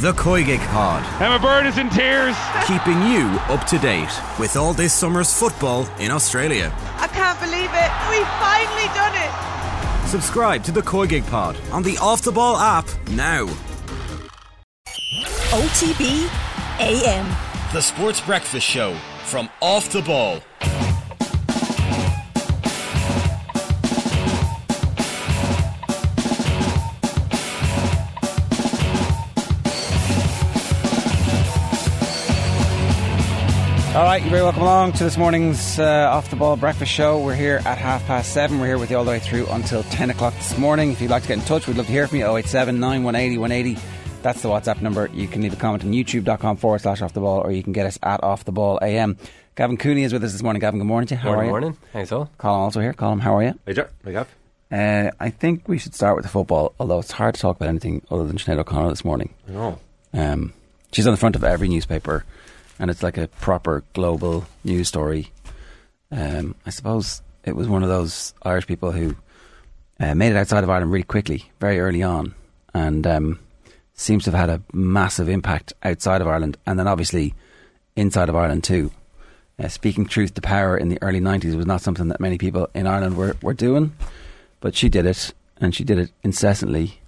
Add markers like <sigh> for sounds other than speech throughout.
The COYGIG Pod, Emma Byrne is in tears. keeping you up to date with all this summer's football in Australia. I can't believe it. We've finally done it. Subscribe to The COYGIG Pod on the Off the Ball app now. OTB AM. The Sports Breakfast Show from Off the Ball. All right, you're very welcome along to this morning's uh, Off the Ball Breakfast Show. We're here at half past seven. We're here with you all the way through until 10 o'clock this morning. If you'd like to get in touch, we'd love to hear from you. 087 9180 180. That's the WhatsApp number. You can leave a comment on youtube.com forward slash off the ball or you can get us at off the ball AM. Gavin Cooney is with us this morning. Gavin, good morning to you. How Morning, are you? Good morning. Thanks all. Colm also here. Colm, how are you? Hey, Jack. Gav. Uh, I think we should start with the football, although it's hard to talk about anything other than Sinead O'Connor this morning. I know. Um, she's on the front of every newspaper, and it's like a proper global news story. Um, I suppose it was one of those Irish people who uh, made it outside of Ireland really quickly, very early on, and um, seems to have had a massive impact outside of Ireland, and then obviously inside of Ireland too. Uh, speaking truth to power in the early 90s was not something that many people in Ireland were, were doing, but she did it, and she did it incessantly.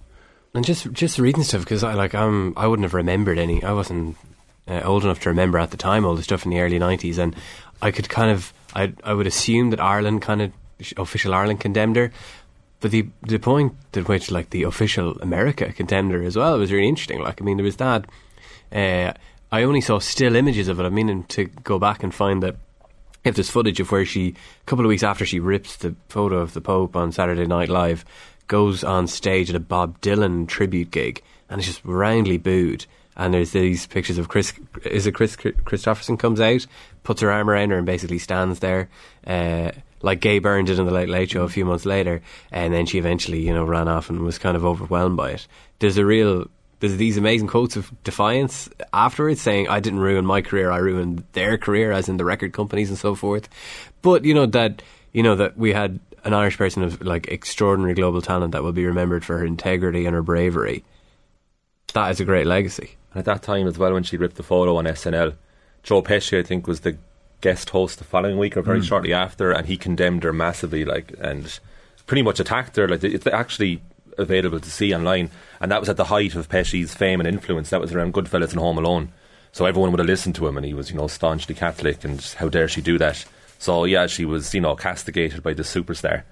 And just just reading stuff because I like I'm I wouldn't have remembered any. I wasn't uh, old enough to remember at the time all the stuff in the early '90s, and I could kind of I I would assume that Ireland kind of official Ireland condemned her, but the the point at which like the official America condemned her as well was really interesting. Like I mean there was that. Uh, I only saw still images of it. I'm meaning to go back and find that if there's footage of where she, a couple of weeks after she rips the photo of the Pope on Saturday Night Live, goes on stage at a Bob Dylan tribute gig and is just roundly booed. And there's these pictures of Chris, is it Kris Kristofferson comes out, puts her arm around her and basically stands there, uh, like Gay Byrne did in the Late Late Show a few months later. And then she eventually, you know, ran off and was kind of overwhelmed by it. There's a real, there's these amazing quotes of defiance afterwards saying, I didn't ruin my career, I ruined their career, as in the record companies and so forth. But, you know, that, you know, that we had an Irish person of like extraordinary global talent that will be remembered for her integrity and her bravery. That is a great legacy. And at that time as well, when she ripped the photo on SNL, Joe Pesci, I think, was the guest host the following week or very Hmm. shortly after, and he condemned her massively, like, and pretty much attacked her. Like, it's actually available to see online, and that was at the height of Pesci's fame and influence. That was around Goodfellas and Home Alone, so everyone would have listened to him, and he was, you know, staunchly Catholic, and how dare she do that? So yeah, she was, you know, castigated by the superstar.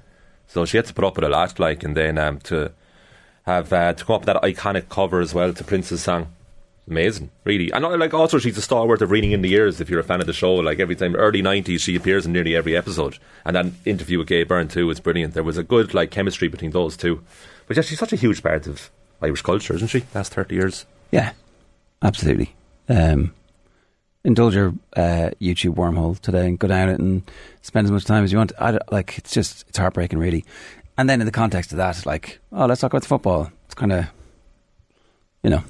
So she had to put up with a lot, like, and then um, to have uh, to come up with that iconic cover as well to Prince's song. Amazing, really. And like also she's a stalwart of Reeling in the Years if you're a fan of the show. Like every time early nineties she appears in nearly every episode. And that interview with Gay Byrne too was brilliant. There was a good like chemistry between those two. But yeah, she's such a huge part of Irish culture, isn't she? Last thirty years. Yeah, absolutely. Um, indulge your uh, YouTube wormhole today and go down it and spend as much time as you want. I like it's just it's heartbreaking, really. And then in the context of that, like, oh, let's talk about the football. It's kind of, you know,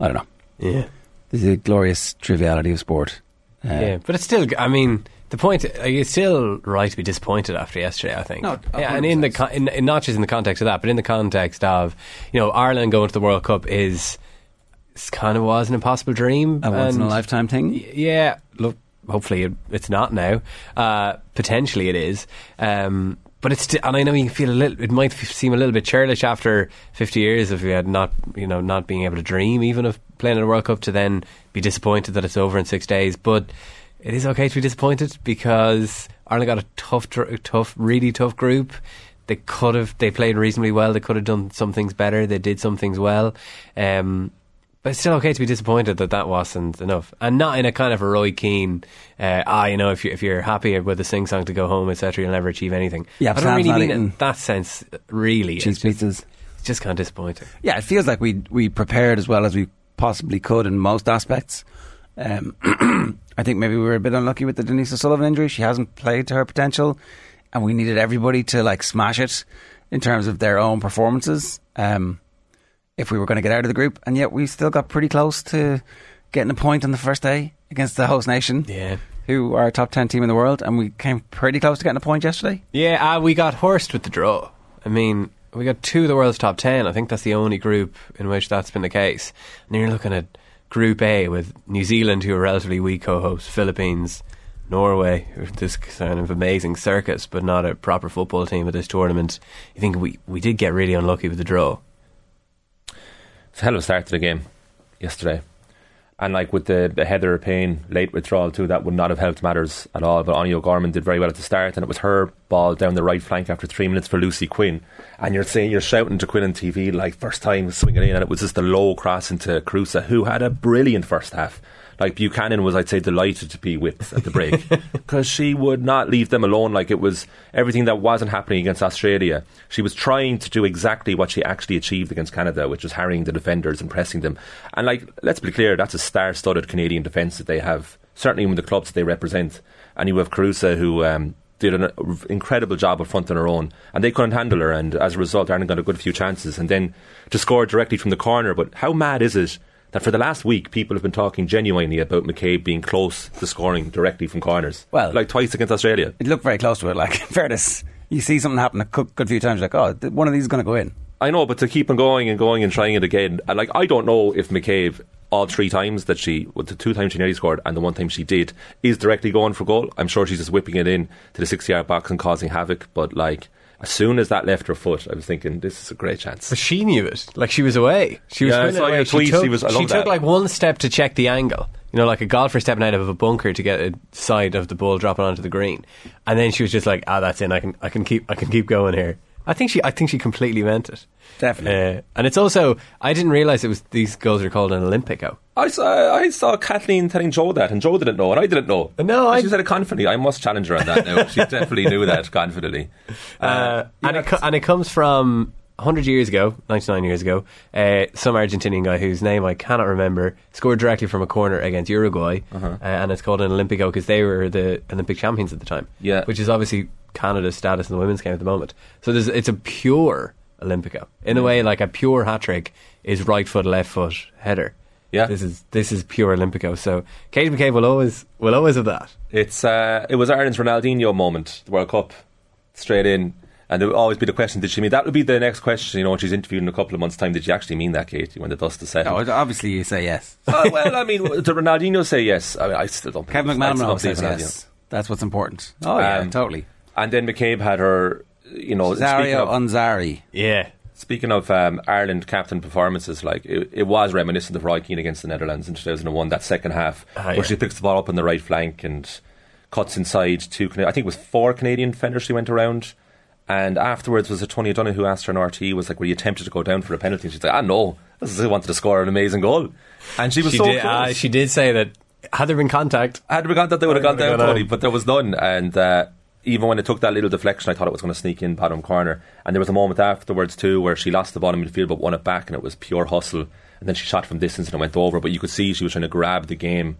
I don't know. Yeah. This is a glorious triviality of sport. Uh, Yeah, but it's still. I mean, the point. Like, it's still right to be disappointed after yesterday. I think. No, yeah, and in the con- in, in, not just in the context of that, but in the context of you know Ireland going to the World Cup is. It's kind of was an impossible dream. a once in a lifetime thing. Y- Yeah, look, hopefully it, it's not now. Uh, potentially it is. Um, but it's, and I know you feel a little, it might seem a little bit churlish after 50 years of you had not, you know, not being able to dream even of playing in a World Cup to then be disappointed that it's over in six days. But it is okay to be disappointed because Ireland got a tough, tough, really tough group. They could have, they played reasonably well. They could have done some things better. They did some things well. Um, but it's still okay to be disappointed that that wasn't enough, and not in a kind of a Roy Keane, uh, ah, you know, if you if you're happy with a sing song to go home, etc., you'll never achieve anything. Yeah, I don't really mean it in that sense. Really, Cheese it's just, pizzas. it's just kind of disappointing. Yeah, it feels like we we prepared as well as we possibly could in most aspects. Um, <clears throat> I think maybe we were a bit unlucky with the Denise O'Sullivan injury. She hasn't played to her potential, and we needed everybody to like smash it in terms of their own performances. Um, if we were going to get out of the group, and yet we still got pretty close to getting a point on the first day against the host nation, Yeah, who are a top ten team in the world, and we came pretty close to getting a point yesterday. yeah. Uh, we got horsed with the draw. I mean, we got two of the world's top ten. I think that's the only group in which that's been the case. And then you're looking at Group A with New Zealand, who are relatively weak co-hosts, Philippines, Norway, this kind of amazing circus, but not a proper football team at this tournament. You think we we did get really unlucky with the draw. It's a hell of a start to the game yesterday. And like with the, the Heather Payne late withdrawal too, that would not have helped matters at all. But Áine O'Gorman did very well at the start, and it was her ball down the right flank after three minutes for Lucy Quinn. And you're saying you're shouting to Quinn on TV like first time swinging in, and it was just a low cross into Carusa, who had a brilliant first half. Like Buchanan was, I'd say, delighted to be whipped at the break <laughs> because she would not leave them alone. Like it was everything that wasn't happening against Australia. She was trying to do exactly what she actually achieved against Canada, which was harrying the defenders and pressing them. And like, let's be clear, that's a star-studded Canadian defence that they have. Certainly, with the clubs they represent, and you have Carusa who. Um, did an incredible job up front on her own, and they couldn't handle her. And as a result, Ireland got a good few chances, and then to score directly from the corner. But how mad is it that for the last week people have been talking genuinely about McCabe being close to scoring directly from corners. Well, like twice against Australia. It looked very close to it. Like <laughs> fairness, you see something happen a good, good few times, like oh, one of these is going to go in. I know, but to keep on going and going and trying it again, and like I don't know if McCabe all three times that she, well, the two times she nearly scored and the one time she did, is directly going for goal. I'm sure she's just whipping it in to the six yard box and causing havoc. But like as soon as that left her foot, I was thinking this is a great chance. But she knew it. Like she was away. She was Yeah, I saw away. your tweet. She took, She was- she took like one step to check the angle. You know, like a golfer stepping out of a bunker to get a side of the ball dropping onto the green, and then she was just like, "Ah, that's in. I can, I can keep, I can keep going here." I think she, I think she completely meant it. Definitely. Uh, and it's also, I didn't realize it was these girls are called an Olympico. I saw, I saw Kathleen telling Joe that, and Joe didn't know, and I didn't know. No, And I- she said it confidently. I must challenge her on that now. she definitely knew that confidently. <laughs> Uh, and, it and it comes from 100 years ago, 99 years ago, uh, some Argentinian guy whose name I cannot remember scored directly from a corner against Uruguay, Uh-huh. uh, and it's called an Olympico because they were the Olympic champions at the time. Yeah. which is obviously Canada's status in the women's game at the moment. So there's, it's a pure Olympico in a way, like a pure hat trick is right foot, left foot header. Yeah. this is this is pure Olympico. So Katie McCabe will always will always have that. It's uh, it was Ireland's Ronaldinho moment, the World Cup, straight in. And there will always be the question: Did she mean that? Would be the next question. You know, when she's interviewed in a couple of months' time, did you actually mean that, Katie? When the dust has settled? No, obviously you say yes. <laughs> oh, well, I mean, did Ronaldinho say yes? I mean, I still don't. Kevin McManaman says yes. That's what's important. Oh yeah, Um, totally. And then McCabe had her. You know, speaking Zario of, Unzari. Yeah, Speaking of um, Ireland captain performances, like it, it was reminiscent of Roy Keane against the Netherlands in 2001. That second half, Ah, where yeah. she picks the ball up on the right flank and cuts inside two. Cana- I think it was four Canadian defenders she went around. And afterwards, was it Tony O'Donoghue who asked her in RT was like, "Were you tempted to go down for a penalty?" And she's like, "Ah, no, I just wanted to score an amazing goal." And she was she so did. close. Uh, she did say that had there been contact, Had we gone that, they would have gone They down, would've gone Tony, down. but there was none. And uh, even when it took that little deflection, I thought it was going to sneak in bottom corner. And there was a moment afterwards, too, where she lost the ball in midfield but won it back, and it was pure hustle. And then she shot from distance and it went over. But you could see she was trying to grab the game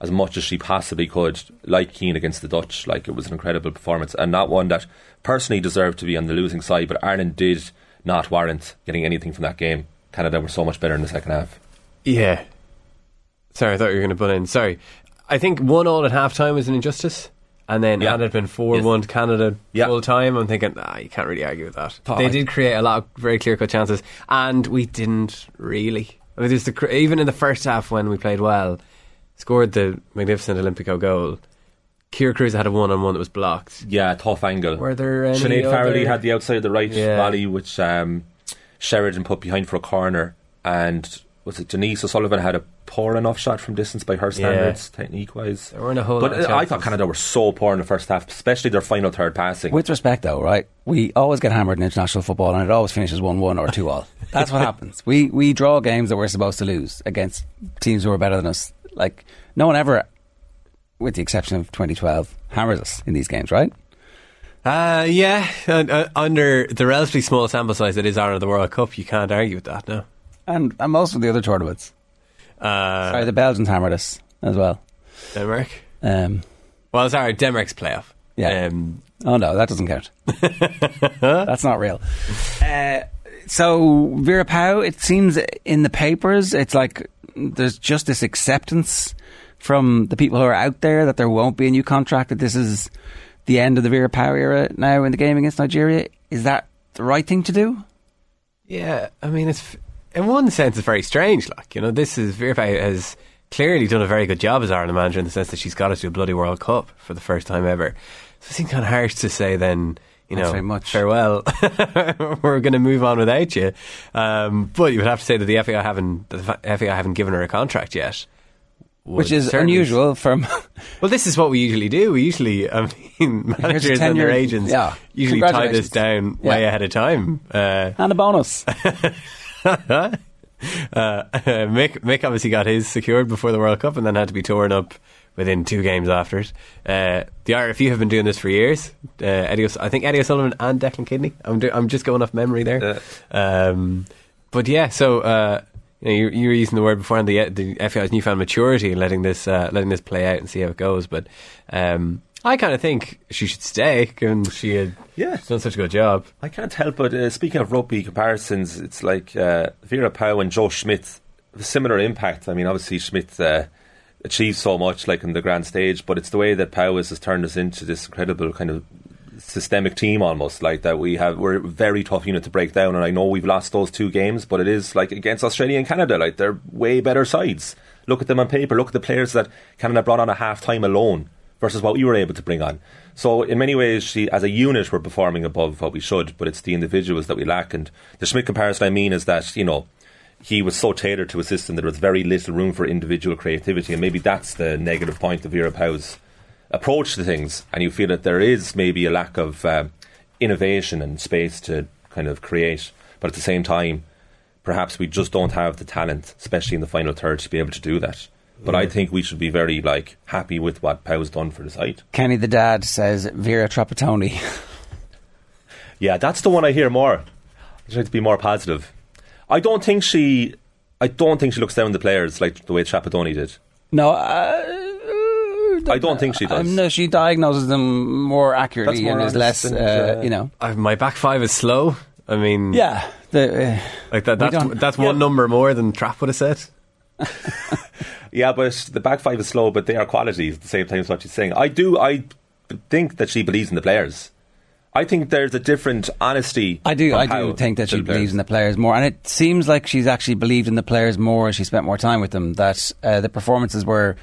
as much as she possibly could, like Keane against the Dutch. Like, it was an incredible performance. And not one that personally deserved to be on the losing side, but Ireland did not warrant getting anything from that game. Canada were so much better in the second half. Yeah. Sorry, I thought you were going to butt in. Sorry. I think one all at half time was an injustice. And then Yeah. had it been 4 1 to Canada Yeah. full time, I'm thinking, ah, you can't really argue with that. They I- did create a lot of very clear cut chances, and we didn't really. I mean, the, even in the first half when we played well, scored the magnificent Olympico goal. Kyra Carusa had a one on one that was blocked. Yeah, tough angle. Were there any Sinead Farrelly other- had the outside of the right Yeah. volley, which um, Sheridan put behind for a corner, and was it Denise O'Sullivan had a poor enough shot from distance by her standards, technique wise. There weren't a whole But lot of I thought. Canada were so poor in the first half, especially their final third passing. With respect, though, right? We always get hammered in international football, and it always finishes one-one or two-all. <laughs> That's what happens. We we draw games that we're supposed to lose against teams who are better than us. Like no one ever, with the exception of 2012, hammers us in these games, right? Uh, yeah, uh, uh, under the relatively small sample size that is Ireland of the World Cup, you can't argue with that, no. And and most of the other tournaments. Uh, Sorry, the Belgians hammered us as well. Denmark? Um, Well, sorry, Denmark's playoff. Yeah. Um, Oh no, that doesn't count. <laughs> That's not real. Uh, so Vera Pauw, it seems in the papers, it's like there's just this acceptance from the people who are out there that there won't be a new contract. That this is the end of the Vera Pauw era now in the game against Nigeria. Is that the right thing to do? Yeah, I mean, it's in one sense it's very strange. Like you know, this is Vera has clearly done a very good job as Ireland manager in the sense that she's got us to a bloody World Cup for the first time ever. So it seems kind of harsh to say then. You know, much. farewell. <laughs> We're going to move on without you. Um, but you would have to say that the FAI haven't the FAI haven't given her a contract yet, Which is unusual from. <laughs> Well, this is what we usually do. We usually, I mean, <laughs> managers and their agents yeah. usually tie this down way ahead of time. Uh, and a bonus. <laughs> uh, Mick, Mick obviously got his secured before the World Cup and then had to be torn up within two games after it. Uh, the RFU have been doing this for years. Uh, Eddie, I think Eddie O'Sullivan and Declan Kidney. I'm, do- I'm just going off memory there. Um, but yeah, so uh, you, know, you, you were using the word before on the the FAI's newfound maturity and letting this uh, letting this play out and see how it goes. But um, I kind of think she should stay, given she had Yeah. done such a good job. I can't help but uh, speaking of rugby comparisons, it's like uh, Vera Pauw and Joe Schmidt, similar impact. I mean, obviously Schmidt uh, achieved so much, like on the grand stage, but it's the way that has, has turned us into this incredible kind of systemic team almost like that we have we're a very tough unit to break down and I know we've lost those two games but it is like against Australia and Canada like they're way better sides look at them on paper look at the players that Canada brought on a half time alone versus what we were able to bring on. So in many ways she as a unit we're performing above what we should but it's the individuals that we lack. And the Schmidt comparison I mean is that you know he was so tailored to a system that there was very little room for individual creativity. And maybe that's the negative point of Vera Pauw's approach to things, and you feel that there is maybe a lack of uh, innovation and space to kind of create, but at the same time, perhaps we just don't have the talent, especially in the final third, to be able to do that. But I think we should be very like happy with what Pauw's done for the site. Kenny the dad says Vera Trapattoni. <laughs> Yeah, that's the one I hear more. I try to be more positive. I don't think she. I don't think she looks down on the players like the way Trapattoni did. no, uh, I don't think she does. Um, no, she diagnoses them more accurately more and is less, uh, uh, you know. I, my back five is slow. I mean, Yeah, the, uh, like that. That's, that's one Yeah. number more than Trap would have said. <laughs> Yeah, but the back five is slow, but they are quality at the same time as what she's saying. I do, I think that she believes in the players. I think there's a different honesty. I do. I do think that she the believes players. in the players more, and it seems like she's actually believed in the players more as she spent more time with them. That uh, the performances were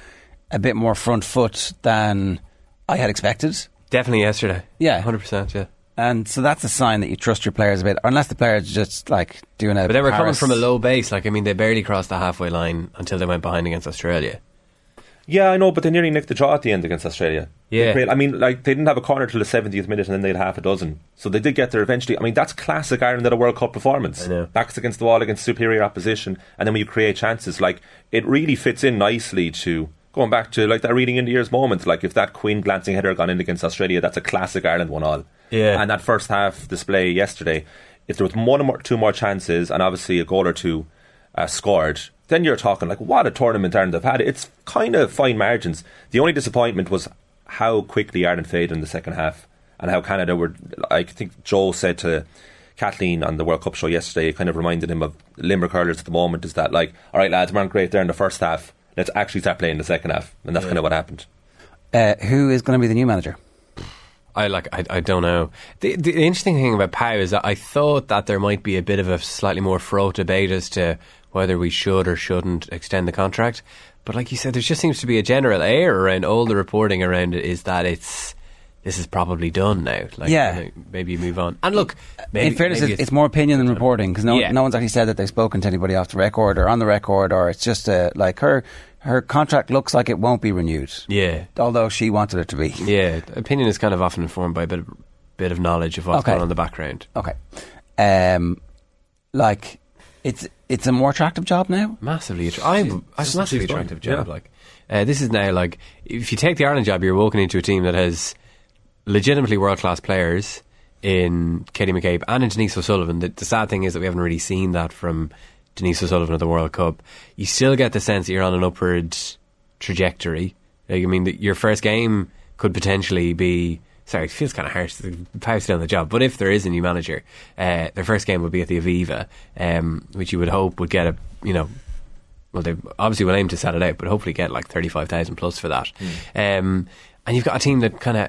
a bit more front foot than I had expected, Definitely yesterday. Yeah. hundred percent. Yeah, and so that's a sign that you trust your players a bit, unless the players are just like doing a. but they were coming from a low base. Like I mean, they barely crossed the halfway line until they went behind against Australia. Yeah, I know, but they nearly nicked the draw at the end against Australia. Yeah. I mean, like they didn't have a corner till the 70th minute, and then they had half a dozen. So they did get there eventually. I mean, that's classic Ireland at a World Cup performance. I know. Backs against the wall against superior opposition, and then when you create chances, like it really fits in nicely to going back to like that Reeling in the Years moment. Like if that Quinn glancing header had gone in against Australia, that's a classic Ireland one all. Yeah. And that first half display yesterday, if there was one or more, two more chances, and obviously a goal or two uh, scored, then you're talking like what a tournament Ireland have had. It's kind of fine margins. The only disappointment was how quickly Ireland faded in the second half and how Canada were. I think Joe said to Kathleen on the World Cup show yesterday, it kind of reminded him of Limerick hurlers at the moment. Is that like, all right, lads, we aren't great there in the first half. Let's actually start playing the second half, and that's kind of what happened. Uh, who is going to be the new manager? I like. I, I don't know. The, the interesting thing about Pauw is that I thought that there might be a bit of a slightly more fraught debate as to whether we should or shouldn't extend the contract. But like you said, there just seems to be a general air around all the reporting around it is that it's this is probably done now. Like, Yeah. you know, maybe move on. And look, maybe, in fairness, it's, it's more opinion than reporting because no, Yeah. no one's actually said that they've spoken to anybody off the record or on the record, or it's just uh, like her her contract looks like it won't be renewed, yeah, although she wanted it to be. yeah. Opinion is kind of often informed by a bit of, bit of knowledge of what's Okay. going on in the background. Okay, um, like it's it's a more attractive job now. Massively, attra- I, it's a massively attractive job. yeah. Like, uh, this is now like if you take the Ireland job, you're walking into a team that has legitimately world class players in Katie McCabe and in Denise O'Sullivan. The, the sad thing is that we haven't really seen that from Denise O'Sullivan at the World Cup. You still get the sense that you're on an upward trajectory. Like, I mean, the, your first game could potentially be. Sorry, it feels kind of harsh. Pauw's still on the job, but if there is a new manager, uh, their first game would be at the Aviva, um, which you would hope would get a you know well, they obviously will aim to sell it out, but hopefully get like 35,000 plus for that. Um, and you've got a team that kind of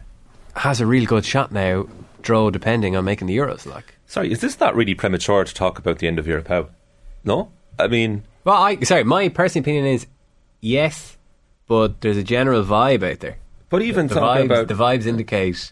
has a real good shot now, draw depending on making the Euros. Like, Sorry, is this not really premature to talk about the end of Europe? How? No, I mean, Well, I sorry, my personal opinion is yes, but there's a general vibe out there. but even The talking vibes, about the vibes indicate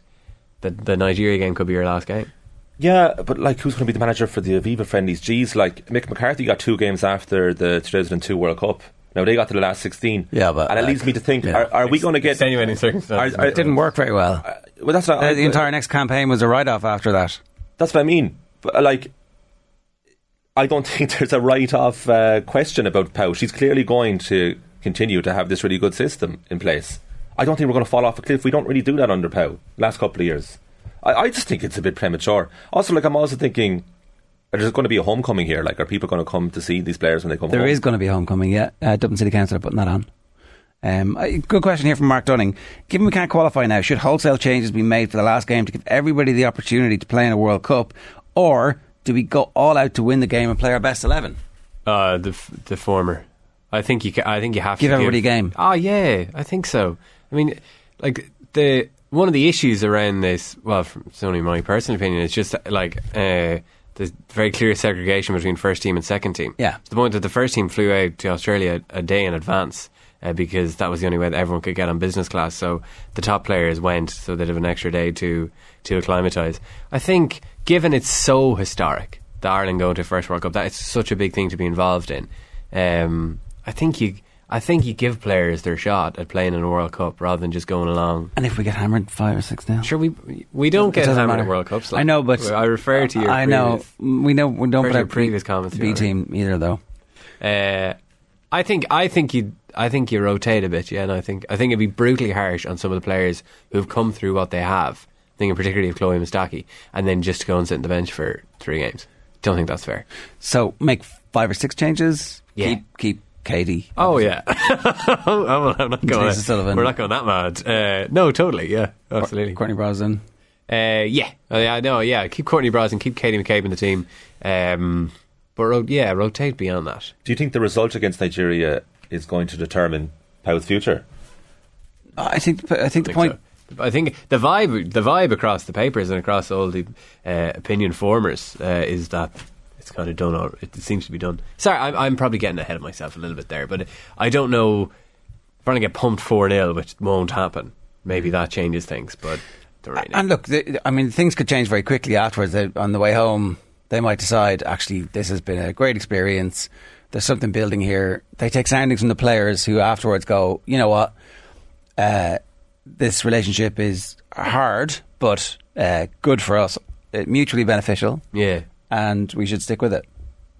that the Nigeria game could be your last game. yeah, but like who's going to be the manager for the Aviva friendlies? Geez, like Mick McCarthy got two games after the 2002 World Cup. Now they got to the last 16. Yeah, but, and it like, leads me to think: yeah. are, are we going to get? Extenuating circumstances. Are- are- It didn't work very well. Well, that's not, Uh, the entire next campaign was a write off after that. That's what I mean. But uh, like, I don't <laughs> think there's a write-off uh, question about Pauw. She's clearly going to continue to have this really good system in place. I don't think we're going to fall off a cliff. We don't really do that under Pauw. Last couple of years, I, I just think it's a bit premature. Also, like I'm also thinking, there's going to be a homecoming here. Like, are people going to come to see these players when they come? There home? is going to be a homecoming, yeah. Uh, Dublin City Council are putting that on. Um, good question here from Mark Dunning. Given we can't qualify now, should wholesale changes be made for the last game to give everybody the opportunity to play in a World Cup, or do we go all out to win the game and play our best eleven? Uh, the f- the former. I think you. Ca- I think you have to Give to everybody a game. Oh yeah, I think so. I mean, like the one of the issues around this. Well, from, it's only my personal opinion. It's just like uh, there's very clear segregation between first team and second team. Yeah. to the point that the first team flew out to Australia a day in advance. Uh, because that was the only way that everyone could get on business class, so the top players went, so they'd have an extra day to to acclimatise. I think, given it's so historic, the Ireland going to first World Cup, that it's such a big thing to be involved in. Um, I think you, I think you give players their shot at playing in a World Cup rather than just going along. And if we get hammered five or six now, Sure, we we don't It get hammered matter. at World Cups. I know, but I refer to you. I know we know we don't put your previous comments. B team either though. Uh, I think I think you I think you rotate a bit, yeah, and I think I think it'd be brutally harsh on some of the players who've come through what they have. Thinking particularly of Chloe Mustaki, and then just to go and sit on the bench for three games. Don't think that's fair. So make five or six changes. Yeah. Keep keep Katie. Oh yeah, I'm, <laughs> I'm not going. Teresa Sullivan. We're not going that mad. Uh, no, totally. Yeah, absolutely. Courtney Brosnan. Uh, yeah, uh, yeah, I know. Yeah, keep Courtney Brosnan, keep Katie McCabe in the team. Um, but ro- yeah, rotate beyond that. Do you think the result against Nigeria is going to determine Pauw's future? I think I think the think point. so. I think the vibe, the vibe across the papers and across all the uh, opinion formers uh, is that it's kind of done. Or it seems to be done. Sorry, I'm, I'm probably getting ahead of myself a little bit there, but I don't know. If we're going to get pumped four 0 which won't happen. Maybe that changes things, but don't. And look, the, I mean, things could change very quickly afterwards. They, on the way home, they might decide, actually, this has been a great experience. There's something building here. They take soundings from the players who afterwards go, you know what, uh, this relationship is hard, but uh, good for us, uh, mutually beneficial, yeah. and we should stick with it.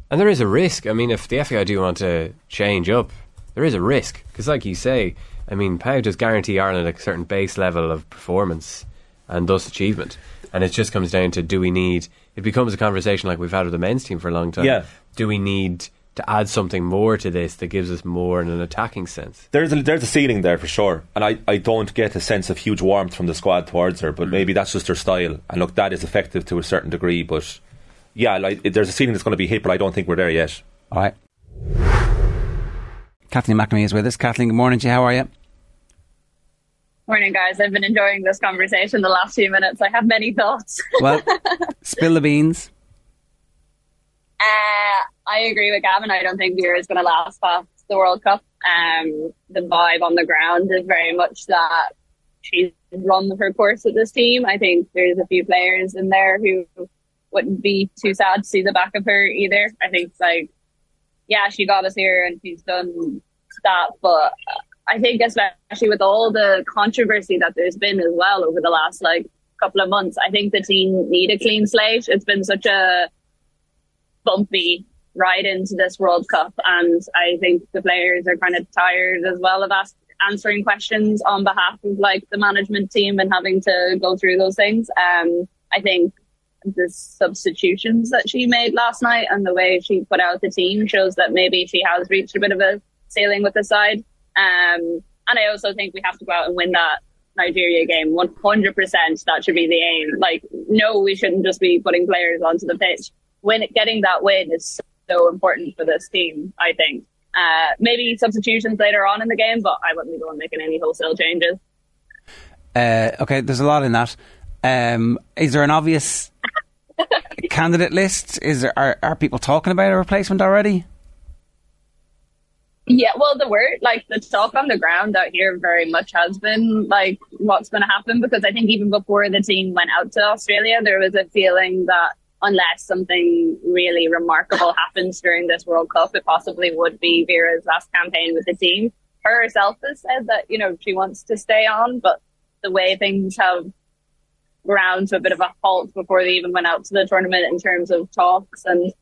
And there is a risk. I mean, if the FAI do want to change up, there is a risk. Because, like you say, I mean, Pauw does guarantee Ireland a certain base level of performance and thus achievement. And it just comes down to do we need. It becomes a conversation like we've had with the men's team for a long time. Yeah. Do we need to add something more to this that gives us more in an attacking sense? There's a, there's a ceiling there for sure, and I, I don't get a sense of huge warmth from the squad towards her, but maybe that's just her style. And look, that is effective to a certain degree, but yeah, like there's a ceiling that's going to be hit, but I don't think we're there yet. All right. Kathleen McNamee is with us. Kathleen, good morning to you. How are you? Morning, guys. I've been enjoying this conversation the last few minutes. I have many thoughts. Well, <laughs> spill the beans. Uh, I agree with Gavin. I don't think Vera is going to last past the World Cup. Um, the vibe on the ground is very much that she's run her course with this team. I think there's a few players in there who wouldn't be too sad to see the back of her either. I think it's like, yeah, she got us here and she's done that, but I think especially with all the controversy that there's been as well over the last like couple of months, I think the team need a clean slate. It's been such a bumpy ride into this World Cup, and I think the players are kind of tired as well of ask, answering questions on behalf of like the management team and having to go through those things. Um, I think the substitutions that she made last night and the way she put out the team shows that maybe she has reached a bit of a ceiling with the side. Um, and I also think we have to go out and win that Nigeria game. 100% that should be the aim. Like, no, we shouldn't just be putting players onto the pitch. When getting that win is so important for this team, I think. Uh, maybe substitutions later on in the game, but I wouldn't be the one making any wholesale changes. Uh, okay, there's a lot in that. Um, is there an obvious <laughs> candidate list? Is there are, are people talking about a replacement already? Yeah, well, the word, like the talk on the ground out here, very much has been like what's going to happen because I think even before the team went out to Australia, there was a feeling that unless something really remarkable <laughs> happens during this World Cup, it possibly would be Vera's last campaign with the team. Her herself has said that you know she wants to stay on, but the way things have ground to a bit of a halt before they even went out to the tournament in terms of talks and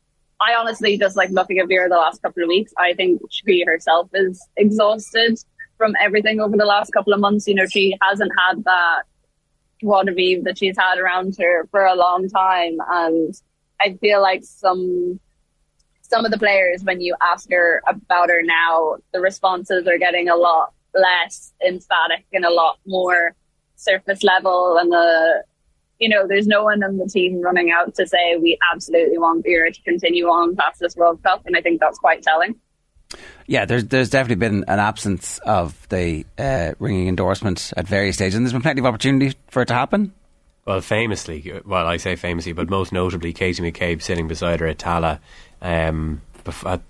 I honestly just like looking at Vera the last couple of weeks. I think she herself is exhausted from everything over the last couple of months. You know, she hasn't had that Genevieve that she's had around her for a long time. And I feel like some some of the players, when you ask her about her now, the responses are getting a lot less emphatic and a lot more surface level and the you know, there's no one on the team running out to say we absolutely want Vera to continue on past this World Cup, and I think that's quite telling. Yeah, there's there's definitely been an absence of the uh, ringing endorsement at various stages, and there's been plenty of opportunity for it to happen. Well, famously, well, I say famously, but most notably, Katie McCabe sitting beside her at Tallaght um,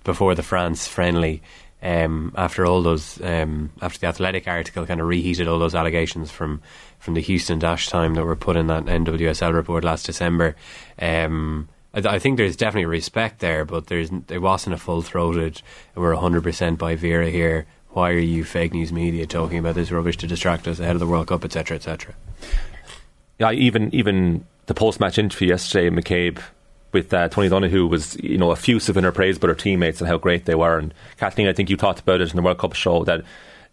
before the France friendly. Um, after all those, um, after the Athletic article kind of reheated all those allegations from from the Houston dash time that were put in that NWSL report last December. Um, I, I, think there's definitely respect there, but there's there wasn't a full throated. We're hundred percent by Vera here. Why are you fake news media talking about this rubbish to distract us ahead of the World Cup, etc., etc. Yeah, even even the post match interview yesterday, in McCabe with uh, Tony Donoghue was you know effusive in her praise about her teammates and how great they were. And Kathleen, I think you talked about it in the World Cup show that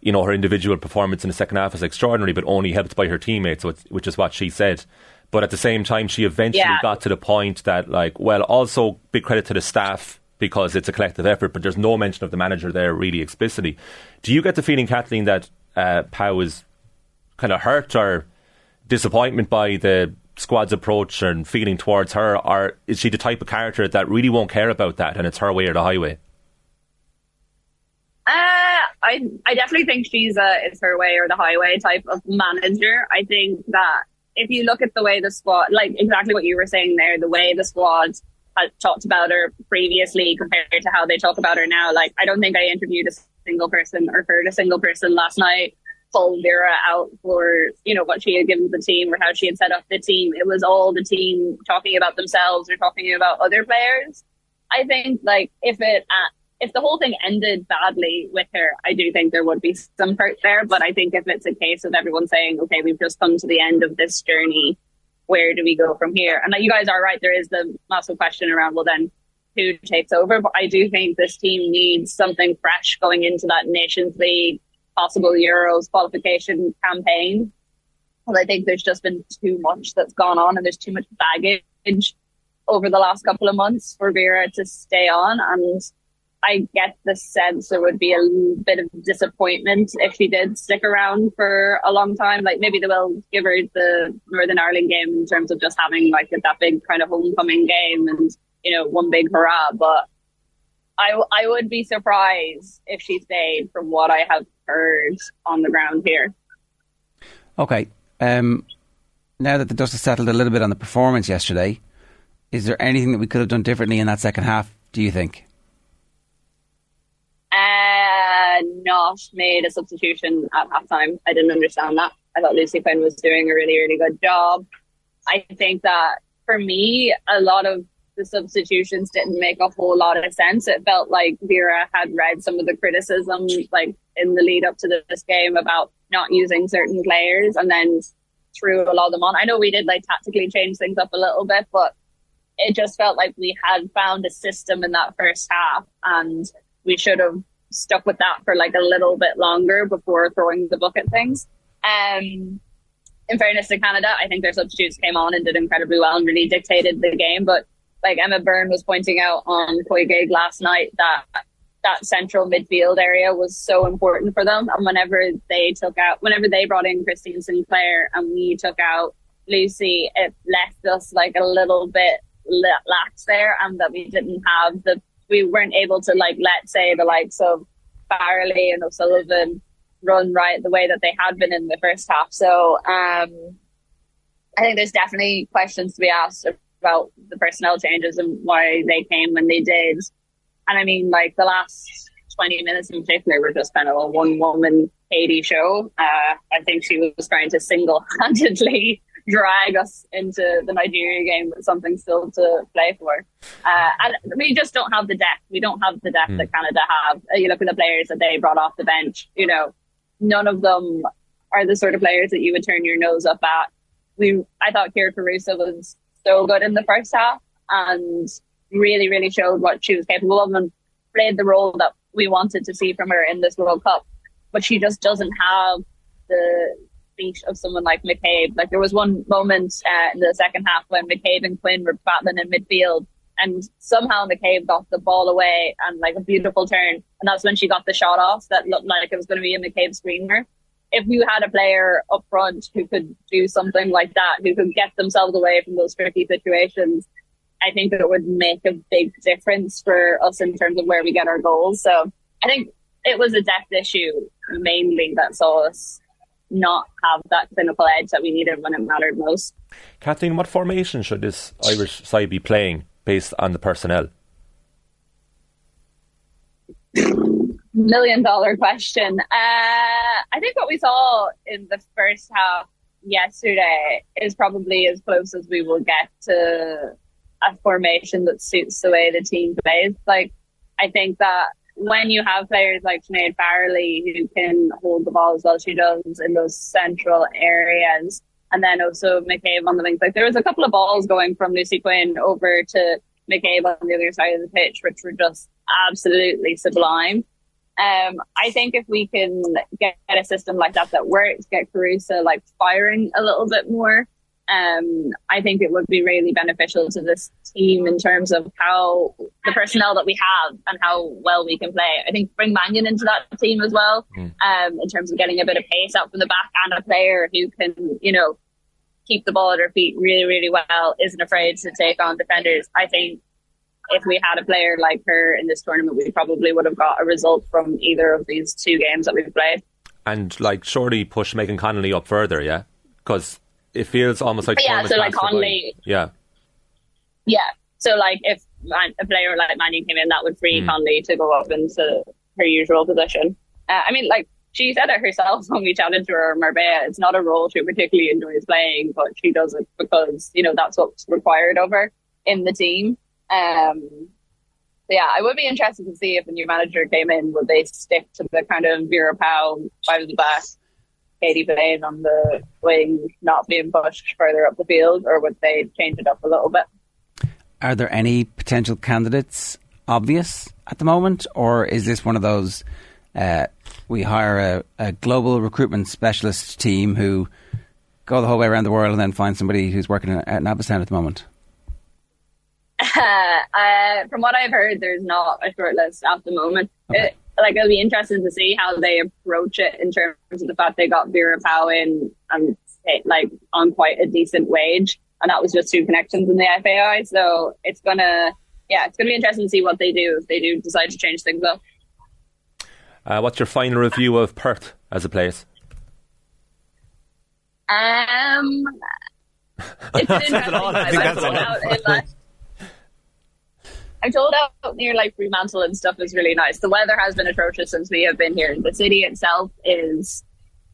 you know, her individual performance in the second half was extraordinary, but only helped by her teammates, which is what she said. But at the same time, she eventually yeah. got to the point that, like, well, also big credit to the staff because it's a collective effort, but there's no mention of the manager there really explicitly. Do you get the feeling, Kathleen, that uh, Pauw is kind of hurt or disappointment by the squad's approach and feeling towards her, or is she the type of character that really won't care about that and it's her way or the highway? Uh, I I definitely think she's a it's her way or the highway type of manager. I think that if you look at the way the squad, like exactly what you were saying there, the way the squad had talked about her previously compared to how they talk about her now, like I don't think I interviewed a single person or heard a single person last night pull Vera out for you know what she had given the team or how she had set up the team. It was all the team talking about themselves or talking about other players. I think like if it if the whole thing ended badly with her, I do think there would be some hurt there. But I think if it's a case of everyone saying, okay, we've just come to the end of this journey, where do we go from here? And you guys are right. There is the massive question around, well, then who takes over? But I do think this team needs something fresh going into that Nations League, possible Euros qualification campaign. Because I think there's just been too much that's gone on and there's too much baggage over the last couple of months for Vera to stay on. And I get the sense there would be a bit of disappointment if she did stick around for a long time. Like maybe they will give her the Northern Ireland game in terms of just having like that big kind of homecoming game and you know one big hurrah. But I I would be surprised if she stayed from what I have heard on the ground here. Okay. Um, now that the dust has settled a little bit on the performance yesterday, is there anything that we could have done differently in that second half? Do you think? Not made a substitution at halftime. I didn't understand that. I thought Lucy Quinn was doing a really, really good job. I think that for me, a lot of the substitutions didn't make a whole lot of sense. It felt like Vera had read some of the criticism, like in the lead up to this game, about not using certain players, and then threw a lot of them on. I know we did like tactically change things up a little bit, but it just felt like we had found a system in that first half, and we should have stuck with that for like a little bit longer before throwing the book at things. Um, in fairness to Canada, I think their substitutes came on and did incredibly well and really dictated the game. But like Emma Byrne was pointing out on COYGIG last night that that central midfield area was so important for them. And whenever they took out, whenever they brought in Christine Sinclair and we took out Lucy, it left us like a little bit lax there and that we didn't have the we weren't able to like let's say the likes of Farrelly and O'Sullivan run right the way that they had been in the first half. So um, I think there's definitely questions to be asked about the personnel changes and why they came when they did. And I mean, like the last 20 minutes in particular were just kind of a one woman Katie show. Uh, I think she was trying to single handedly drag us into the Nigeria game with something still to play for. Uh, and we just don't have the depth. We don't have the depth mm. that Canada have. Uh, you look at the players that they brought off the bench, you know, none of them are the sort of players that you would turn your nose up at. We, I thought Kyra Carusa was so good in the first half and really, really showed what she was capable of and played the role that we wanted to see from her in this World Cup. But she just doesn't have the feet of someone like McCabe. Like there was one moment uh, in the second half when McCabe and Quinn were battling in midfield, and somehow McCabe got the ball away and like a beautiful turn, and that's when she got the shot off that looked like it was going to be a McCabe screamer. If you had a player up front who could do something like that, who could get themselves away from those tricky situations, I think that it would make a big difference for us in terms of where we get our goals. So I think it was a depth issue mainly that saw us not have that clinical edge that we needed when it mattered most. Kathleen, what formation should this Irish side be playing based on the personnel? Million dollar question. Uh, I think what we saw in the first half yesterday is probably as close as we will get to a formation that suits the way the team plays. Like, I think that when you have players like Sinead Farrelly who can hold the ball as well she does in those central areas, and then also McCabe on the wings. Like there was a couple of balls going from Lucy Quinn over to McCabe on the other side of the pitch, which were just absolutely sublime. Um, I think if we can get a system like that that works, get Carusa like firing a little bit more, um, I think it would be really beneficial to this team in terms of how the personnel that we have and how well we can play. I think bring Mannion into that team as well, mm. um, in terms of getting a bit of pace out from the back and a player who can, you know, keep the ball at her feet really, really well, isn't afraid to take on defenders. I think if we had a player like her in this tournament, we probably would have got a result from either of these two games that we've played. And like, surely push Megan Connolly up further, yeah? Because it feels almost like yeah. So like Connolly, yeah, yeah. So like if a player like Mannion came in, that would free mm. Connolly to go up into her usual position. Uh, I mean, like she said it herself <laughs> when we chatted to her in Marbella. It's not a role she particularly enjoys playing, but she does it because you know that's what's required of her in the team. Um, yeah, I would be interested to see if a new manager came in, would they stick to the kind of Vera Pauw five of the back Katie Bain on the wing not being pushed further up the field, or would they change it up a little bit? Are there any potential candidates obvious at the moment, or is this one of those uh, we hire a, a, global recruitment specialist team who go the whole way around the world and then find somebody who's working at Nabastown at the moment? <laughs> uh, from what I've heard, there's not a short list at the moment. Okay. It, like it'll be interesting to see how they approach it in terms of the fact they got Vera Pauw in and like on quite a decent wage, and that was just two connections in the FAI. So it's gonna, yeah, it's gonna be interesting to see what they do if they do decide to change things up. Uh, what's your final review of Perth as a place? Um, it's an <laughs> interesting. I think that's I told out near like Fremantle and stuff is really nice. The weather has been atrocious since we have been here. The city itself is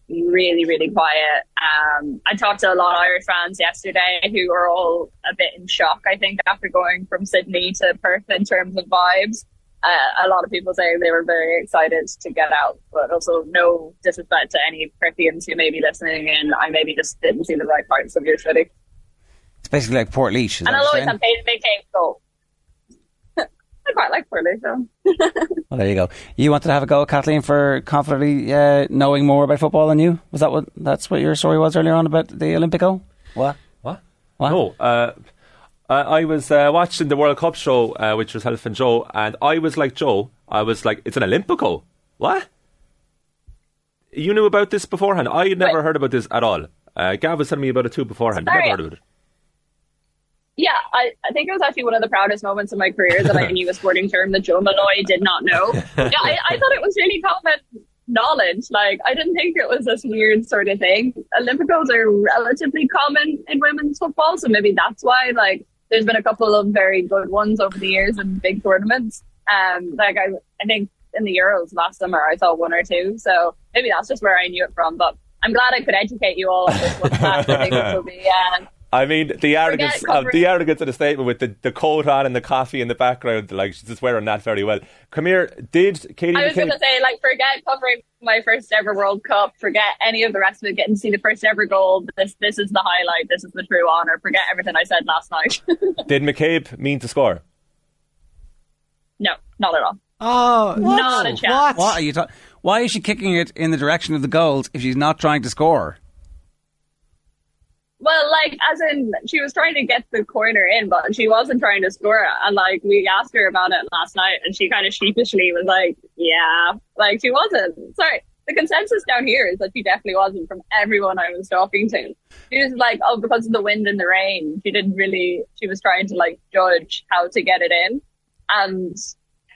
really, really quiet. Um, I talked to a lot of Irish fans yesterday who are all a bit in shock, I think, after going from Sydney to Perth in terms of vibes. Uh, a lot of people say they were very excited to get out, but also no disrespect to any Perthians who may be listening and I maybe just didn't see the right parts of your city. It's basically like Port Portlaoise. And I'll always have big cake goal. I quite like Portlaoise, so. <laughs> well, there you go. You wanted to have a go, Kathleen, for confidently uh, knowing more about football than you. Was that what? That's what your story was earlier on about the Olympico. What? What? What? No. Uh, I was uh, watching the World Cup show, uh, which was Health and Joe, and I was like Joe. I was like, "It's an Olympico." What? You knew about this beforehand? I had never Wait. heard about this at all. Uh, Gav was telling me about it too beforehand. Sorry. Never heard of it. Yeah, I, I think it was actually one of the proudest moments of my career that I <laughs> knew a sporting term that Joe Molloy did not know. Yeah, I, I thought it was really common knowledge. Like, I didn't think it was this weird sort of thing. Olympicos are relatively common in women's football, so maybe that's why, like, there's been a couple of very good ones over the years in big tournaments. Um, like I, I think in the Euros last summer, I saw one or two. So maybe that's just where I knew it from. But I'm glad I could educate you all on this one. I think it will be. Uh, I mean, the arrogance, Forget uh, of the arrogance of the statement with the, the coat on and the coffee in the background, like she's just wearing that very well. Come here, did Katie I was McCabe? going to say, like, forget covering my first ever World Cup. Forget any of the rest of it. Getting to see the first ever goal. This, this is the highlight. This is the true honor. Forget everything I said last night. <laughs> Did McCabe mean to score? no, not at all. Oh, Not a chance. What are you talking? Why is she kicking it in the direction of the goals if she's not trying to score? Well, like, as in, she was trying to get the corner in, but she wasn't trying to score it. And, like, we asked her about it last night, and she kind of sheepishly was like, yeah, like, she wasn't. Sorry. The consensus down here is that she definitely wasn't from everyone I was talking to. She was like, oh, because of the wind and the rain. She didn't really, she was trying to, like, judge how to get it in. And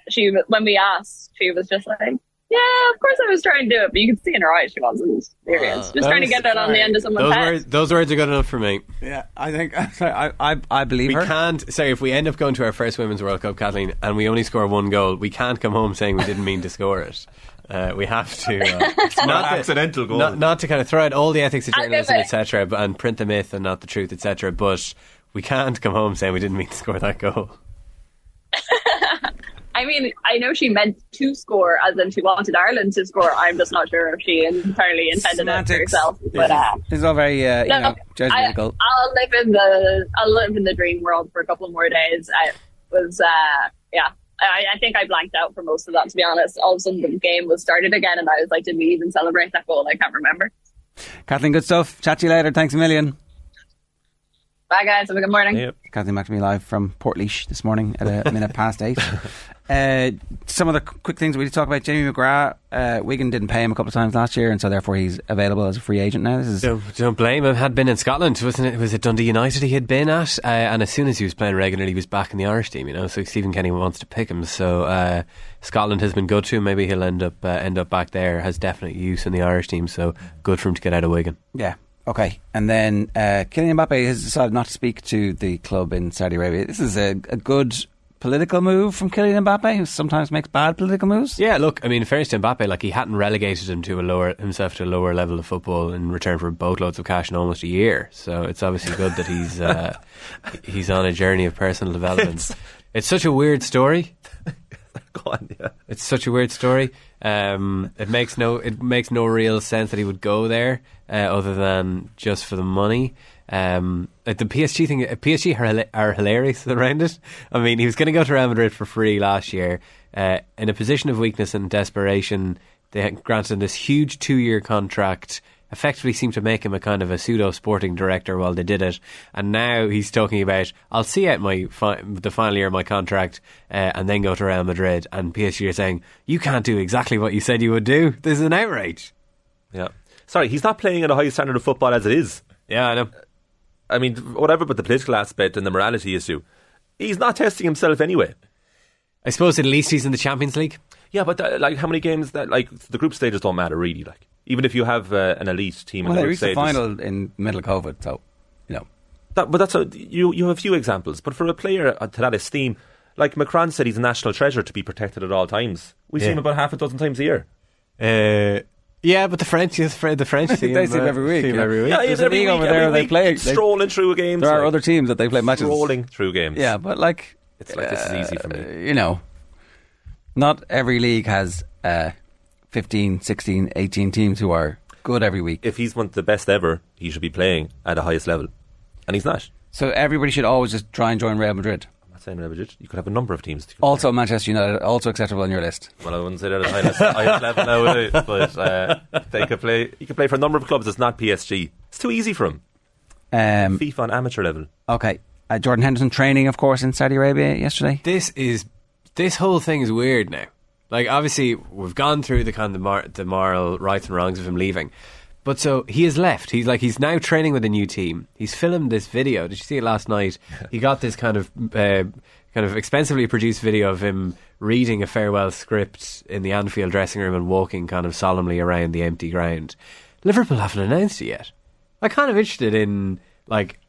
she, when we asked, she was just like, yeah, of course I was trying to do it, but you could see in her eyes she wasn't serious. Just trying to get it on the end of someone's Those head. words, those words are good enough for me. Yeah, I think <laughs> I I, I believe We her. can't. Sorry, if we end up going to our first Women's World Cup, Kathleen, and we only score one goal, we can't come home saying we didn't mean to score it. Uh, we have to. Uh, <laughs> not to- accidental goal. Not, not to kind of throw out all the ethics of I'll give journalism, etc., and print the myth and not the truth, etc. But we can't come home saying we didn't mean to score that goal. <laughs> I mean, I know she meant to score, as in she wanted Ireland to score. I'm just not sure if she entirely intended it for herself. But uh, It's all very uh, you no, know I, judgmental. I'll live in the I'll live in the dream world for a couple more days. I was uh, yeah. I, I think I blanked out for most of that. To be honest, all of a sudden the game was started again, and I was like, "Did we even celebrate that goal?" I can't remember. Kathleen, good stuff. Chat to you later. Thanks a million. Bye, guys. Have a good morning. Yep. Kathleen McNamee live from Portleash this morning at a minute past eight. <laughs> Uh, some of the quick things we need to talk about. Jamie McGrath, uh, Wigan didn't pay him a couple of times last year, and so therefore he's available as a free agent now. This is Don't, don't blame him. Had been in Scotland, wasn't it? Was it Dundee United he had been at? Uh, and as soon as he was playing regularly, he was back in the Irish team. You know, so Stephen Kenny wants to pick him. So uh, Scotland has been good to him. Maybe he'll end up uh, end up back there. Has definite use in the Irish team. So good for him to get out of Wigan. yeah. Okay, and then uh, Kylian Mbappe has decided not to speak to the club in Saudi Arabia. This is a, a good political move from Kylian Mbappe, who sometimes makes bad political moves. Yeah, look, I mean, in fairness to Mbappe, like he hadn't relegated him to a lower himself to a lower level of football in return for boatloads of cash in almost a year. So it's obviously good that he's uh, <laughs> he's on a journey of personal development. It's such a weird story. <laughs> On, yeah. It's such a weird story. Um, it makes no it makes no real sense that he would go there, uh, other than just for the money. Um, like the PSG thing, uh, PSG are, are hilarious <laughs> around it. I mean, he was going to go to Real Madrid for free last year. Uh, in a position of weakness and desperation, they granted him this huge two-year contract. Effectively, seemed to make him a kind of a pseudo sporting director while they did it, and now he's talking about I'll see out my fi- the final year of my contract uh, and then go to Real Madrid. And PSG are saying you can't do exactly what you said you would do. This is an outrage. Yeah. Sorry, he's not playing at a high standard of football as it is. Yeah, I know. I mean, whatever but the political aspect and the morality issue, he's not testing himself anyway. I suppose at least he's in the Champions League. Yeah, but that, like, how many games that like the group stages don't matter really. Like, even if you have uh, an elite team Well, in they the group reached the final in middle of COVID, so you know. That, but that's a, you. You have a few examples, but for a player uh, to that esteem, like Macron said, he's a national treasure to be protected at all times. We see him about half a dozen times a year. Uh, yeah, but the French, the French <laughs> team, They see him uh, every week, yeah. every week. Yeah, There's he's a every league week, over every there they week, play- they- strolling through a game. There are other teams that they play matches. strolling through games. Yeah, but like It's like, this is easy for me. uh, You know, not every league has uh, 15, 16, 18 teams who are good every week. If he's one of the best ever, he should be playing at the highest level, and he's not. So everybody should always just try and join Real Madrid. I'm not saying Real Madrid. You could have a number of teams. Also, Manchester United, also acceptable on your list. Well, I wouldn't say that at the highest, highest level now, would I? but uh, they could play. You could play for a number of clubs. It's not PSG. It's too easy for him. Um, FIFA on amateur level. okay, uh, Jordan Henderson training, of course, in Saudi Arabia yesterday. This is this whole thing is weird now. Like obviously we've gone through the kind of mor- the moral rights and wrongs of him leaving, but so he has left. He's like he's now training with a new team. He's filmed this video. Did you see it last night? He got this kind of uh, kind of expensively produced video of him reading a farewell script in the Anfield dressing room and walking kind of solemnly around the empty ground. Liverpool haven't announced it yet. I'm kind of interested in like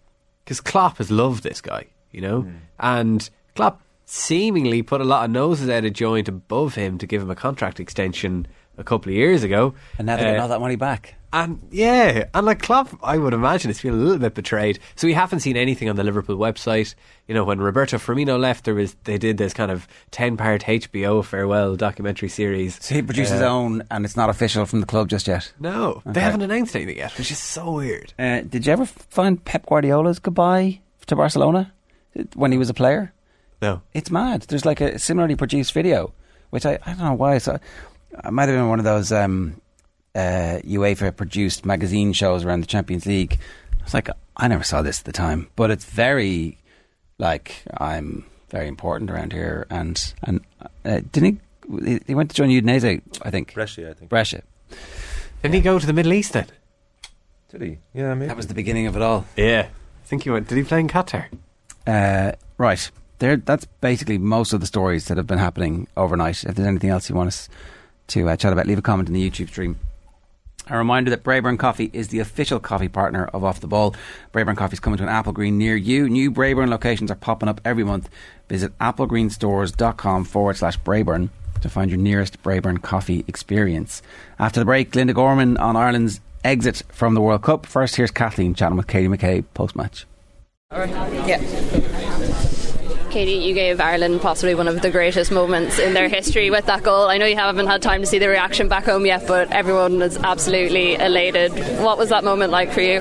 because Klopp has loved this guy. you know. And Klopp seemingly put a lot of noses out of joint above him to give him a contract extension a couple of years ago. And now they Uh, get all that money back. And yeah, and like Klopp, I would imagine it's feeling a little bit betrayed. So we haven't seen anything on the Liverpool website. You know, when Roberto Firmino left, there was they did this kind of ten part HBO farewell documentary series. So he produced his Uh, own, and it's not official from the club just yet. No, Okay. they haven't announced anything yet, which is so weird. Uh, did you ever find Pep Guardiola's goodbye to Barcelona when he was a player? No, It's mad. There's like a similarly produced video, which I, I don't know why. So I might have been one of those um, uh, UEFA produced magazine shows around the Champions League. I was like, I never saw this at the time, but it's very like I'm very important around here. And and uh, didn't he? He went to join Udinese, I think. Brescia, I think. Brescia. didn't he go to the Middle East then? Did he? Yeah, maybe. That was the beginning of it all. Yeah, I think he went. Did he play in Qatar? Uh, right. There, that's basically most of the stories that have been happening overnight. If there's anything else you want us to uh, chat about, leave a comment in the YouTube stream. A reminder that Braeburn Coffee is the official coffee partner of Off the Ball. Braeburn Coffee is coming to an Apple Green near you. New Braeburn locations are popping up every month. Visit applegreenstores.com forward slash Braeburn to find your nearest Braeburn coffee experience. After the break, Linda Gorman on Ireland's exit from the World Cup. First, here's Kathleen chatting with Katie McCabe post match. Katie, you gave Ireland possibly one of the greatest moments in their history with that goal. I know you haven't had time to see the reaction back home yet, but everyone was absolutely elated. What was that moment like for you?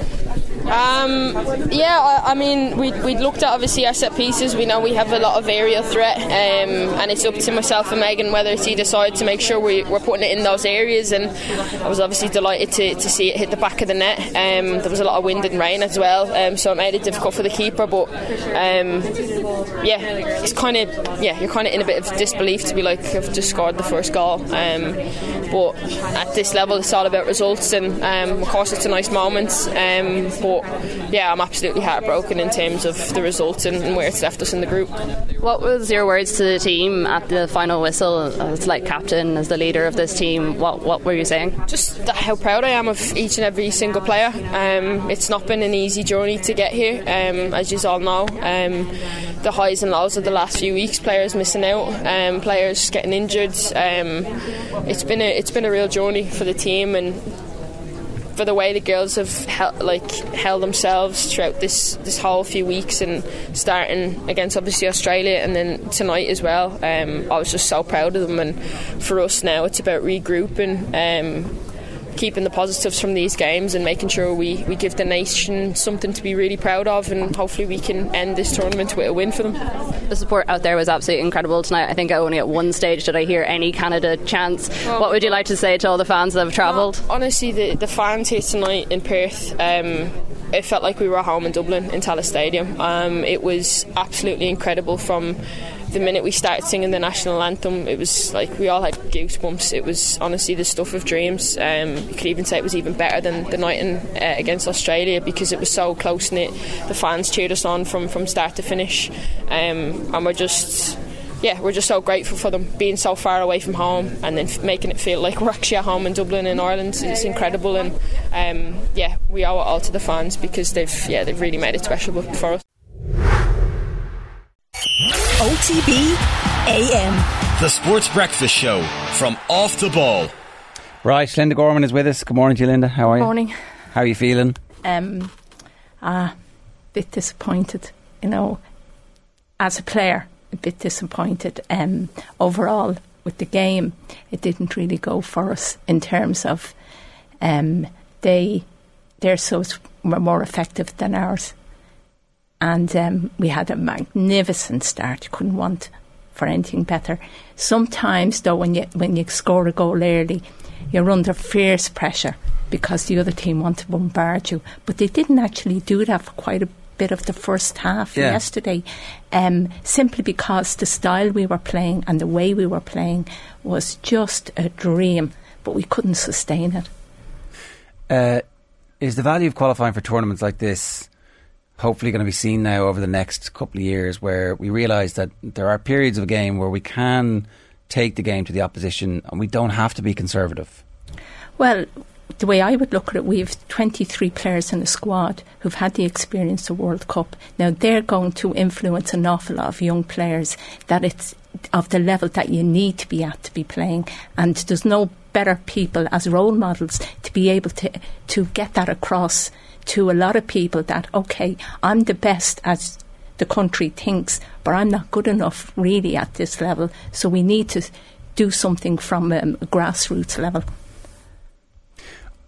Um, yeah, I, I mean, we we looked at obviously our set pieces. We know we have a lot of aerial threat, um, and it's up to myself and Megan whether to decide to make sure we, we're putting it in those areas. And I was obviously delighted to, to see it hit the back of the net. Um, there was a lot of wind and rain as well, um, so it made it difficult for the keeper. But um, yeah, it's kind of yeah, you're kind of in a bit of disbelief to be like, I've just scored the first goal. Um, but at this level, it's all about results, and of course, it's a nice moment. Um, but yeah, I'm absolutely heartbroken in terms of the result and, and where it's left us in the group. What was your words to the team at the final whistle as like captain, as the leader of this team? What what were you saying? Just how proud I am of each and every single player. Um, it's not been an easy journey to get here, um, as you all know. Um, the highs and lows of the last few weeks, players missing out, um, players getting injured. Um, it's been a it's been a real journey for the team and for the way the girls have held, like held themselves throughout this this whole few weeks and starting against obviously Australia and then tonight as well. Um, I was just so proud of them, and for us now it's about regrouping. Um, Keeping the positives from these games and making sure we, we give the nation something to be really proud of, and hopefully we can end this tournament with a win for them. The support out there was absolutely incredible tonight. I think only at one stage did I hear any Canada chants. What would you like to say to all the fans that have travelled? Honestly, the, the fans here tonight in Perth, um, it felt like we were at home in Dublin in Tallaght Stadium. Um, it was absolutely incredible from the minute we started singing the national anthem. It was like we all had goosebumps. It was honestly the stuff of dreams. Um, you could even say it was even better than the night in, uh, against Australia because it was so close knit. The fans cheered us on from, from start to finish, um, and we're just yeah, we're just so grateful for them being so far away from home and then f- making it feel like <laughs> we're actually at home in Dublin in Ireland. It's incredible, and um, yeah, we owe it all to the fans because they've yeah they've really made it special for us. OTB AM. The Sports Breakfast Show from Off the Ball. Right, Linda Gorman is with us. Good morning to you, Linda. How are you? Morning. How are you feeling? Um, a bit disappointed, you know, as a player, a bit disappointed. Um, overall, with the game, it didn't really go for us in terms of um, they their subs were more effective than ours, and um, we had a magnificent start. You couldn't want for anything better. Sometimes, though, when you when you score a goal early, you're under fierce pressure because the other team want to bombard you. But they didn't actually do that for quite a bit of the first half Yeah. yesterday, um, simply because the style we were playing and the way we were playing was just a dream, but we couldn't sustain it. Uh, is the value of qualifying for tournaments like this hopefully going to be seen now over the next couple of years where we realise that there are periods of a game where we can take the game to the opposition and we don't have to be conservative? Well, the way I would look at it, we have 23 players in the squad who've had the experience of World Cup. Now they're going to influence an awful lot of young players that it's of the level that you need to be at to be playing, and there's no better people as role models to be able to to get that across to a lot of people that okay, I'm the best as the country thinks, but I'm not good enough really at this level. So we need to do something from um, a grassroots level.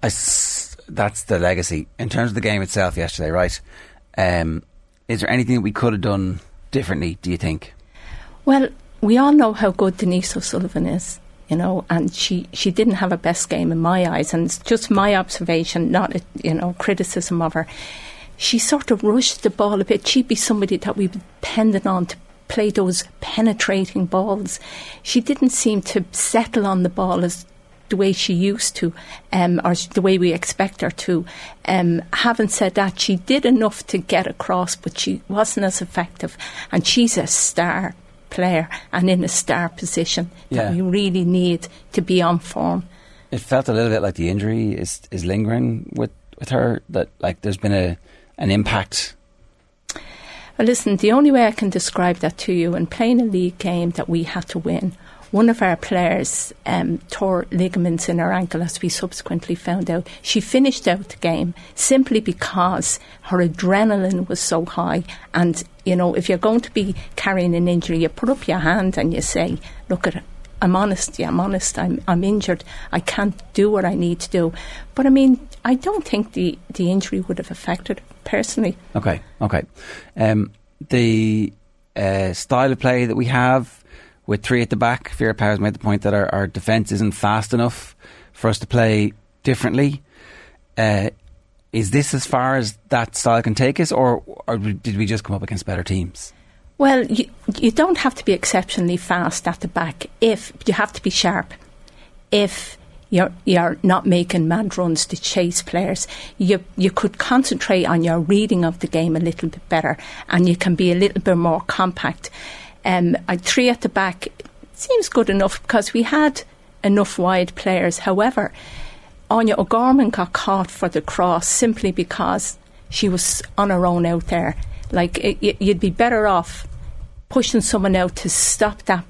S- that's the legacy. In terms of the game itself yesterday, right? Um, is there anything that we could have done differently, do you think? Well, we all know how good Denise O'Sullivan is, you know, and she, she didn't have a best game in my eyes, and it's just my observation, not, a, you know, criticism of her. She sort of rushed the ball a bit. She'd be somebody that we depended on to play those penetrating balls. She didn't seem to settle on the ball as the way she used to, um, or the way we expect her to. Um, having said that, she did enough to get across, but she wasn't as effective. And she's a star player and in a star position Yeah. that we really need to be on form. It felt a little bit like the injury is is lingering with, with her. That like there's been a an impact. Well, listen, the only way I can describe that to you, in playing a league game that we had to win, one of our players um, tore ligaments in her ankle, as we subsequently found out. She finished out the game simply because her adrenaline was so high. And, you know, if you're going to be carrying an injury, you put up your hand and you say, look at it. I'm honest, yeah, I'm honest, I'm, I'm injured, I can't do what I need to do. But I mean, I don't think the, the injury would have affected personally. Okay, okay. Um, the uh, style of play that we have with three at the back, Vera Pauw's made the point that our, our defence isn't fast enough for us to play differently. Uh, is this as far as that style can take us, or, or did we just come up against better teams? Well, you, you don't have to be exceptionally fast at the back if you have to be sharp. If you're you're not making mad runs to chase players, you you could concentrate on your reading of the game a little bit better, and you can be a little bit more compact. Um, three at the back seems good enough because we had enough wide players. However, Áine O'Gorman got caught for the cross simply because she was on her own out there. Like it, you'd be better off pushing someone out to stop that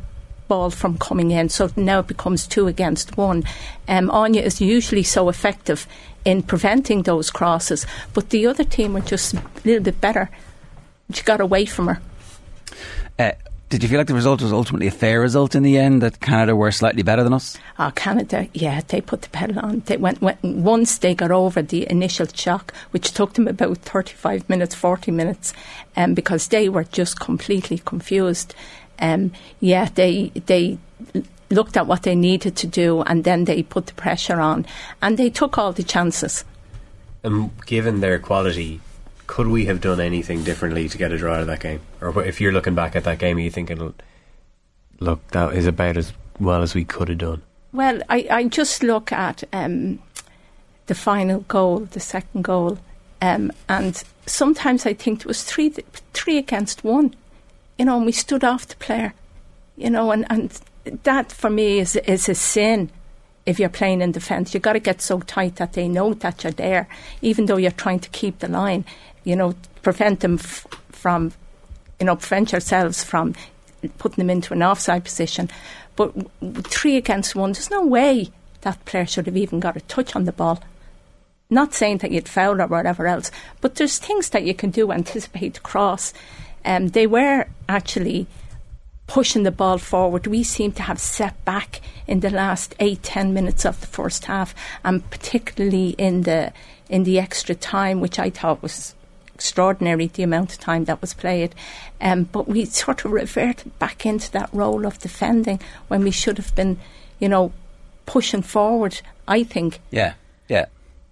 ball from coming in. So now it becomes two against one. Um, Áine is usually so effective in preventing those crosses, but the other team were just a little bit better. She got away from her. Did you feel like the result was ultimately a fair result in the end? That Canada were slightly better than us? Oh, Canada, yeah, they put the pedal on. They went, went once they got over the initial shock, which took them about thirty-five minutes, forty minutes, um, because they were just completely confused. Um, yeah, they they looked at what they needed to do, and then they put the pressure on, and they took all the chances. And given their quality, could we have done anything differently to get a draw out of that game? Or if you're looking back at that game, are you thinking, look, that is about as well as we could have done? Well, I, I just look at um, the final goal, the second goal, um, and sometimes I think it was three three against one, you know, and we stood off the player, you know, and, and that for me is is a sin. If you're playing in defence, you've got to get so tight that they know that you're there, even though you're trying to keep the line. You know, prevent them f- from, you know, prevent yourselves from putting them into an offside position. But w- three against one, there's no way that player should have even got a touch on the ball. Not saying that you'd foul or whatever else, but there's things that you can do, anticipate the cross. Um, they were actually pushing the ball forward. We seem to have set back in the last eight, ten minutes of the first half, and particularly in the in the extra time, which I thought was extraordinary the amount of time that was played. Um, but we <laughs> sort of reverted back into that role of defending when we should have been, you know, pushing forward. I think. Yeah, yeah.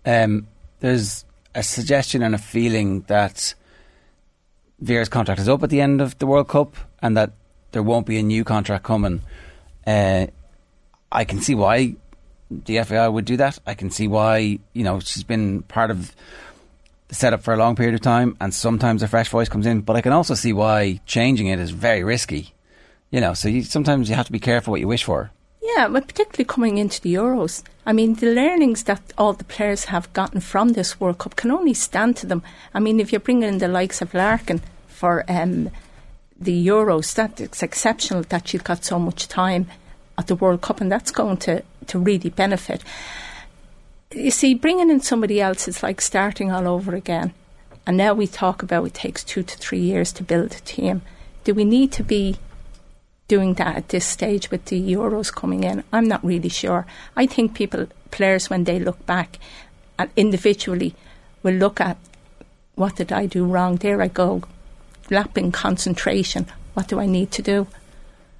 Um, there's a suggestion and a feeling that Vera's contract is up at the end of the World Cup and that there won't be a new contract coming. Uh, I can see why the FAI would do that. I can see why, you know, she's been part of the setup for a long period of time and sometimes a fresh voice comes in, but I can also see why changing it is very risky. You know, so you, sometimes you have to be careful what you wish for. Yeah, but particularly coming into the Euros. I mean, the learnings that all the players have gotten from this World Cup can only stand to them. I mean, if you bring in the likes of Larkin for um, the Euros, that it's exceptional that she's got so much time at the World Cup, and that's going to, to really benefit. You see, bringing in somebody else is like starting all over again. And now we talk about it takes two to three years to build a team. Do we need to be doing that at this stage with the Euros coming in? I'm not really sure. I think people, players, when they look back and individually, will look at what did I do wrong? There I go, lapping concentration. What do I need to do?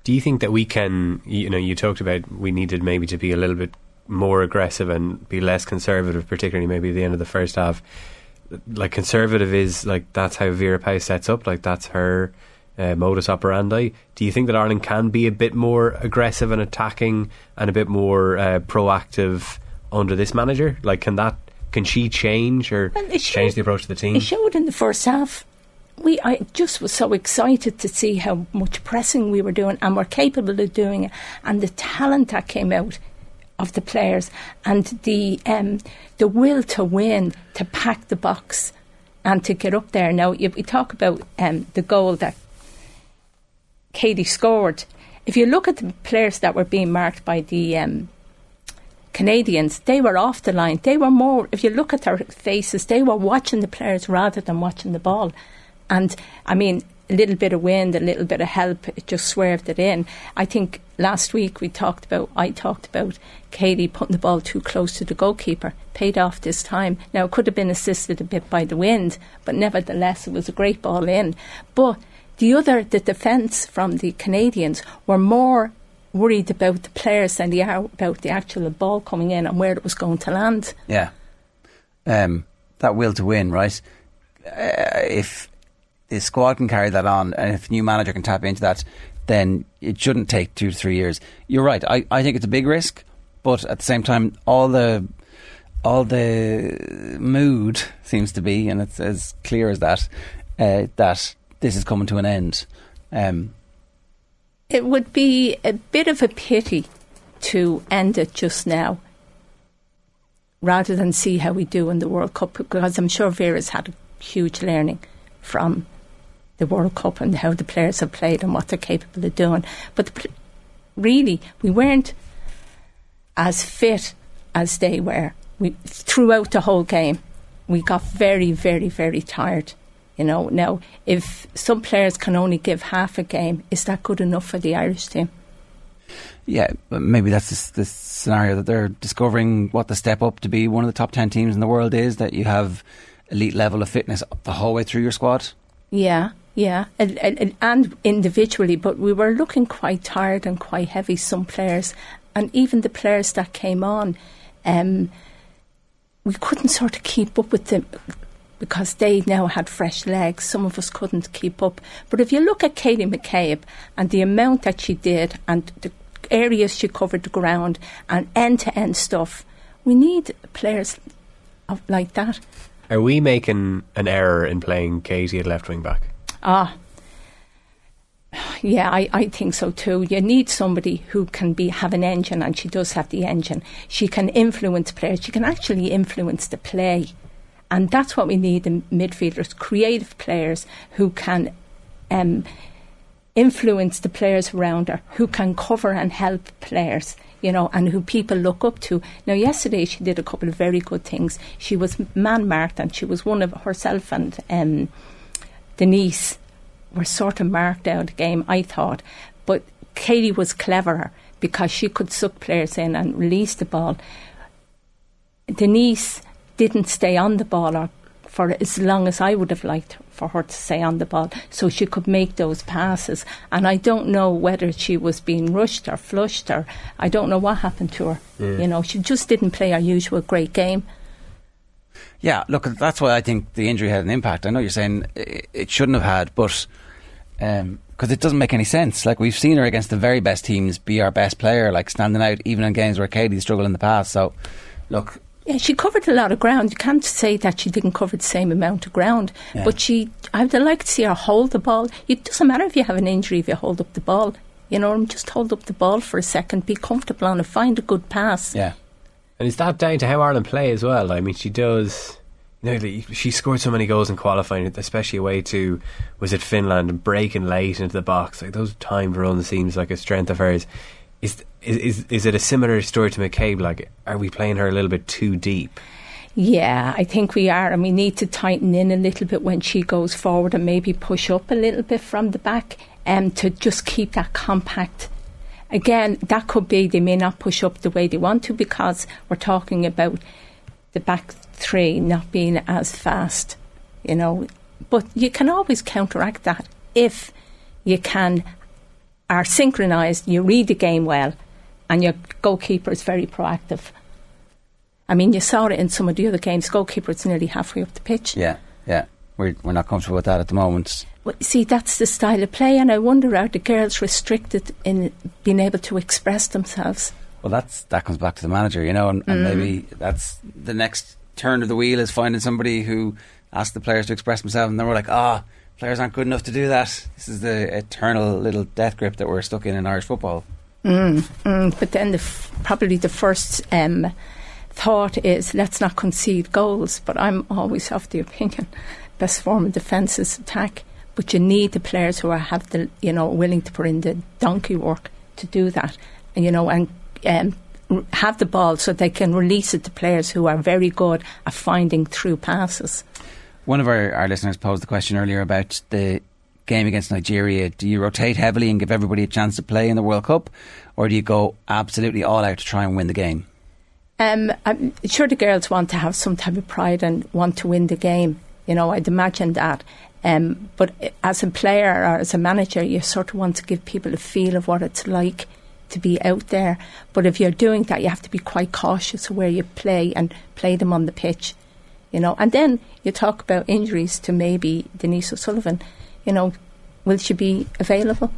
Do you think that we can, you know, you talked about we needed maybe to be a little bit more aggressive and be less conservative, particularly maybe at the end of the first half? Like, conservative is like that's how Vera Pauw sets up, like, that's her uh, modus operandi. Do you think that Ireland can be a bit more aggressive and attacking and a bit more uh, proactive under this manager? Like, can that can she change or Well, it change showed- the approach to the team? It showed in the first half. We, I just was so excited to see how much pressing we were doing and were capable of doing it, and the talent that came out of the players, and the um, the will to win, to pack the box, and to get up there. Now, we talk about um, the goal that Katie scored, if you look at the players that were being marked by the um, Canadians, they were off the line. They were more, if you look at their faces, they were watching the players rather than watching the ball. And I mean, a little bit of wind, a little bit of help, it just swerved it in. I think last week we talked about, I talked about Katie putting the ball too close to the goalkeeper. Paid off this time. Now, it could have been assisted a bit by the wind, but nevertheless, it was a great ball in. But the other, the defence from the Canadians were more worried about the players than they are about the actual ball coming in and where it was going to land. Yeah. Um, that will to win, right? Uh, if the squad can carry that on and if a new manager can tap into that, then it shouldn't take two to three years. You're right. I, I think it's a big risk, but at the same time, all the all the mood seems to be, and it's as clear as that, uh, that this is coming to an end. Um, It would be a bit of a pity to end it just now rather than see how we do in the World Cup because I'm sure Vera's had a huge learning from the World Cup and how the players have played and what they're capable of doing. But the, pl- really, we weren't as fit as they were. We throughout the whole game, we got very, very, very tired. You know, now if some players can only give half a game, is that good enough for the Irish team? Yeah, maybe that's this scenario that they're discovering what the step up to be one of the top 10 teams in the world is that you have elite level of fitness the whole way through your squad. Yeah, yeah, and, and, and individually, but we were looking quite tired and quite heavy. Some players, and even the players that came on, um, we couldn't sort of keep up with them because they now had fresh legs. Some of us couldn't keep up. But if you look at Katie McCabe and the amount that she did and the areas she covered the ground and end to end stuff, we need players like that. Are we making an error in playing Katie at left wing back? Ah, yeah, I, I think so too. You need somebody who can be have an engine, and she does have the engine. She can influence players. She can actually influence the play, and that's what we need in midfielders: creative players who can um, influence the players around her, who can cover and help players. You know, and who people look up to. Now, yesterday she did a couple of very good things. She was man marked, and she was one of herself and um, Denise were sort of marked out of the game, I thought. But Katie was cleverer because she could suck players in and release the ball. Denise didn't stay on the ball or for as long as I would have liked for her to stay on the ball so she could make those passes. And I don't know whether she was being rushed or flushed or I don't know what happened to her. Yeah. You know, she just didn't play her usual great game. Yeah, look, that's why I think the injury had an impact. I know you're saying it shouldn't have had, but um, because it doesn't make any sense. Like we've seen her against the very best teams be our best player, like standing out even in games where Katie struggled in the past. So, look, Yeah, she covered a lot of ground. You can't say that she didn't cover the same amount of ground, Yeah. but she. I would like to see her hold the ball. It doesn't matter if you have an injury if you hold up the ball. You know, just hold up the ball for a second, be comfortable on it, find a good pass. Yeah. And is that down to how Ireland play as well? I mean, she does. You know, she scored so many goals in qualifying, especially away to was it Finland and breaking late into the box. Like those timed runs seems like a strength of hers. Is is is it a similar story to McCabe? Like, are we playing her a little bit too deep? Yeah, I think we are, and we need to tighten in a little bit when she goes forward and maybe push up a little bit from the back um, to just keep that compact. Again, that could be they may not push up the way they want to because we're talking about the back three not being as fast, you know. But you can always counteract that if you can are synchronised, you read the game well, and your goalkeeper is very proactive. I mean, you saw it in some of the other games. Goalkeeper is nearly halfway up the pitch. Yeah, yeah. We're, we're not comfortable with that at the moment. See, that's the style of play, and I wonder are the girls restricted in being able to express themselves? Well, that's that comes back to the manager, you know, and, and mm. maybe that's the next turn of the wheel is finding somebody who asks the players to express themselves, and then we're like, ah, oh, players aren't good enough to do that. This is the eternal little death grip that we're stuck in in Irish football. Mm, mm, but then the f- probably the first um, thought is let's not concede goals. But I'm always of the opinion <laughs> best form of defence is attack. But you need the players who are have the you know willing to put in the donkey work to do that, and you know and um, have the ball so they can release it to players who are very good at finding through passes. One of our, our listeners posed the question earlier about the game against Nigeria. Do you rotate heavily and give everybody a chance to play in the World Cup, or do you go absolutely all out to try and win the game? Um, I'm sure the girls want to have some type of pride and want to win the game. You know, I'd imagine that. Um, but as a player or as a manager, you sort of want to give people a feel of what it's like to be out there. But if you're doing that, you have to be quite cautious of where you play and play them on the pitch you know. And then you talk about injuries to maybe Denise O'Sullivan. You know, will she be available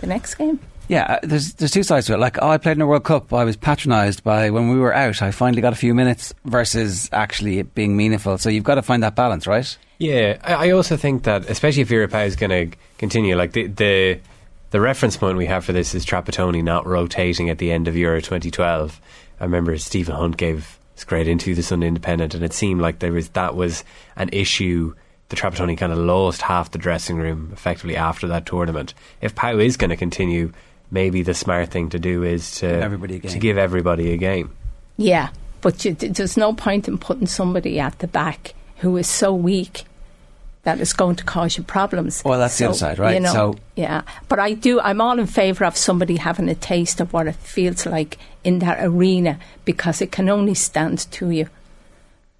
the next game? Yeah, uh, there's there's two sides to it. Like, oh, I played in the World Cup. I was patronised by when we were out. I finally got a few minutes versus actually it being meaningful. So you've got to find that balance, right? Yeah, I, I also think that especially if Vera Pauw is going to continue, like the the the reference point we have for this is Trapattoni not rotating at the end of Euro 2012. I remember Stephen Hunt gave straight into the Sunday Independent, and it seemed like there was that was an issue. The Trapattoni kind of lost half the dressing room effectively after that tournament. If Pauw is going to continue, maybe the smart thing to do is to to give everybody a game. Yeah, but you, there's no point in putting somebody at the back who is so weak that is going to cause you problems. Well, that's so, the other side, right? You know, so yeah, but I do. I'm all in favour of somebody having a taste of what it feels like in that arena because it can only stand to you.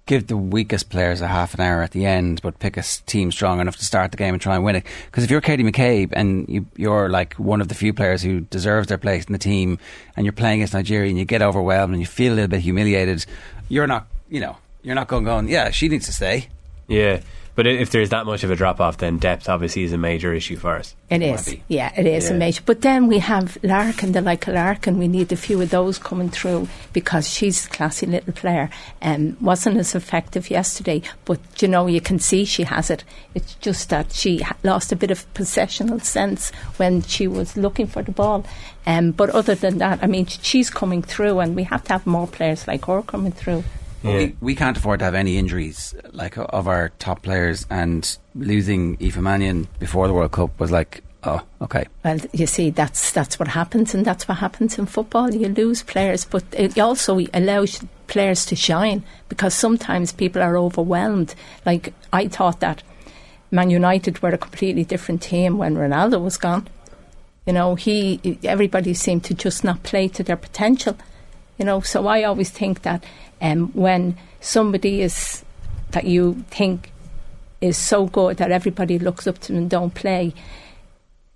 Give the weakest players a half an hour at the end, but pick a team strong enough to start the game and try and win it. Because if you're Katie McCabe and you, you're like one of the few players who deserves their place in the team, and you're playing against Nigeria and you get overwhelmed and you feel a little bit humiliated, you're not, you know, you're not going going. Yeah, she needs to stay. Yeah. But if there's that much of a drop off, then depth obviously is a major issue for us. It is, yeah, it is yeah. a major. But then we have Larkin, the like Larkin. We need a few of those coming through because she's a classy little player. Um, wasn't as effective yesterday, but you know you can see she has it. It's just that she lost a bit of possessional sense when she was looking for the ball. Um, but other than that, I mean, she's coming through, and we have to have more players like her coming through. Yeah. We, we can't afford to have any injuries like of our top players, and losing Aoife Mannion before the World Cup was like, oh, okay. Well, you see, that's that's what happens, and that's what happens in football. You lose players, but it also allows players to shine because sometimes people are overwhelmed. Like I thought that Man United were a completely different team when Ronaldo was gone. You know, he everybody seemed to just not play to their potential. You know, so I always think that um, when somebody is that you think is so good that everybody looks up to them and don't play,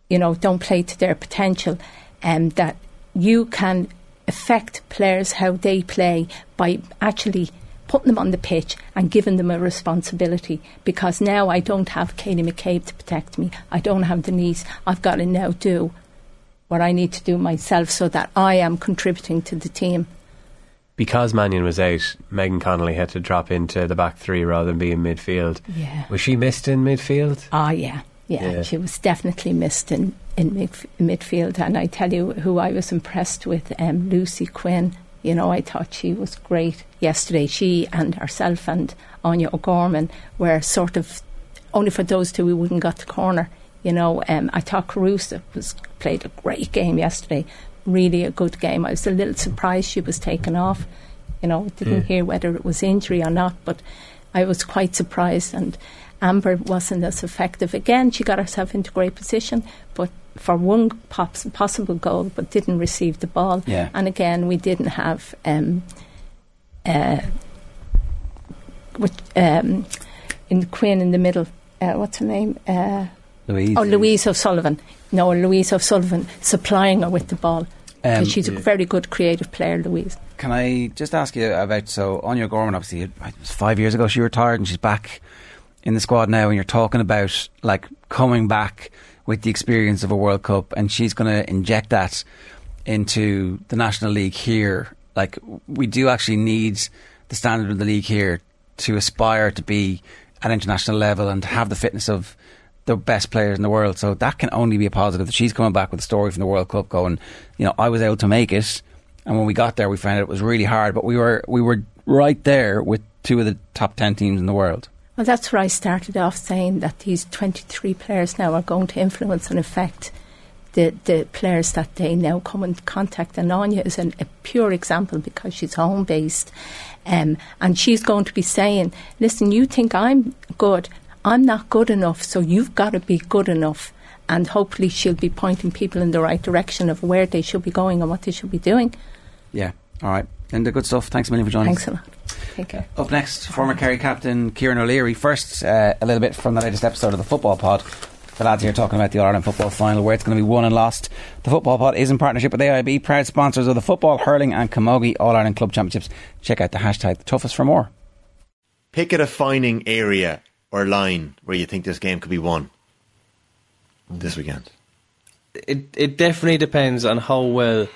you know, don't play to their potential, and um, that you can affect players how they play by actually putting them on the pitch and giving them a responsibility because now I don't have Katie McCabe to protect me. I don't have Denise. I've got to now do what I need to do myself so that I am contributing to the team because Mannion was out, Megan Connolly had to drop into the back three rather than be in midfield. Yeah. Was she missed in midfield? Oh, yeah. Yeah, Yeah. she was definitely missed in, in midf- midfield. And I tell you who I was impressed with, um, Lucy Quinn. You know, I thought she was great yesterday. She and herself and Áine O'Gorman were sort of only for those two we wouldn't got the corner. You know, um, I thought Carusa was played a great game yesterday. Really a good game. I was a little surprised she was taken off. You know, didn't Mm. hear whether it was injury or not, but I was quite surprised. And Amber wasn't as effective. Again, she got herself into great position, but for one pops, possible goal, but didn't receive the ball. Yeah. And again, we didn't have um, uh, with, um, in Quinn in the middle. Uh, what's her name? Uh, Louise. Oh, Louise O'Sullivan. No, Louise O'Sullivan supplying her with the ball. Um, she's a very good creative player, Louise. Can I just ask you about so Áine Gorman? Obviously, it was five years ago she retired, and she's back in the squad now. And you're talking about like coming back with the experience of a World Cup, and she's going to inject that into the National League here. Like we do actually need the standard of the league here to aspire to be at international level and have the fitness of the best players in the world. So that can only be a positive. That she's coming back with a story from the World Cup, going, you know, I was able to make it, and when we got there, we found it was really hard, but we were we were right there with two of the top ten teams in the world. Well, that's where I started off saying that these 23 players now are going to influence and affect the, the players that they now come in contact. And Áine is an, a pure example because she's home based. Um, and she's going to be saying, listen, you think I'm good. I'm not good enough, so you've got to be good enough. And hopefully, she'll be pointing people in the right direction of where they should be going and what they should be doing. Yeah. All right. And the good stuff. Thanks a million for joining Thanks a lot. Take care. Up next, former Kerry captain Kieran O'Leary. First, uh, a little bit from the latest episode of the Football Pod. The lads here talking about the All Ireland football final, where it's going to be won and lost. The Football Pod is in partnership with AIB, proud sponsors of the football, hurling, and camogie All Ireland Club Championships. Check out the hashtag the toughest for more. Pick a defining area or line where you think this game could be won this weekend. it it definitely depends on how well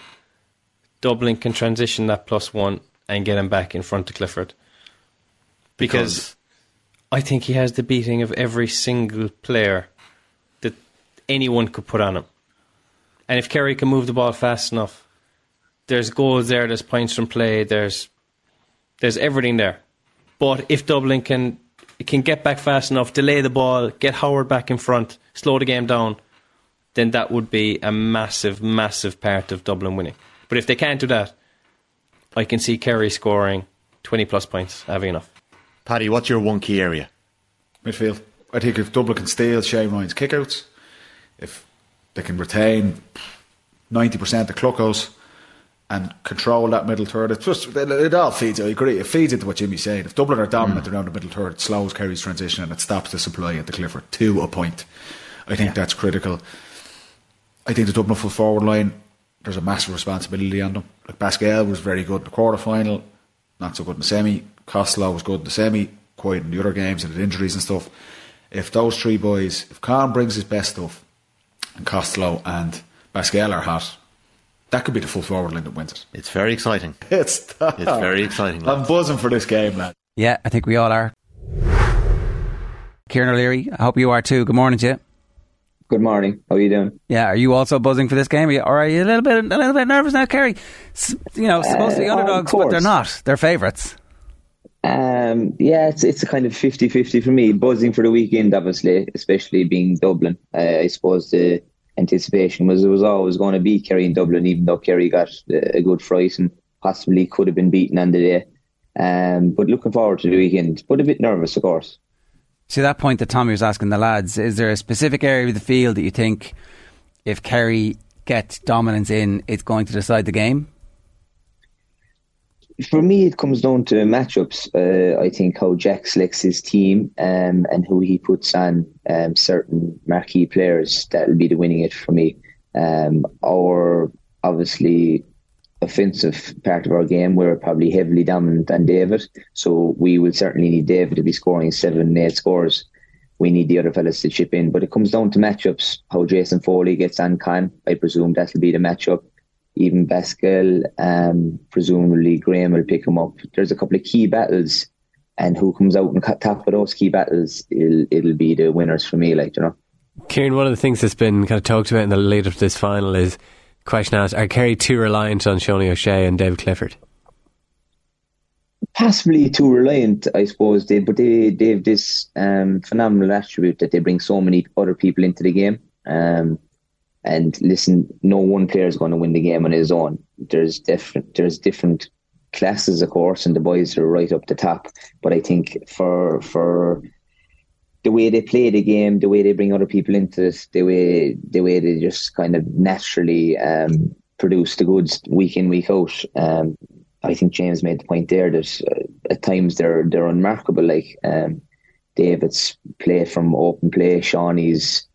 Dublin can transition that plus one and get him back in front of Clifford. Because, I think he has the beating of every single player that anyone could put on him. And if Kerry can move the ball fast enough, there's goals there, there's points from play, there's there's everything there. But if Dublin can can get back fast enough, delay the ball, get Howard back in front, slow the game down, then that would be a massive, massive part of Dublin winning. But if they can't do that, I can see Kerry scoring 20 plus points, having enough. Paddy, what's your one key area? Midfield. I think if Dublin can steal Shane Ryan's kickouts, if they can retain 90% of Cluxton's and control that middle third, it just it, it all feeds. I agree. It feeds into what Jimmy's saying. If Dublin are dominant mm. around the middle third, it slows Kerry's transition and it stops the supply at the Clifford to a point. I think that's critical. I think the Dublin full forward line, there's a massive responsibility on them. Like Pascal was very good in the quarter final, not so good in the semi. Costello was good in the semi, quiet in the other games and injuries and stuff. If those three boys, if Con brings his best stuff, and Costello and Pascal are hot, that could be the full forward line that wins it. It's very exciting. <laughs> It's It's very exciting. I'm buzzing for this game, lad. Yeah, I think we all are. Kieran O'Leary, I hope you are too. Good morning to you. Good morning. How are you doing? Yeah, are you also buzzing for this game? Are you, or are you a little bit, a little bit nervous now, Kerry? S- you know, supposed to be Uh, underdogs, but they're not. They're favourites. Um, yeah, it's it's a kind of 50-50 for me. Buzzing for the weekend, obviously, especially being Dublin. Uh, I suppose the anticipation was it was always going to be Kerry in Dublin, even though Kerry got uh, a good fright and possibly could have been beaten on the day. Um, but looking forward to the weekend, but a bit nervous, of course. To that point that Tommy was asking the lads, is there a specific area of the field that you think if Kerry get dominance in, it's going to decide the game? For me, it comes down to matchups. Uh, I think how Jack selects his team um, and who he puts on um, certain marquee players that'll be the winning it for me. Um, our obviously offensive part of our game, we're probably heavily dominant on David, so we will certainly need David to be scoring seven, eight scores. We need the other fellas to chip in, but it comes down to matchups. How Jason Foley gets on Con, I presume that'll be the matchup even Pascal, um, presumably Graham will pick him up. There's a couple of key battles, and who comes out on top of those key battles, it'll, it'll be the winners for me, like, you know. Kieran, one of the things that's been kind of talked about in the lead up to this final is question asked: Are Kerry too reliant on Seanie O'Shea and David Clifford? Possibly too reliant, I suppose. They, but they they have this um, phenomenal attribute that they bring so many other people into the game. Um, and listen, no one player is going to win the game on his own. There's different there's different classes, of course, and the boys are right up the top. But I think for for the way they play the game, the way they bring other people into it, the way the way they just kind of naturally um, produce the goods week in week out. Um, I think James made the point there that uh, at times they're they're unmarkable. Like um, David's play from open play, Seanie's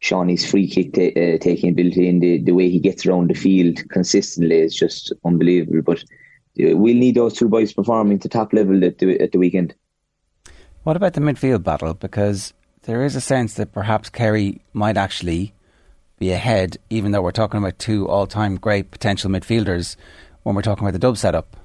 Seanie's free kick uh, taking ability, and the, the way he gets around the field consistently is just unbelievable. But we'll need those two boys performing to top level at the, at the weekend. What about the midfield battle? Because there is a sense that perhaps Kerry might actually be ahead, even though we're talking about two all-time great potential midfielders when we're talking about the dub setup.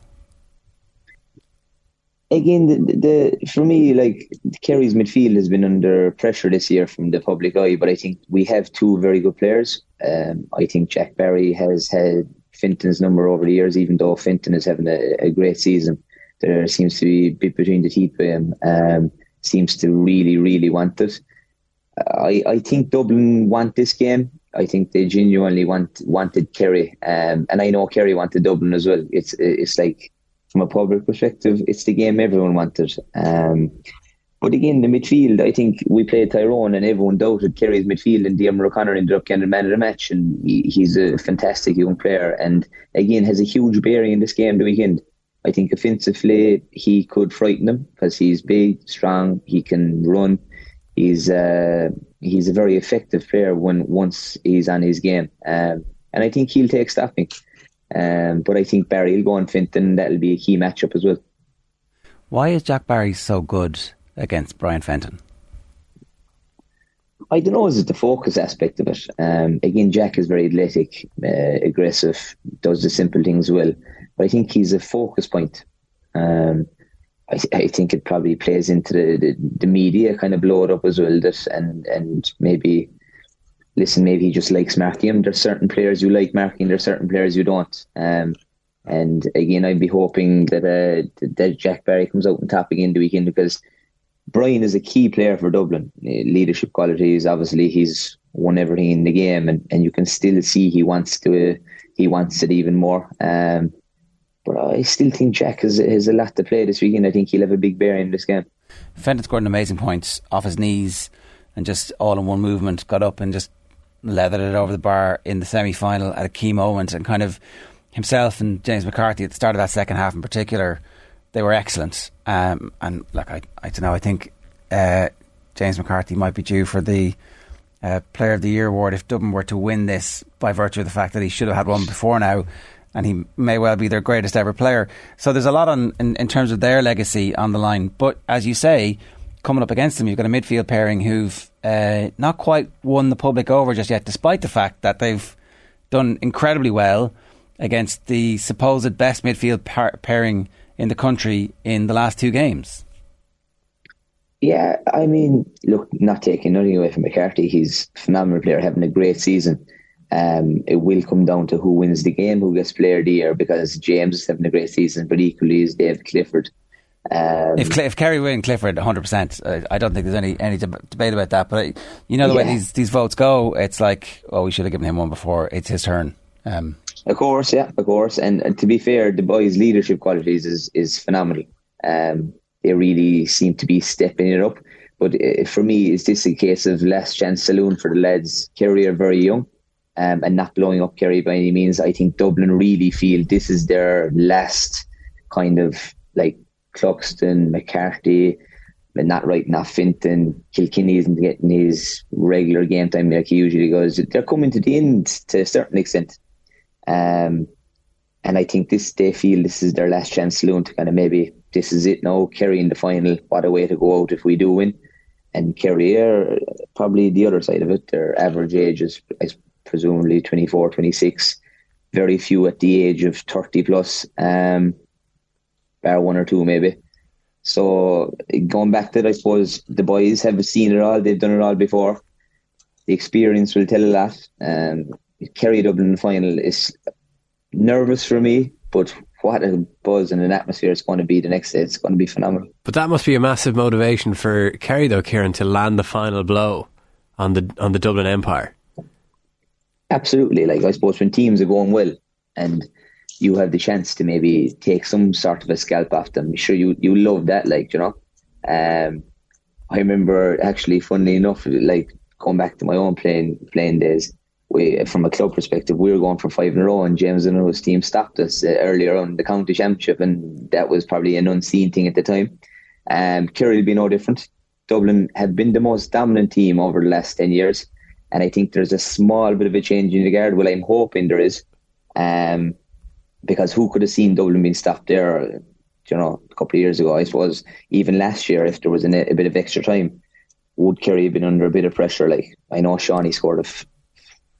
Again, the, the for me, like Kerry's midfield has been under pressure this year from the public eye, but I think we have two very good players. Um, I think Jack Barry has had Fenton's number over the years, even though Fintan is having a, a great season there seems to be a bit between the teeth with him. Um, seems to really, really want it. I, I think Dublin want this game. I think they genuinely want wanted Kerry, um, and I know Kerry wanted Dublin as well. It's it's like from a public perspective, it's the game everyone wanted. Um, but again, the midfield, I think we played Tyrone and everyone doubted Kerry's midfield, and Diarmuid O'Connor ended up getting the man of the match, and he, he's a fantastic young player, and again has a huge bearing in this game the weekend. I think offensively he could frighten them because he's big, strong, he can run. He's uh, he's a very effective player when once he's on his game, um, and I think he'll take stopping. Um, but I think Barry will go on Fenton. That'll be a key matchup as well. Why is Jack Barry so good against Brian Fenton? I don't know. Is it the focus aspect of it? Um, again, Jack is very athletic, uh, aggressive, does the simple things well. But I think he's a focus point. Um, I, I, think it probably plays into the, the, the, media kind of blow it up as well. That and and maybe listen, maybe he just likes marking him. There's certain players you like marking. There's certain players you don't. Um, and again, I'd be hoping that uh, that Jack Barry comes out on top again the weekend because Brian is a key player for Dublin. Uh, leadership qualities, obviously, he's won everything in the game, and, and you can still see he wants to. He wants it even more. Um, but I still think Jack has, has a lot to play this weekend. I think he'll have a big bearing in this game. Fenton scored an amazing point off his knees and just all in one movement got up and just leathered it over the bar in the semi final at a key moment and kind of himself and James McCarthy at the start of that second half in particular, they were excellent. Um, and like I, I don't know, I think uh, James McCarthy might be due for the uh, Player of the Year award if Dublin were to win this by virtue of the fact that he should have had one before now and he may well be their greatest ever player. So there's a lot on in, in terms of their legacy on the line. But as you say, coming up against them, you've got a midfield pairing who've uh, not quite won the public over just yet, despite the fact that they've done incredibly well against the supposed best midfield par- pairing in the country in the last two games. Yeah, I mean, look, not taking nothing away from McCarthy, he's a phenomenal player, having a great season. Um, it will come down to who wins the game, who gets player of the year, because James is having a great season, but equally is Dave Clifford. Um, if if Kerry win Clifford 100%, I don't think there's any any deb- debate about that. But I, you know the yeah. way these, these votes go, it's like, oh, we should have given him one before. It's his turn. Um, of course, yeah, of course. And, and, to be fair, the boys' leadership qualities is is phenomenal. Um, they really seem to be stepping it up. But uh, for me, is this a case of last chance saloon for the lads? Kerry are very young um, and not blowing up Kerry by any means. I think Dublin really feel this is their last kind of like Cluxton, McCarthy, but not right now Fenton, Kilkenny isn't getting his regular game time like he usually goes. They're coming to the end to a certain extent. Um, and I think this they feel this is their last chance saloon to kind of maybe this is it now, Kerry in the final. What a way to go out if we do win. And Kerry are probably the other side of it. Their average age is, is presumably 24, 26. Very few at the age of 30 plus, um, bar one or two maybe. So going back to it, I suppose the boys have seen it all. They've done it all before. the experience will tell a lot. Um, Kerry Dublin final is nervous for me, but what a buzz and an atmosphere it's going to be the next day. It's going to be phenomenal. But that must be a massive motivation for Kerry, though, Kieran, to land the final blow on the on the Dublin Empire. Absolutely. Like I suppose when teams are going well and you have the chance to maybe take some sort of a scalp off them, sure you you love that. Like you know, um, I remember actually, funnily enough, like going back to my own playing playing days we, from a club perspective, we were going for five in a row, and James and his team stopped us uh, earlier on the county championship, and that was probably an unseen thing at the time. Um, Kerry will be no different. Dublin have been the most dominant team over the last ten years, and I think there's a small bit of a change in the guard. Well, I'm hoping there is, um, because who could have seen Dublin being stopped there, you know, a couple of years ago? I suppose even last year, if there was an, a bit of extra time, would Kerry have been under a bit of pressure? Like I know Shawnee scored a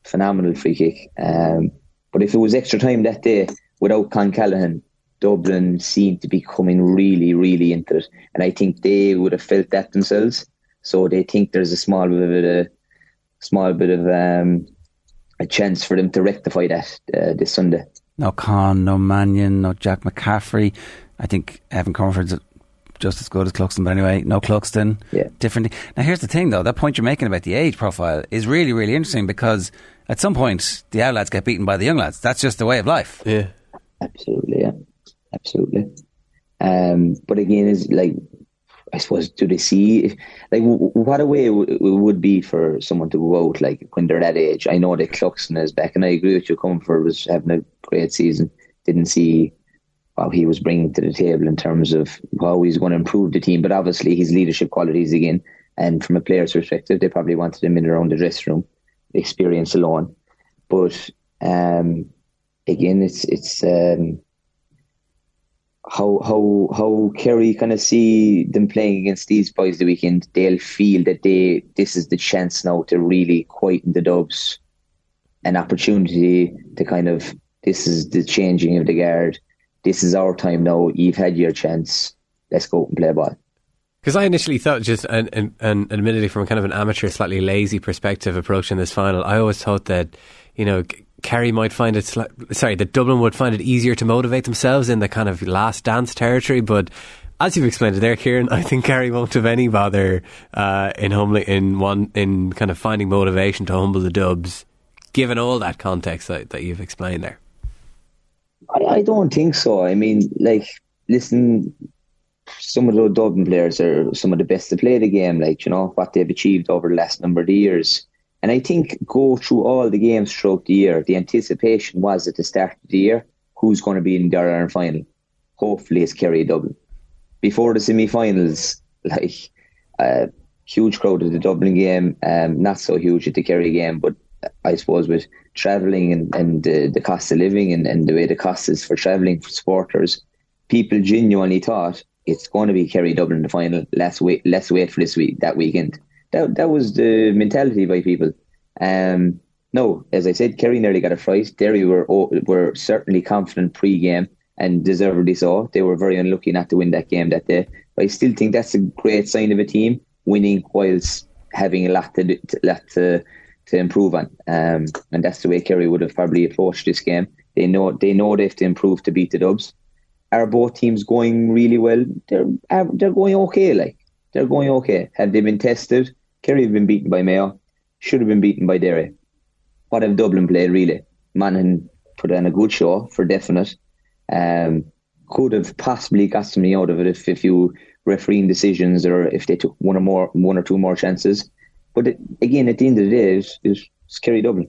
phenomenal free kick. Um, but if it was extra time that day without Con Callaghan, Dublin seemed to be coming really, really into it. And I think they would have felt that themselves. So they think there's a small bit of a small bit of um, a chance for them to rectify that uh, this Sunday. No Con, no Mannion, no Jack McCaffrey. I think Evan Comerford's just as good as Cluxton, but anyway, no Cluxton. Yeah. Different. Now, here's the thing, though. That point you're making about the age profile is really, really interesting because at some point the old lads get beaten by the young lads. That's just the way of life. Yeah. Absolutely. Yeah. Absolutely. Um, but again, is like, I suppose, do they see like what a way it would be for someone to go out like when they're that age? I know that Cluxton is back, and I agree with you. Comerford was having a great season. Didn't see what he was bringing to the table in terms of how he's going to improve the team. But obviously, his leadership qualities again, and from a player's perspective, they probably wanted him in around the dressing room, experience alone. But um, again, it's it's um, how how how Kerry kind of see them playing against these boys the weekend. They'll feel that they this is the chance now to really quieten the Dubs, an opportunity to kind of this is the changing of the guard this is our time now. You've had your chance. Let's go and play ball. Because I initially thought, just and, and, admittedly from kind of an amateur, slightly lazy perspective approaching this final, I always thought that, you know, Kerry might find it, sli- sorry, that Dublin would find it easier to motivate themselves in the kind of last dance territory. But as you've explained it there, Kieran, <laughs> I think Kerry won't have any bother uh, in humbling, in one, in kind of finding motivation to humble the Dubs, given all that context that, that you've explained there. I, I don't think so. I mean, like, listen, some of the Dublin players are some of the best to play the game, like, you know, what they've achieved over the last number of years. And I think go through all the games throughout the year, the anticipation was at the start of the year, who's going to be in the Ireland final? Hopefully it's Kerry Dublin. Before the semi-finals, <laughs> like, a huge crowd at the Dublin game, um, not so huge at the Kerry game, but I suppose with travelling and, and uh, the cost of living and, and the way the cost is for travelling for supporters, people genuinely thought it's going to be Kerry Dublin in the final. Let's wait. Let's wait for this week that weekend. That that was the mentality by people. Um, no, as I said, Kerry nearly got a fright. Derry were were certainly confident pre-game and deservedly so. They were very unlucky not to win that game that day. But I still think that's a great sign of a team winning whilst having a lot to, lot to to improve on. Um, and that's the way Kerry would have probably approached this game. They know they know they have to improve to beat the Dubs. Are both teams going really well? They're they're going okay. Like they're going okay. Have they been tested? Kerry have been beaten by Mayo. Should have been beaten by Derry. What have Dublin played really? Monaghan put on a good show for definite. Um, could have possibly got something out of it if, if you refereeing decisions or if they took one or more one or two more chances. But it, again, at the end of the day, it's, it's scary Dublin.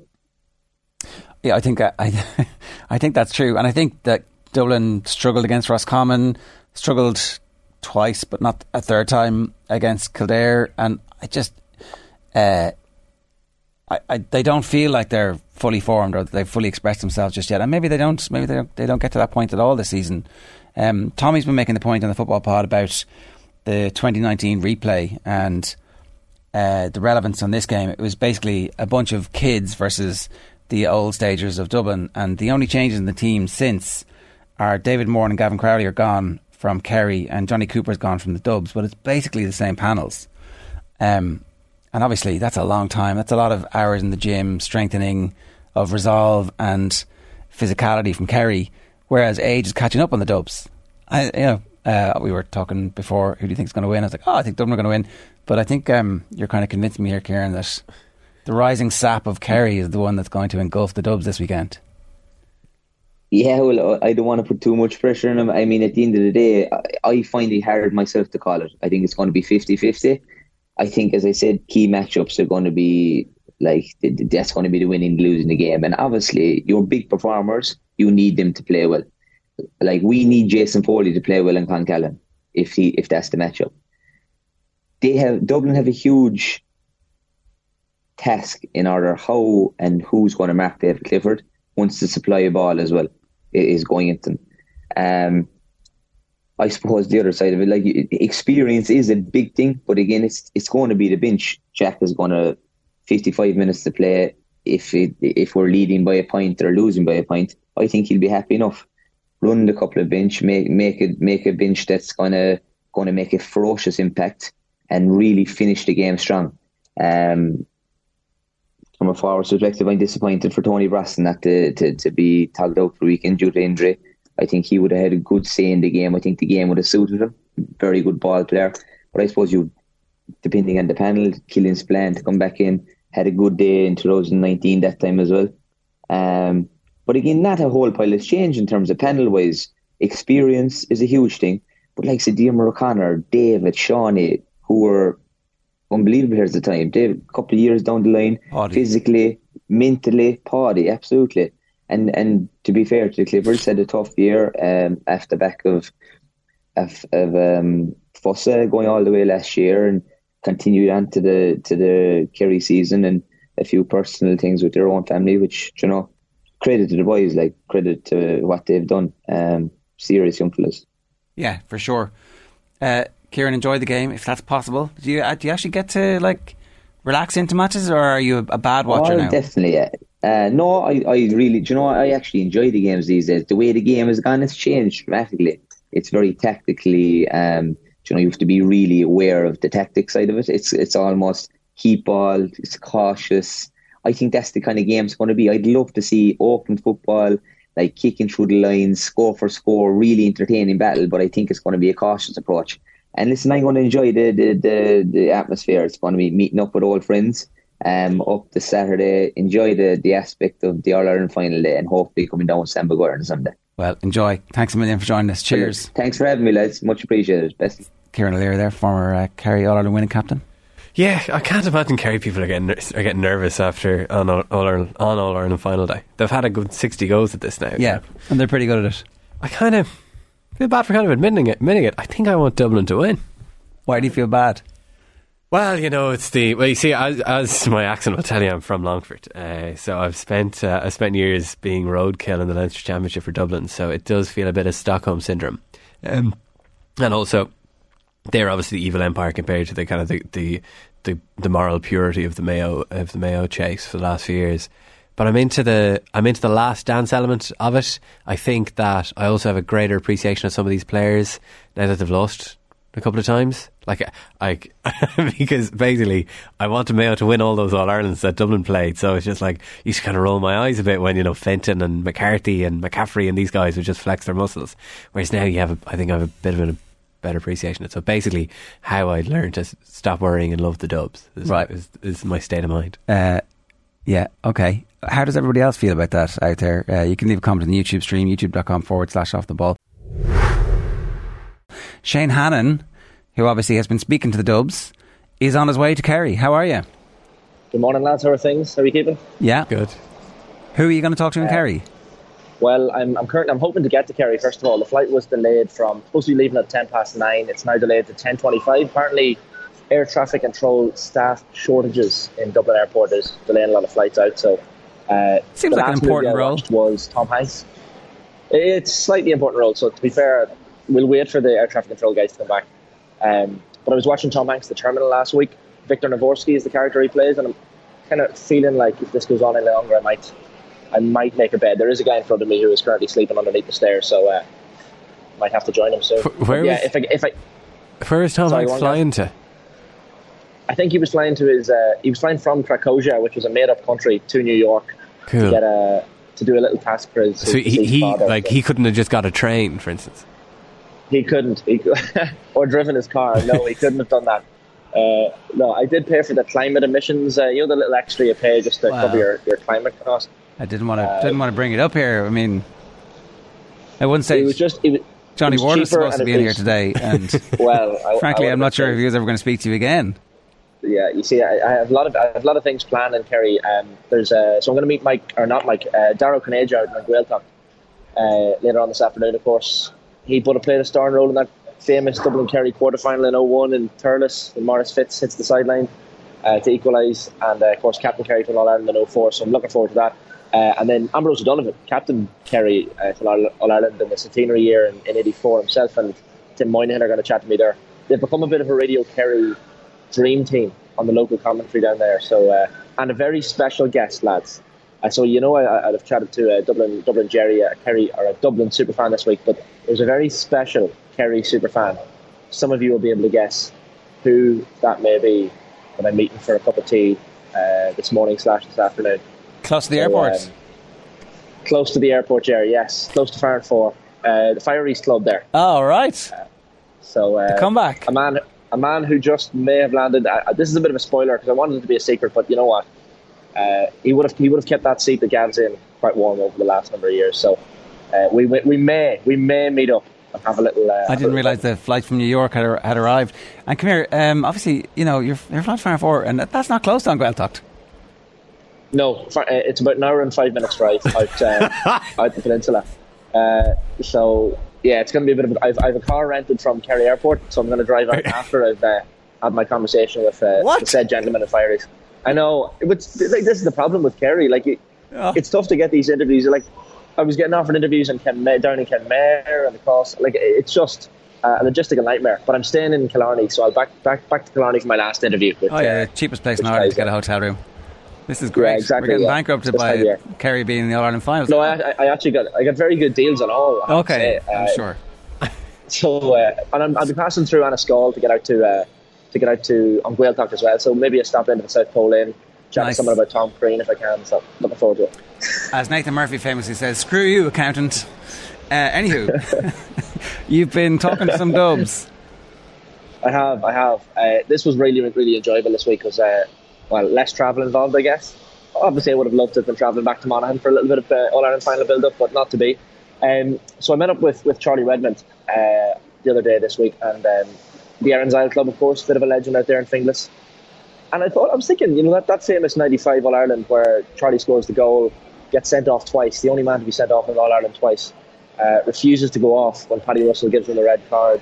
Yeah, I think I, I, <laughs> I think that's true, and I think that Dublin struggled against Roscommon, struggled twice, but not a third time against Kildare, and I just, uh, I, I, they don't feel like they're fully formed or they've fully expressed themselves just yet, and maybe they don't. Maybe they don't, they don't get to that point at all this season. Um, Tommy's been making the point on the football pod about the 2019 replay and uh, the relevance on this game. It was basically a bunch of kids versus the old stagers of Dublin, and the only changes in the team since are David Moore and Gavin Crowley are gone from Kerry, and Johnny Cooper's gone from the Dubs, but it's basically the same panels. Um, and obviously that's a long time. That's a lot of hours in the gym, strengthening of resolve and physicality from Kerry. Whereas age is catching up on the Dubs. I, you know, uh, we were talking before. Who do you think is going to win? I was like, oh, I think Dublin are going to win. But I think um, you're kind of convincing me here, Kieran, that the rising sap of Kerry is the one that's going to engulf the Dubs this weekend. Yeah, well, I don't want to put too much pressure on him. I mean, at the end of the day, I find it hard myself to call it. I think it's going to be 50 50. I think, as I said, key matchups are going to be like that's going to be the winning, losing the game. And obviously, your big performers, you need them to play well. Like we need Jason Foley to play well in Clongkillen if he if that's the matchup. They have Dublin have a huge task in order how and who's going to mark David Clifford once the supply of ball as well is going into. Um, I suppose the other side of it, like experience is a big thing, but again, it's it's going to be the bench. Jack is going to 55 minutes to play. If it, if we're leading by a point or losing by a point, I think he'll be happy enough. Run the couple of bench, make make it make a bench that's gonna gonna make a ferocious impact and really finish the game strong. Um, from a forward perspective, I'm disappointed for Tony Brosnan not to, to, to be tagged out for the weekend due to injury. I think he would have had a good say in the game. I think the game would have suited him. Very good ball player. But I suppose you, depending on the panel, Killian Spillane to come back in, had a good day in 2019 that time as well. Um, but again, not a whole pile of change in terms of panel wise. Experience is a huge thing. But like Diarmuid O'Connor, David, Shawnee, who were unbelievable here at the time. Dave, a couple of years down the line, Paudie. physically, mentally, party, absolutely. And and to be fair to the Clippers, had a tough year um, after back of of, of um, Fossa going all the way last year and continued on to the to the Kerry season and a few personal things with their own family, which you know, credit to the boys, like credit to what they've done. Um, serious young fellas. Yeah, for sure. Uh, Kieran, enjoy the game if that's possible. Do you uh, do you actually get to like relax into matches, or are you a, bad watcher oh, now? Definitely, yeah. Uh, no, I, I really, do you know, I actually enjoy the games these days. The way the game has gone has changed dramatically. It's very tactically, um, you know, you have to be really aware of the tactic side of it. It's it's almost keep ball, it's cautious. I think that's the kind of game it's going to be. I'd love to see open football, like kicking through the lines, score for score, really entertaining battle. But I think it's going to be a cautious approach. And listen, I'm going to enjoy the the, the, the atmosphere. It's going to be meeting up with old friends um, up this Saturday. Enjoy the, the aspect of the All Ireland final day and hopefully coming down with Sam on Sunday. Well, enjoy. Thanks a million for joining us. Cheers. Thanks for having me, lads. Much appreciated. Best. Kieran O'Leary there, former uh, Kerry All Ireland winning captain. Yeah, I can't imagine Kerry people are getting are getting nervous after on All, Ireland, on All Ireland final day. They've had a good sixty goals at this now. Yeah, and they're pretty good at it. I kind of feel bad for kind of admitting it. Admitting it. I think I want Dublin to win. Why do you feel bad? Well, you know, it's the well. You see, as, as my accent will tell you, I'm from Longford, uh, so I've spent uh, I spent years being roadkill in the Leinster Championship for Dublin. So it does feel a bit of Stockholm syndrome, um, and also they're obviously the evil empire compared to the kind of the, the the the moral purity of the Mayo of the Mayo chase for the last few years. But I'm into the I'm into the last dance element of it. I think that I also have a greater appreciation of some of these players now that they've lost a couple of times. Like, like <laughs> because basically, I wanted Mayo to win all those All Irelands that Dublin played. So it's just like you just kind of roll my eyes a bit when you know Fenton and McCarthy and McCaffrey and these guys would just flex their muscles. Whereas now you have, a, I think, I have a bit of a better appreciation. Of it. So basically, how I learned to stop worrying and love the Dubs is, right. is, is my state of mind. Uh, yeah. Okay. How does everybody else feel about that out there? Uh, you can leave a comment on the YouTube stream, youtube.com forward slash off the ball. Shane Hannon, who obviously has been speaking to the Dubs, is on his way to Kerry. How are you? Good morning, lads. How are things? How are you keeping? Yeah, good. Who are you going to talk to in uh, Kerry? Well, I'm I'm currently I'm hoping to get to Kerry. First of all, the flight was delayed from supposed to be leaving at ten past nine. It's now delayed to ten twenty five. Apparently, air traffic control staff shortages in Dublin Airport is delaying a lot of flights out. So, uh, seems like an important role. Was Tom Hanks? It's slightly important role. So to be fair, we'll wait for the air traffic control guys to come back. Um, but I was watching Tom Hanks, The Terminal, last week. Viktor Navorski is the character he plays, and I'm kind of feeling like if this goes on any longer, I might, I might make a bed. There is a guy in front of me who is currently sleeping underneath the stairs, so uh, might have to join him soon. Where yeah, if I, if I, where is Tom sorry, Hanks flying to? I think he was flying to his. Uh, he was flying from Krakozhia, which was a made-up country, to New York Cool. to get a to do a little task for his. So his he, he like he couldn't have just got a train, for instance. He couldn't. He <laughs> or driven his car. No, he couldn't have done that. Uh, no, I did pay for the climate emissions. Uh, you know the little extra you pay just to Wow. cover your, your climate cost. I didn't want to didn't want to bring it up here. I mean, I wouldn't say It was just it was, Johnny it was Ward was supposed to be it in here today, and <laughs> well, I, frankly, I I'm not sure if he was ever going to speak to you again. Yeah, you see, I, I have a lot of I have a lot of things planned in Kerry. Um, there's uh, so I'm going to meet Mike or not Mike, uh, Dara Ó Cinnéide out in Gaeltacht uh, later on this afternoon. Of course, he put a played a starring role in that famous Dublin Kerry quarter final in 01 in Thurles when Maurice Fitz hits the sideline uh, to equalise, and uh, of course Captain Kerry to All Ireland in 04. So I'm looking forward to that. Uh, and then Ambrose O'Donovan, Captain Kerry uh, All All Ireland in the centenary year in, in '84 himself, and Tim Moynihan are going to chat to me there. They've become a bit of a Radio Kerry dream team on the local commentary down there. So, uh, and a very special guest, lads. Uh, so you know, I, I'd have chatted to uh, Dublin, Dublin Jerry, a Kerry or a Dublin super fan this week, but there's a very special Kerry super fan. Some of you will be able to guess who that may be that I'm meeting for a cup of tea uh, this morning slash this afternoon. Close to the So, airport. um, close to the airport, Jerry. Yes, close to Farranfore, uh, the Firies Club there. Oh, right. So uh, The comeback. A man, a man who just may have landed. Uh, this is a bit of a spoiler because I wanted it to be a secret, but you know what? Uh, he would have he would have kept that seat that Gav's in quite warm over the last number of years. So uh, we we we may we may meet up and have a little. Uh, I didn't realise the flight from New York had, had arrived. And come here, um, obviously, you know, you're, you're flying Farranfore, and that's not close to Gaeltacht. No, uh, it's about an hour and five minutes drive out uh, <laughs> out the peninsula. Uh, so yeah, it's going to be a bit of. A, I've, I have a car rented from Kerry Airport, so I'm going to drive out after I've uh, had my conversation with uh, the said gentleman at Firies. I know, but like, this is the problem with Kerry. Like, it, it's tough to get these interviews. Like, I was getting offered interviews in Kenmare, down in Kenmare and across. Like, it- it's just uh, a logistical nightmare. But I'm staying in Killarney, so I'll back back back to Killarney for my last interview. With, Oh, yeah, uh, the cheapest place in Ireland to get a hotel room. This is great. Yeah, exactly, We're getting yeah. bankrupted This by. Kerry being in the All Ireland finals. No, I, I- actually got I got very good deals on all. I Okay. I'm Uh, sure. <laughs> So, uh, and I'm, I'll be passing through Annascaul to get out to uh, to get out to on Gaeltacht as well. So maybe a stop into the South Pole Inn, chat Nice. to someone about Tom Crean if I can. So looking forward to it. <laughs> As Nathan Murphy famously says, screw you, accountant. Uh, anywho, <laughs> you've been talking to some dubs. I have, I have. Uh, this was really, really enjoyable this week because, uh, well, less travel involved, I guess. Obviously, I would have loved to have been travelling back to Monaghan for a little bit of uh, All Ireland final build up, but not to be. Um, so I met up with, with Charlie Redmond uh, the other day this week, and um, the Erin's Isle Club, of course, a bit of a legend out there in Finglas. And I thought, I was thinking, you know, that, that famous 95 All Ireland where Charlie scores the goal, gets sent off twice, the only man to be sent off in All Ireland twice, uh, refuses to go off when Paddy Russell gives him the red card.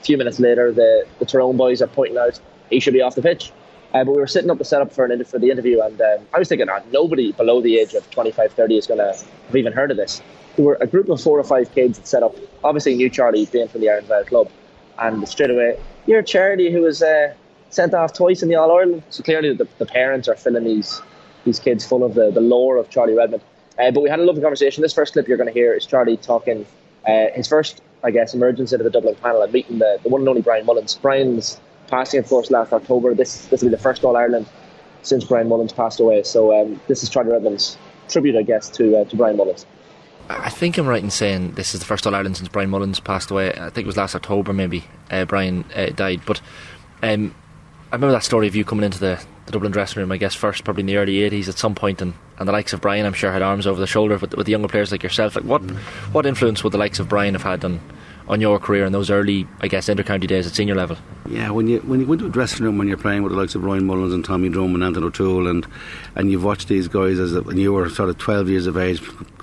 A few minutes later, the, the Tyrone boys are pointing out he should be off the pitch. Uh, but we were sitting up the setup for, an, for the interview, and um, I was thinking, ah, nobody below the age of 25, 30 is going to have even heard of this. There were a group of four or five kids that set up, obviously knew Charlie being from the Valley Club, and straight away, you're Charlie who was uh, sent off twice in the All Ireland. So clearly, the, the parents are filling these these kids full of the, the lore of Charlie Redmond. Uh, but we had a lovely conversation. This first clip you're going to hear is Charlie talking uh, his first, I guess, emergence into the Dublin panel and meeting the, the one and only Brian Mullins. Brian's passing, of course, last October. This this will be the first All Ireland since Brian Mullins passed away. So um, this is Charlie Redmond's tribute, I guess, to uh, to Brian Mullins. I think I'm right in saying this is the first All Ireland since Brian Mullins passed away. I think it was last October, maybe uh, Brian uh, died. But um, I remember that story of you coming into the, the Dublin dressing room. I guess first, probably in the early '80s, at some point, and, and the likes of Brian, I'm sure, had arms over the shoulder with, with the younger players like yourself. Like what what influence would the likes of Brian have had on on your career in those early, I guess, intercounty days at senior level? Yeah, when you when you go into a dressing room when you're playing with the likes of Ryan Mullins and Tommy Drumm and Anthony O'Toole and and you've watched these guys as when you were sort of 12 years of age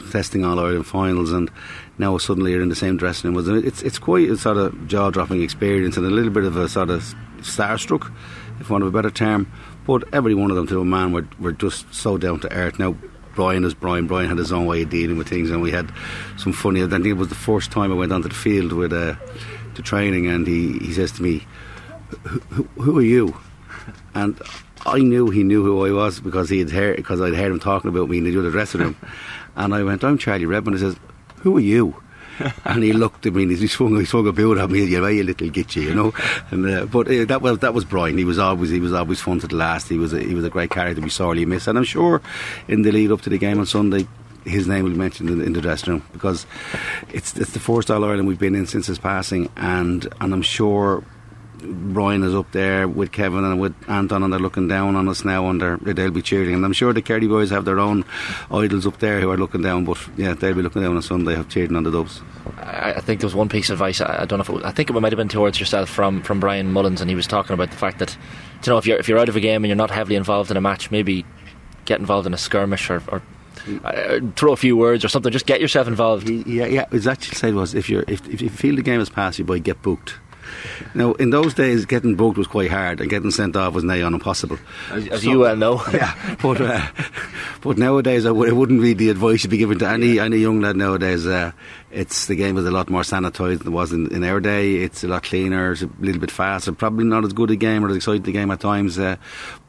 testing all Ireland finals and now suddenly you're in the same dressing room. With them. It's it's quite a sort of jaw dropping experience and a little bit of a sort of starstruck, if want of a better term. But every one of them to a man were were just so down to earth. Now Brian is Brian. Brian had his own way of dealing with things, and we had some funny. I think it was the first time I went onto the field with uh, to training, and he, he says to me, who, who, "Who are you?" And I knew he knew who I was because he had heard because I'd heard him talking about me in the other dressing room, <laughs> and I went, "I'm Charlie Redmond." He says, "Who are you?" And he looked at me and he swung, he swung a boot at me. You know, you little gitchy, you know. And uh, but uh, that was that was Brian. He was always he was always fun to the last. He was a, he was a great character. We sorely miss, and I'm sure in the lead up to the game on Sunday. His name will be mentioned in, in the dressing room because it's it's the first All Ireland we've been in since his passing, and and I'm sure Ryan is up there with Kevin and with Anton, and they're looking down on us now, and they'll be cheering. And I'm sure the Kerry boys have their own idols up there who are looking down, but yeah, they'll be looking down on Sunday, have cheering on the Dubs. I, think there was one piece of advice. I, don't know if it was, I think it might have been towards yourself from from Brian Mullins, and he was talking about the fact that you know if you're if you're out of a game and you're not heavily involved in a match, maybe get involved in a skirmish or, or uh, throw a few words or something. Just get yourself involved. Yeah, yeah. His actual said was if you if if you feel the game has passed you by, get booked. Now, in those days, getting booked was quite hard, and getting sent off was nigh on impossible. As, as so, you well know. <laughs> yeah, but uh, but nowadays, I w- it wouldn't be the advice you'd be given to any any young lad nowadays. Uh, it's the game is a lot more sanitised than it was in, in, our day. It's a lot cleaner, it's a little bit faster. Probably not as good a game or as exciting a game at times. Uh,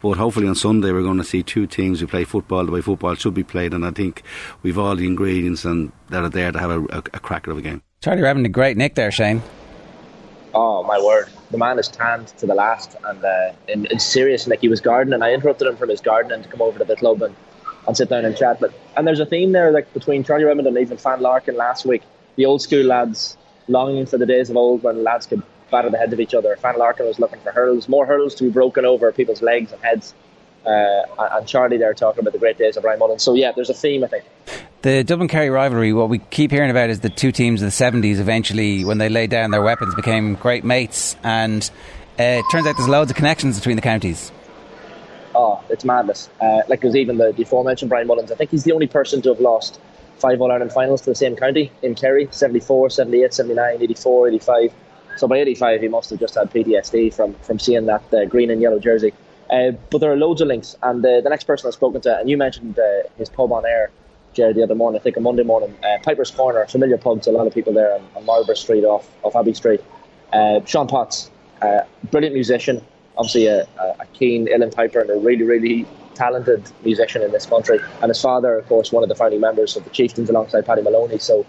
but hopefully on Sunday we're going to see two teams who play football the way football should be played, and I think we've all the ingredients and that are there to have a, a, a cracker of a game. Charlie having a great nick there, Shane. Oh my word, the man is tanned to the last, and uh, serious. Like he was gardening, And I interrupted him from his gardening to come over to the club and, and sit down and chat. But and there's a theme there, like between Charlie Redmond and even Fan Larkin last week. The old school lads longing for the days of old when lads could batter the heads of each other. Fan Larkin was looking for hurleys, more hurdles to be broken over people's legs and heads. Uh, and Charlie there talking about the great days of Ryan Mullen. So yeah, there's a theme, I think. The Dublin Kerry rivalry, what we keep hearing about is the two teams of the 70s eventually, when they laid down their weapons, became great mates. And uh, it turns out there's loads of connections between the counties. Oh, it's madness. Uh, like there's even the, the aforementioned Brian Mullins. I think he's the only person to have lost five All Ireland finals to the same county in Kerry 74, 78, 79, 84, 85. So by 85, he must have just had PTSD from, from seeing that uh, green and yellow jersey. Uh, but there are loads of links. And uh, the next person I've spoken to, and you mentioned uh, his pub on air, The other morning, I think a Monday morning, uh, Piper's Corner, familiar pub to a lot of people there on, on Marlborough Street off, off Abbey Street. Uh, Sean Potts, uh, brilliant musician, obviously a, a keen Uilleann Piper and a really, really talented musician in this country. And his father, of course, one of the founding members of the Chieftains alongside Paddy Moloney. So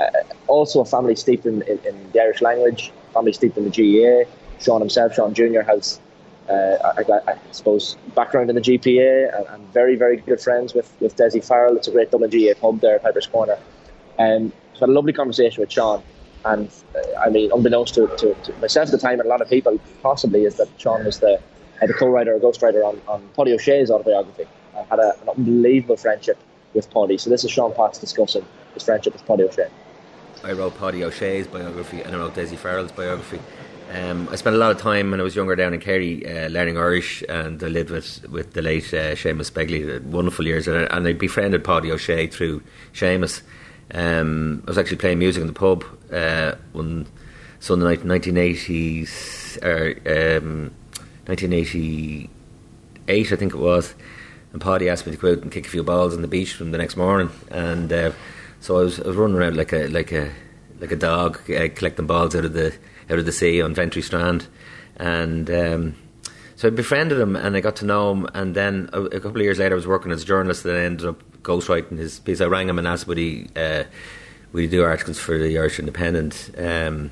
uh, also a family steeped in, in, in, the Irish language, family steeped in the GAA. Sean himself, Sean Jr., has uh, I, I, suppose background in the GPA and, and, very very good friends with with Dessie Farrell. It's a great Dublin GAA pub there at Piper's Corner. Um, had a lovely conversation with Sean. And uh, I mean, unbeknownst to, to, to, myself at the time and a lot of people, possibly, is that Sean was the, uh, the co-writer or ghostwriter on, on Páidí Ó Sé's autobiography. I had a, an unbelievable friendship with Páidí. So this is Sean Potts discussing his friendship with Páidí Ó Sé. I wrote Páidí Ó Sé's biography and I wrote Dessie Farrell's biography. Um, I spent a lot of time when I was younger down in Kerry uh, learning Irish, and I lived with, with the late uh, Seamus Begley, wonderful years, and I, and I befriended Páidí Ó Sé through Seamus. Um, I was actually playing music in the pub uh, one Sunday night, 1980, or, um, 1988, I think it was, and Páidí asked me to go out and kick a few balls on the beach from the next morning, and uh, so I was, I was running around like a like a like a dog, uh, collecting balls out of the out of the sea on Ventry Strand, and um, so I befriended him and I got to know him. And then a, a, couple of years later, I was working as a journalist, and I ended up ghostwriting his piece. I rang him and asked would he uh, would he do articles for the Irish Independent. Um,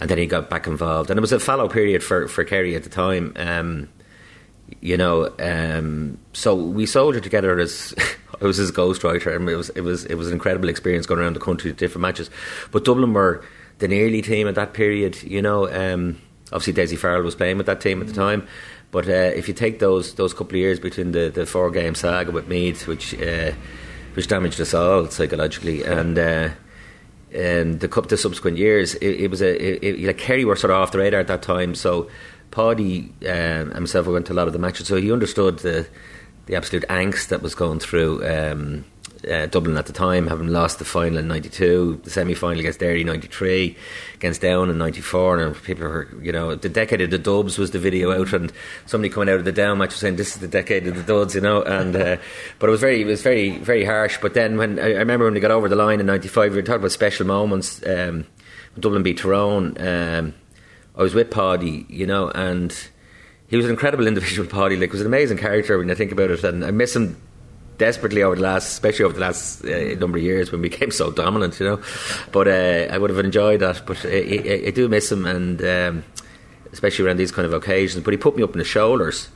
and then he got back involved, and it was a fallow period for for Kerry at the time. Um, you know, um, so we soldiered together as <laughs> I was his ghostwriter, and it was it was it was an incredible experience going around the country to different matches. But Dublin were the nearly team at that period. You know, um, obviously Dessie Farrell was playing with that team at the time. But uh, if you take those those couple of years between the, the four game saga with Meath, which uh, which damaged us all psychologically, and uh, and the the subsequent years, it, it was a it, it, like Kerry were sort of off the radar at that time. So Páidí and himself went to a lot of the matches, so he understood the the absolute angst that was going through. Um, uh, Dublin at the time, having lost the final in '92, the semi-final against Derry '93, against Down in '94, and people were, you know, the decade of the Dubs was the video out, and somebody coming out of the Down match was saying this is the decade of the Duds, you know, and uh, <laughs> but it was very, it was very, very harsh. But then when I, I remember when we got over the line in '95, we were talking about special moments. Um, Dublin beat Tyrone, um, I was with Páidí, you know, and he was an incredible <laughs> individual. Páidí, like, was an amazing character when I think about it, and I miss him desperately over the last, especially over the last uh, number of years when we <laughs> became so dominant, you know. But uh, I would have enjoyed that. But I, I, I do miss him, and um, especially around these kind of occasions. But he put me up in the shoulders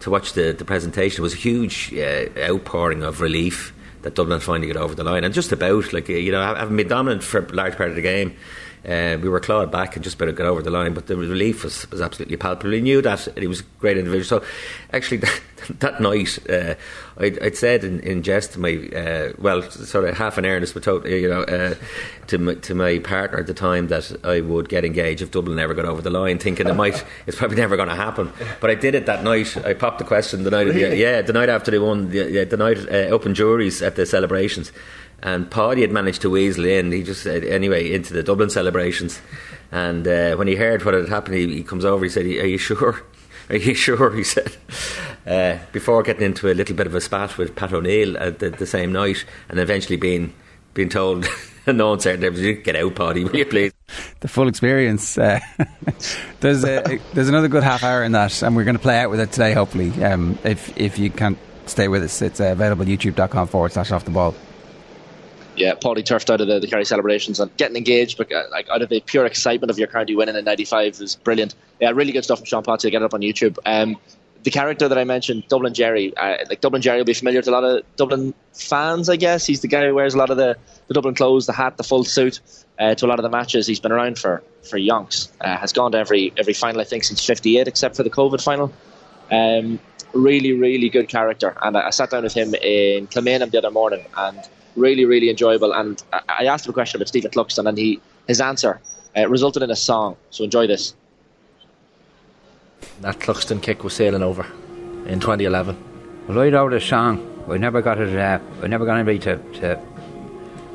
to watch the, the presentation. It was a huge uh, outpouring of relief that Dublin finally got over the line, and just about like you know having been dominant for a large part of the game. Uh, we were clawed back and just about to get over the line, but the relief was, was absolutely palpable. We knew that he was a great individual. So, actually, <laughs> that, that night, uh, I'd, I'd, said in, in jest to my, uh, well, sort of half in earnest, but totally, you know, uh, to my, to my partner at the time that I would get engaged if Dublin never got over the line, thinking it might, it's probably never going to happen. But I did it that night. I popped the question the night of the, yeah, the night after they won, the, the night uh, open juries at the celebrations. And Páidí had managed to weasel in. He just said, anyway, into the Dublin celebrations. And uh, when he heard what had happened, he, he comes over. He said, "Are you sure? <laughs> Are you sure?" He said, uh, before getting into a little bit of a spat with Pat O'Neill at the, the same night, and eventually being being told, no uncertain terms, "Get out, Páidí, will you please?" The full experience. Uh, <laughs> there's a, there's another good half hour in that, and we're going to play out with it today. Hopefully, um, if if you can't stay with us, it's uh, available YouTube.com forward slash off the ball yeah, Paulie turfed out of the, the Kerry celebrations and getting engaged, but uh, like out of the pure excitement of your county winning in '95 is brilliant. Yeah, really good stuff from Sean Potts. Get it up on YouTube. Um, the character that I mentioned, Dublin Jerry, uh, like Dublin Jerry will be familiar to a lot of Dublin fans, I guess. He's the guy who wears a lot of the, the Dublin clothes, the hat, the full suit uh, to a lot of the matches. He's been around for for yonks. Uh, has gone to every every final I think since '58, except for the COVID final. Um, really, really good character, and I, I sat down with him in Kilmainham the other morning, and really, really enjoyable. And I asked him a question about Stephen Cluxton, and he his answer uh, resulted in a song. So enjoy this. That Cluxton kick was sailing over in 2011. Well, I wrote a song. I never got it. Uh, I never got anybody to, to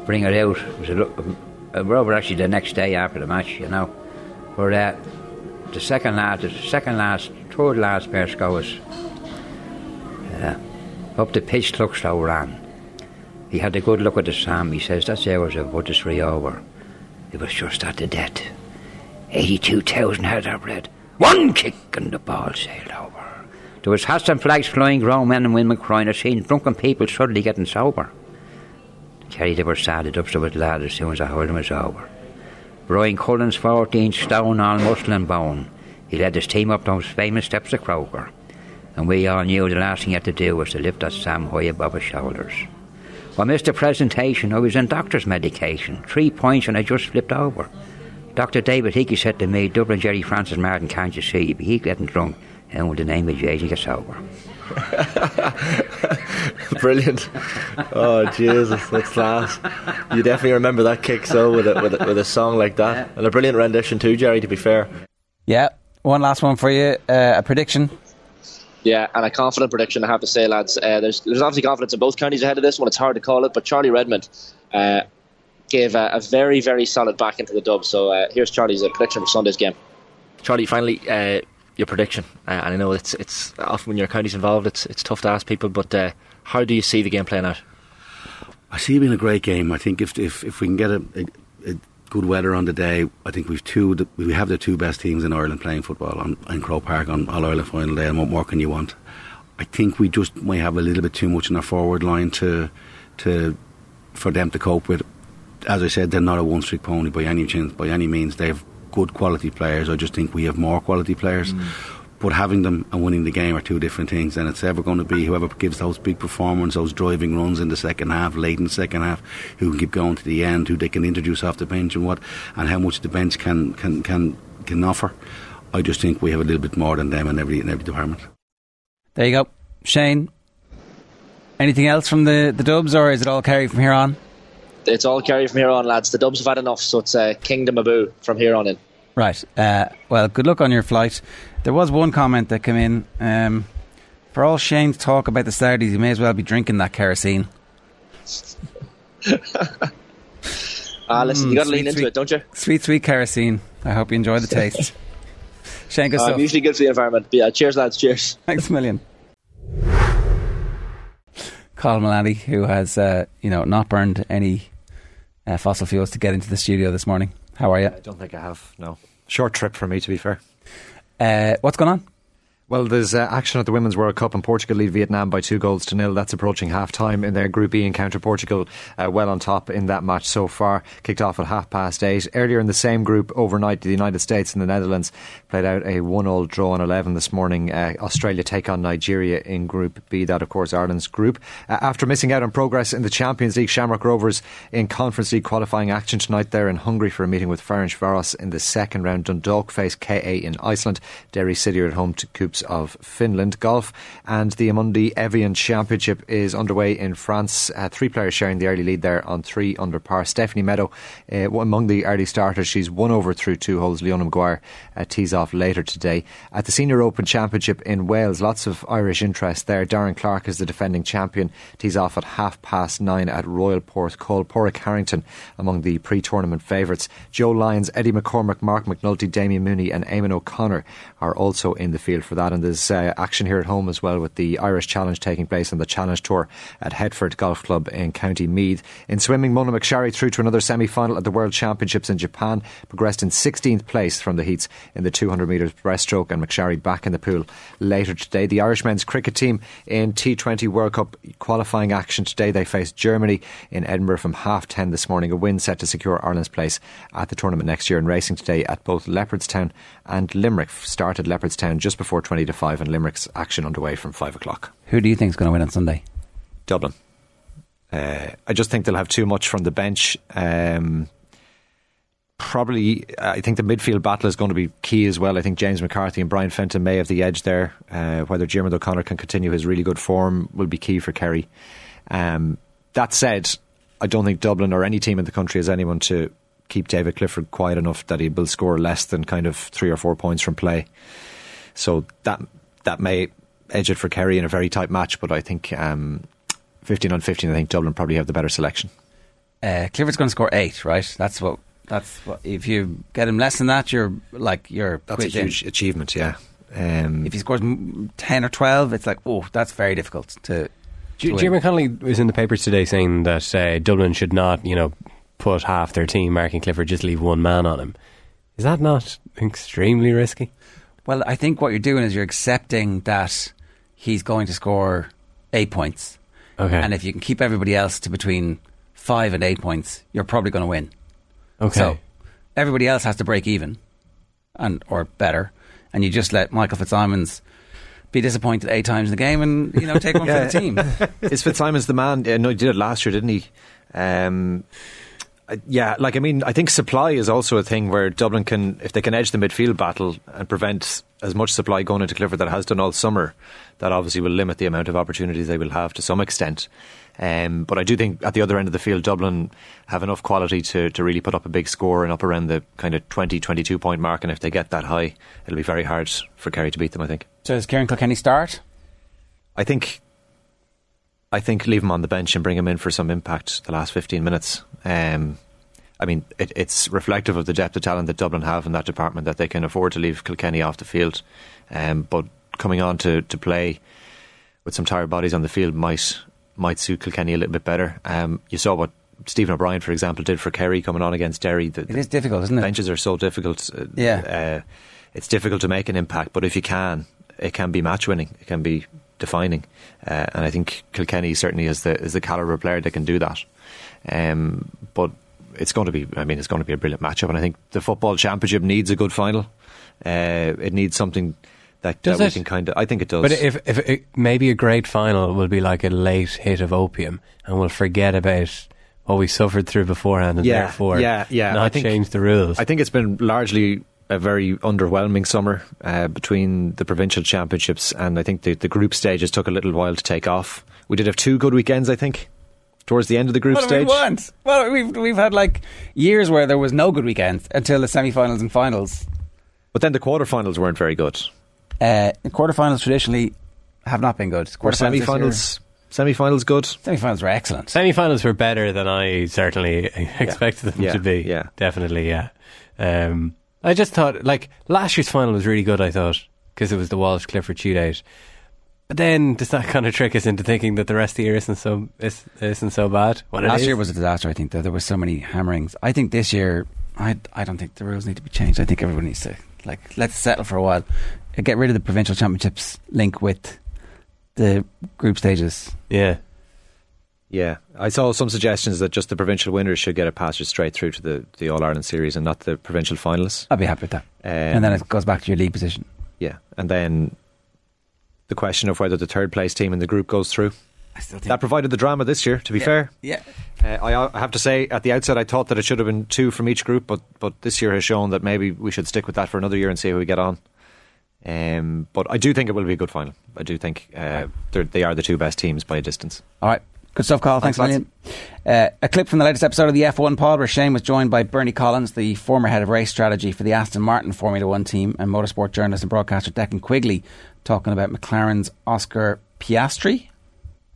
bring it out. It was a, a, over actually the next day after the match, you know. But uh, the second last, the second last, third last pair scores uh, up the pitch Cluxton ran. He had a good look at the Sam. He says, that's hours of what is three over. It was just at the death. 82,000 head of bread. One kick and the ball sailed over. There was hats and flags flying, grown men and women crying. I seen drunken people suddenly getting sober. Kerry, they were started up to with lad as soon as I heard him was over. Bryan Cullen's 14 stone, all muscle and bone. He led his team up those famous steps of Croker. And we all knew the last thing he had to do was to lift that Sam high above his shoulders. I missed the presentation. I was on doctor's medication. Three points and I just flipped over. Dr. David Hickey said to me, Dublin Jerry Francis Martin, can't you see? He getting drunk. And with the name of Jay, he gets sober. <laughs> Brilliant. Oh, Jesus, that's class. You definitely remember that kick, so, with a, with a, with a song like that. And a brilliant rendition, too, Jerry, to be fair. Yeah. One last one for you. Uh, a prediction yeah, and a confident prediction, I have to say, lads. Uh, there's, there's obviously confidence in both counties ahead of this one. It's hard to call it, but Charlie Redmond uh, gave a, a, very, very solid back into the dub. So uh, here's Charlie's uh, prediction for Sunday's game. Charlie, finally, uh, your prediction. Uh, and I know it's it's often when your county's involved, it's it's tough to ask people, but how do you see the game playing out? I see it being a great game. I think if if, if we can get a, a, a good weather on the day. I think we've two. We have the two best teams in Ireland playing football on in Croke Park on All Ireland final day. And what more can you want? I think we just may have a little bit too much in our forward line to to for them to cope with. As I said, they're not a one streak pony by any chance, by any means. They have good quality players. I just think we have more quality players. Mm. But having them and winning the game are two different things, and it's ever going to be whoever gives those big performances, those driving runs in the second half, late in the second half, who can keep going to the end, who they can introduce off the bench, and what, and how much the bench can can can can offer. I just think we have a little bit more than them in every in every department. There you go, Shane. Anything else from the the Dubs, or is it all Kerry from here on? It's all Kerry from here on, lads. The Dubs have had enough, so it's uh, Kingdom Abu from here on in. Right. Uh, well, good luck on your flight. There was one comment that came in. Um, for all Shane's talk about the Saturdays, you may as well be drinking that kerosene. Ah, listen, you got to lean into sweet, it, don't you? Sweet, sweet kerosene. I hope you enjoy the taste. <laughs> Shane, good uh, stuff. usually good for the environment. But yeah, cheers, lads. Cheers. <laughs> Thanks a million. Cathal Mullaney, who has, uh, you know, not burned any uh, fossil fuels to get into the studio this morning. How are you? I don't think I have. No, short trip for me, to be fair. Uh, what's going on? Well, there's uh, action at the Women's World Cup, and Portugal lead Vietnam by two goals to nil. That's approaching half time in their Group E encounter. Portugal uh, well on top in that match so far. Kicked off at half past eight. Earlier in the same group, overnight, the United States and the Netherlands played out a one-all draw on 11 this morning. Uh, Australia take on Nigeria in Group B. That, of course, Ireland's group. Uh, after missing out on progress in the Champions League, Shamrock Rovers in Conference League qualifying action tonight. They're in Hungary for a meeting with Ferencvaros in the second round. Dundalk face KA in Iceland. Derry City are at home to Of Finland. Golf and the Amundi Evian Championship is underway in France. Uh, three players sharing the early lead there on three under par. Stephanie Meadow, uh, among the early starters, she's one over through two holes. Leona Maguire uh, tees off later today. At the Senior Open Championship in Wales, lots of Irish interest there. Darren Clarke is the defending champion, tees off at half past nine at Royal Porthcawl. Padraig Harrington among the pre tournament favourites. Joe Lyons, Eddie McCormack, Mark McNulty, Damien Mooney, and Eamon O'Connor are also in the field for that. And there's uh, action here at home as well with the Irish Challenge taking place on the Challenge Tour at Headfort Golf Club in County Meath. In swimming, Mona McSharry through to another semi final at the World Championships in Japan, progressed in 16th place from the heats in the 200 metres breaststroke, and McSharry back in the pool later today. The Irish men's cricket team in T20 World Cup qualifying action today. They face Germany in Edinburgh from half 10 this morning. A win set to secure Ireland's place at the tournament next year. And racing today at both Leopardstown and Limerick. Started Leopardstown just before 20 to 5 and Limerick's action underway from five o'clock. Who do you think is going to win on Sunday? Dublin. Uh, I just think they'll have too much from the bench. Um, probably, I think the midfield battle is going to be key as well. I think James McCarthy and Brian Fenton may have the edge there. Uh, whether Diarmuid O'Connor can continue his really good form will be key for Kerry. Um, that said, I don't think Dublin or any team in the country has anyone to keep David Clifford quiet enough that he will score less than kind of three or four points from play. So that that may edge it for Kerry in a very tight match, but I think um, 15 on 15, I think Dublin probably have the better selection. Uh, Clifford's going to score eight, right? That's what. That's what. If you get him less than that, you're like you're. That's a huge in. achievement, yeah. Um, if he scores ten or twelve, it's like oh, that's very difficult to. to Jim Connolly was in the papers today saying that uh, Dublin should not, you know, put half their team marking Clifford, just leave one man on him. Is that not extremely risky? Well, I think what you're doing is you're accepting that he's going to score eight points. Okay. And if you can keep everybody else to between five and eight points, you're probably going to win. Okay. So everybody else has to break even, and or better, and you just let Michael Fitzsimons be disappointed eight times in the game and you know take one yeah. for the <laughs> team. <laughs> Is Fitzsimons the man? no, he did it last year, didn't he? Um, yeah, like I mean, I think supply is also a thing where Dublin can, if they can edge the midfield battle and prevent as much supply going into Clifford that has done all summer, that obviously will limit the amount of opportunities they will have to some extent. Um, but I do think at the other end of the field, Dublin have enough quality to, to really put up a big score and up around the kind of 20, 22 point mark. And if they get that high, it'll be very hard for Kerry to beat them, I think. So does Kieran Kilkenny start? I think I think leave him on the bench and bring him in for some impact the last 15 minutes. Um, I mean, it, it's reflective of the depth of talent that Dublin have in that department that they can afford to leave Kilkenny off the field. Um, but coming on to, to play with some tired bodies on the field might might suit Kilkenny a little bit better. Um, you saw what Stephen O'Brien, for example, did for Kerry coming on against Derry. The, it is difficult, isn't it? Benches are so difficult. Uh, yeah. Uh, it's difficult to make an impact, but if you can, it can be match winning. It can be defining. Uh, and I think Kilkenny certainly is the is the caliber player that can do that. Um, but it's going to be, I mean, it's going to be a brilliant matchup, and I think the football championship needs a good final. Uh, it needs something that, does that it? we can kind of. I think it does. But if if it, maybe a great final will be like a late hit of opium, and we'll forget about what we suffered through beforehand, and yeah, therefore, yeah, yeah, not I think, change the rules. I think it's been largely a very underwhelming summer uh, between the provincial championships and I think the, the group stages took a little while to take off. We did have two good weekends, I think, towards the end of the group what stage. Do we want? Well, we've we've had like years where there was no good weekends until the semi-finals and finals. But then the quarterfinals weren't very good. Uh, the quarterfinals traditionally have not been good. Were semi-finals semi-finals good? Semi-finals were excellent. Semi-finals were better than I certainly <laughs> expected yeah. them yeah. to be. Yeah, definitely. Yeah. Um, I just thought, like, last year's final was really good, I thought, because it was the Walsh Clifford shootout. But then does that kind of trick us into thinking that the rest of the year isn't so is, isn't so bad? Well, last year was a disaster. I think that there were so many hammerings. I think this year, I I don't think the rules need to be changed. I think everyone needs to Like, let's settle for a while. Uh, Get rid of the provincial championships link with the group stages. Yeah. Yeah, I saw some suggestions that just the provincial winners should get a passage straight through to the, the All Ireland series and not the provincial finalists. I'd be happy with that. Um, and then it goes back to your league position. Yeah, and then the question of whether the third place team in the group goes through. I still think that provided the drama this year. To be Yeah, fair, yeah. Uh, I, I have to say at the outset I thought that it should have been two from each group, but but this year has shown that maybe we should stick with that for another year and see how we get on. Um, but I do think it will be a good final. I do think uh, they are the two best teams by a distance. All right. Good stuff, Cathal. Thanks, Thanks, a million. Uh, a clip from the latest episode of the F1 pod where Shane was joined by Bernie Collins, the former head of race strategy for the Aston Martin Formula One team, and motorsport journalist and broadcaster Declan Quigley, talking about McLaren's Oscar Piastri.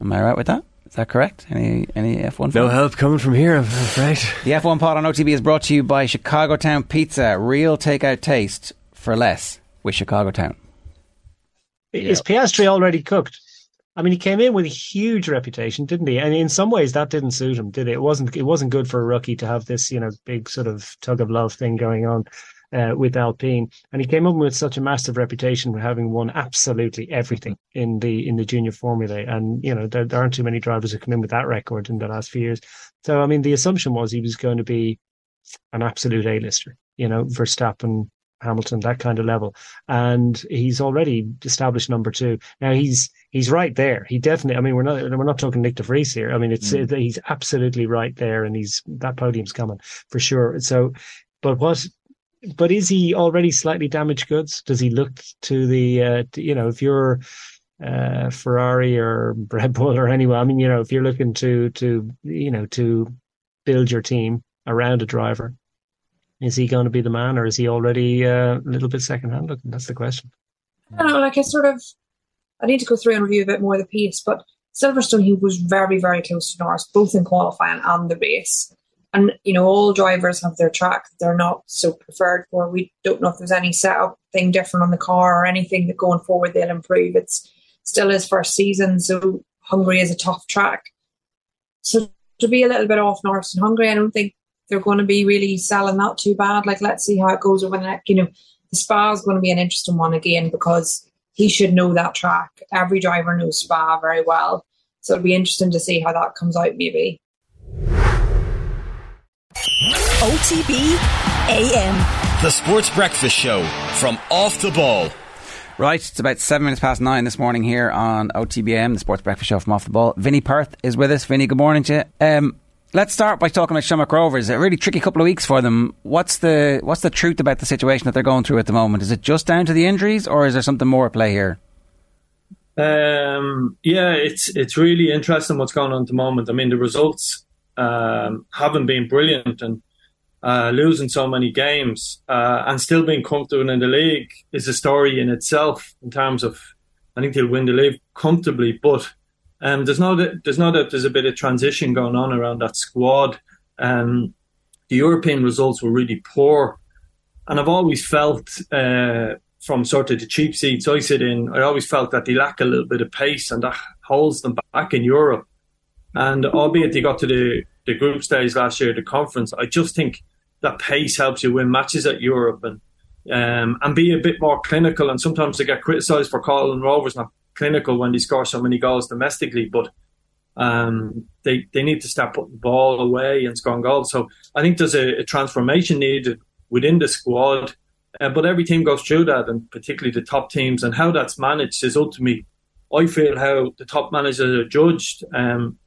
Am I right with that? Is that correct? Any any F1? No fans? help coming from here, I'm afraid. The F1 pod on OTB is brought to you by Chicago Town Pizza. Real takeout taste for less with Chicago Town. Is Piastri already cooked? I mean, he came in with a huge reputation, didn't he? And in some ways, that didn't suit him, did it? It wasn't. It wasn't good for a rookie to have this, you know, big sort of tug of love thing going on uh, with Alpine. And he came up with such a massive reputation for having won absolutely everything in the in the junior formula. And you know, there, there aren't too many drivers who come in with that record in the last few years. So, I mean, the assumption was he was going to be an absolute A-lister. You know, Verstappen, Hamilton, that kind of level. And he's already established number two. Now he's he's right there. He definitely. I mean, we're not we're not talking Nyck de Vries here. I mean, it's Mm. uh, he's absolutely right there, and he's that podium's coming for sure. So, but what? But is he already slightly damaged goods? Does he look to the uh, to- you know if you're uh, Ferrari or Red Bull or anyone? I mean, you know, if you're looking to to you know to build your team around a driver, is he going to be the man, or is he already uh, a little bit second-hand looking? That's the question. I don't know, like I sort of, I need to go through and review a bit more of the piece, but Silverstone, he was very, very close to Norris, both in qualifying and the race. And, you know, all drivers have their track they're not so preferred for. We don't know if there's any setup thing different on the car or anything that going forward they'll improve. It's still his first season, so Hungary is a tough track. So to be a little bit off Norris and Hungary, I don't think they're going to be really selling that too bad. Like, let's see how it goes over the next, you know, the Spa is going to be an interesting one again because he should know that track. Every driver knows Spa very well. So it'll be interesting to see how that comes out, maybe. OTB AM. The Sports Breakfast Show from Off the Ball. Right, it's about seven minutes past nine this morning here on OTB AM, the Sports Breakfast Show from Off the Ball. Vinny Perth is with us. Vinny, good morning to you. Um, let's start by talking about Shamrock Rovers. A really tricky couple of weeks for them. What's the what's the truth about the situation that they're going through at the moment? Is it just down to the injuries, or is there something more at play here? Um, yeah, it's it's really interesting what's going on at the moment. I mean, the results um, haven't been brilliant, and uh, losing so many games uh, and still being comfortable in the league is a story in itself. In terms of, I think they'll win the league comfortably, but um, there's no there's no doubt there's a bit of transition going on around that squad. Um, the European results were really poor, and I've always felt. Uh, from sort of the cheap seats I sit in, I always felt that they lack a little bit of pace and that holds them back in Europe. And albeit they got to the, the group stage last year, the conference, I just think that pace helps you win matches at Europe and um, and be a bit more clinical. And sometimes they get criticised for calling Rovers not clinical when they score so many goals domestically, but um, they they need to start putting the ball away and scoring goals. So I think there's a, a transformation needed within the squad. Uh, but every team goes through that, and particularly the top teams, and how that's managed is ultimately, I feel, how the top managers are judged. Um,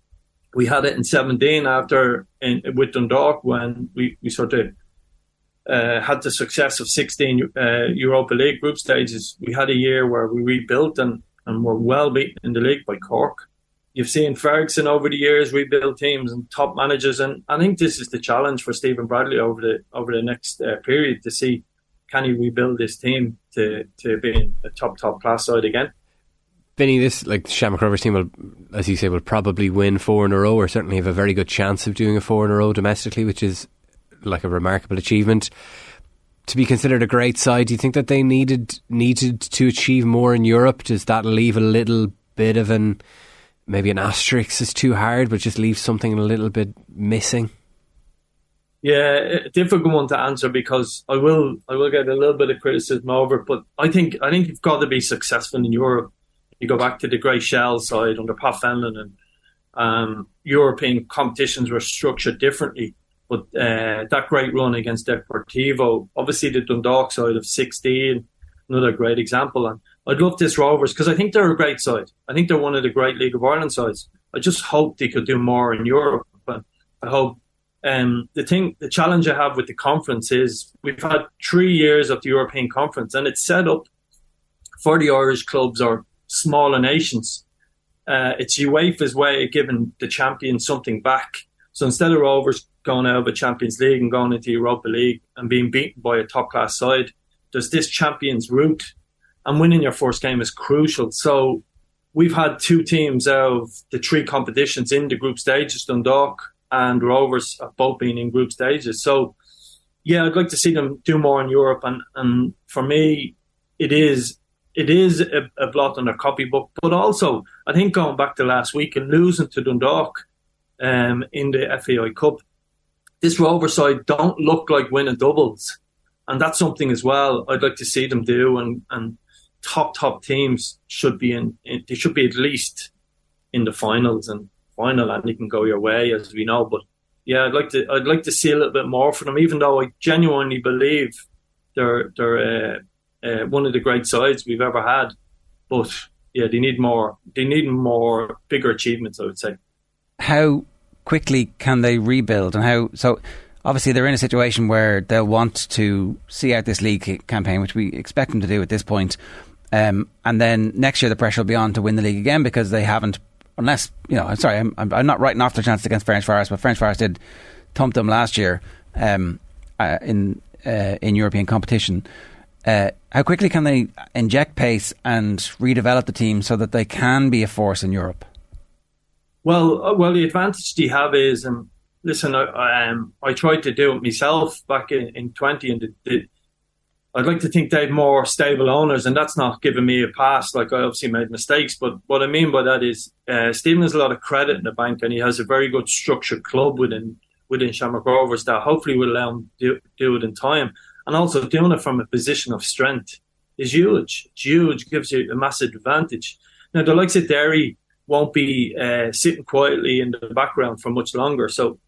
we had it in 17 after in, with Dundalk when we, we sort of uh, had the success of 16 uh, Europa League group stages. We had a year where we rebuilt and, and were well beaten in the league by Cork. You've seen Ferguson over the years rebuild teams and top managers, and I think this is the challenge for Stephen Bradley over the over the next uh, period to see can he rebuild this team to to being a top top class side again. Vinny, this like Shamrock Rovers team will, as you say, will probably win four in a row, or certainly have a very good chance of doing a four in a row domestically, which is like a remarkable achievement. To be considered a great side, do you think that they needed needed to achieve more in Europe? Does that leave a little bit of an maybe an asterisk is too hard, but just leave something a little bit missing? Yeah, a difficult one to answer because I will I will get a little bit of criticism over, it, but I think I think you've got to be successful in Europe. You go back to the great Shels side under Pat Fenlon, and um, European competitions were structured differently. But uh, that great run against Deportivo, obviously the Dundalk side of 16, another great example. And I'd love this Rovers because I think they're a great side. I think they're one of the great League of Ireland sides. I just hope they could do more in Europe. But I hope um, the thing, the challenge I have with the conference is we've had three years of the European Conference, and it's set up for the Irish clubs or smaller nations. Uh, it's UEFA's way of giving the champions something back. So instead of Rovers going out of a Champions League and going into Europa League and being beaten by a top class side, there's this Champions route, and winning your first game is crucial. So we've had two teams out of the three competitions in the group stages, Dundalk and Rovers have both been in group stages. So, yeah, I'd like to see them do more in Europe. And, and for me, it is it is a, a blot on their copybook. But also, I think going back to last week and losing to Dundalk um, in the FAI Cup, this Rover side don't look like winning doubles. And that's something as well I'd like to see them do. And, and top, top teams should be in, in they should be at least in the finals. And final and it can go your way, as we know. But yeah, I'd like to I'd like to see a little bit more from them, even though I genuinely believe they're they're uh, uh, one of the great sides we've ever had. But yeah, they need more. They need more bigger achievements. I would say. How quickly can they rebuild, and how so? Obviously, they're in a situation where they'll want to see out this league campaign, which we expect them to do at this point. Um, and then next year, the pressure will be on to win the league again because they haven't unless you know, I'm sorry, I'm, I'm not writing off their chances against Ferencváros, but Ferencváros did thump them last year um, uh, in uh, in European competition. Uh, how quickly can they inject pace and redevelop the team so that they can be a force in Europe? Well, uh, well, the advantage they have is, um, listen, I, um, I tried to do it myself back in, in 20 and I'd like to think they have more stable owners, and that's not giving me a pass. Like I obviously made mistakes, but what I mean by that is uh, Stephen has a lot of credit in the bank, and he has a very good structured club within within Shamrock Rovers that hopefully will allow him to do, do it in time. And also doing it from a position of strength is huge. It's huge, gives you a massive advantage. Now the likes of Derry won't be uh, sitting quietly in the background for much longer, so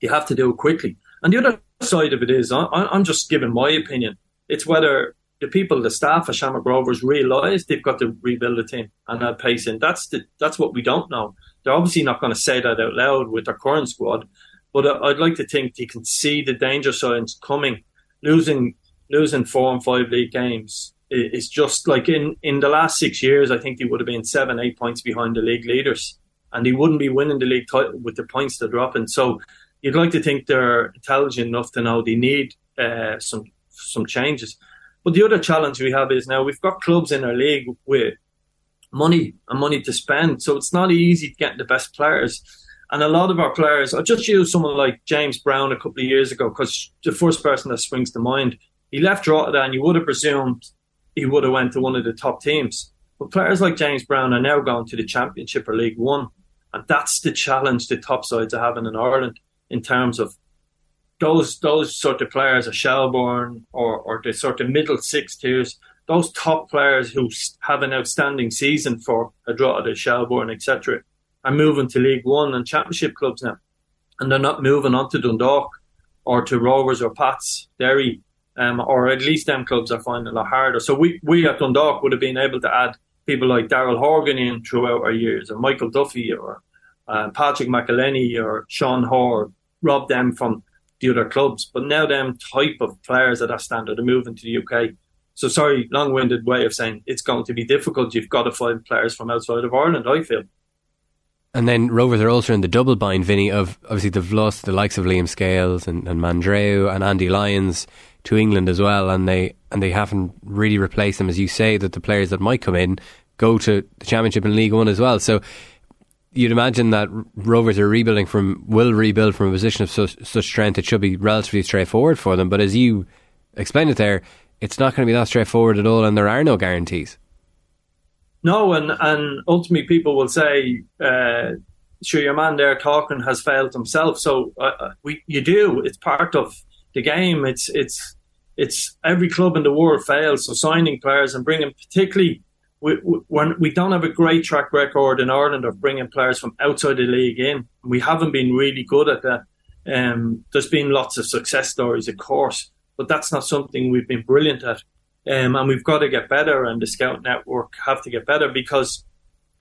you have to do it quickly. And the other side of it is, I, I'm just giving my opinion it's whether the people, the staff of Shamrock Rovers realise they've got to rebuild the team and add pace in. That's the, that's what we don't know. They're obviously not going to say that out loud with their current squad, but I'd like to think they can see the danger signs coming. Losing losing four and five league games is just like in, in the last six years. I think they would have been seven, eight points behind the league leaders, and they wouldn't be winning the league title with the points they're dropping. So you'd like to think they're intelligent enough to know they need uh, some some changes. But the other challenge we have is now we've got clubs in our league with money and money to spend, so it's not easy to get the best players. And a lot of our players, I'll just use someone like James Brown a couple of years ago because the first person that springs to mind. He left Rotterdam, you would have presumed he would have went to one of the top teams. But players like James Brown are now going to the Championship or League One. And that's the challenge the top sides are having in Ireland in terms of those those sort of players, a Shelbourne or or the sort of middle six tiers, those top players who have an outstanding season for a draw Shelbourne, etc., are moving to League One and Championship clubs now, and they're not moving on to Dundalk or to Rovers or Pats, Derry, um, or at least them clubs are finding a lot harder. So we we at Dundalk would have been able to add people like Daryl Horgan in throughout our years, or Michael Duffy, or uh, Patrick McEleney, or Sean Hoare, rob them from the other clubs. But now them type of players at that standard are moving to the UK. So sorry, long-winded way of saying it's going to be difficult. You've got to find players from outside of Ireland. I feel. And then Rovers are also in the double bind, Vinny, of obviously they've lost the likes of Liam Scales and, and and Andy Lyons to England as well, and they and they haven't really replaced them, as you say, that the players that might come in go to the Championship and League One as well. So you'd imagine that Rovers are rebuilding from will rebuild from a position of such, such strength. It should be relatively straightforward for them. But as you explained it there, it's not going to be that straightforward at all, and there are no guarantees. No, and and ultimately people will say uh, sure your man there talking has failed himself. So uh, uh, we you do. It's part of the game. It's it's it's every club in the world fails. So signing players and bringing particularly. We, we, we don't have a great track record in Ireland of bringing players from outside the league in. We haven't been really good at that. Um, there's been lots of success stories, of course, but that's not something we've been brilliant at. Um, and we've got to get better, and the scout network have to get better because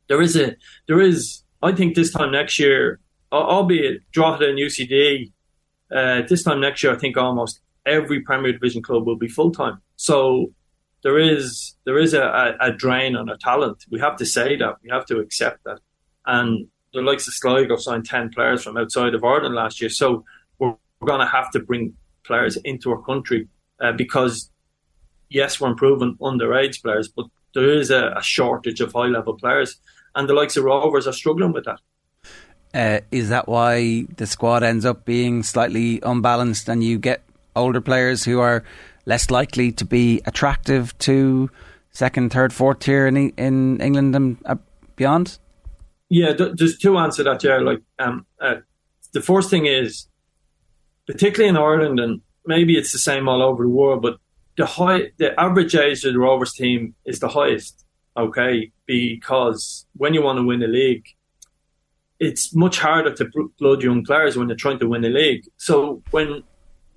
there is a there is. I think this time next year, albeit Drogheda and UCD, uh, this time next year, I think almost every Premier Division club will be full time. So there is there is a, a, drain on our talent. We have to say that. We have to accept that. And the likes of Sligo signed ten players from outside of Ireland last year. So we're, we're going to have to bring players into our country uh, because yes, we're improving underage players, but there is a, a shortage of high level players, and the likes of Rovers are struggling with that. Uh, is that why the squad ends up being slightly unbalanced, and you get older players who are less likely to be attractive to second, third, fourth tier in in England and uh, beyond? Yeah, there's two answers that. Yeah, like um, uh, the first thing is, particularly in Ireland, and maybe it's the same all over the world, but the high, the average age of the Rovers team is the highest. Okay, because when you want to win a league, it's much harder to blood young players when you're trying to win a league. So when,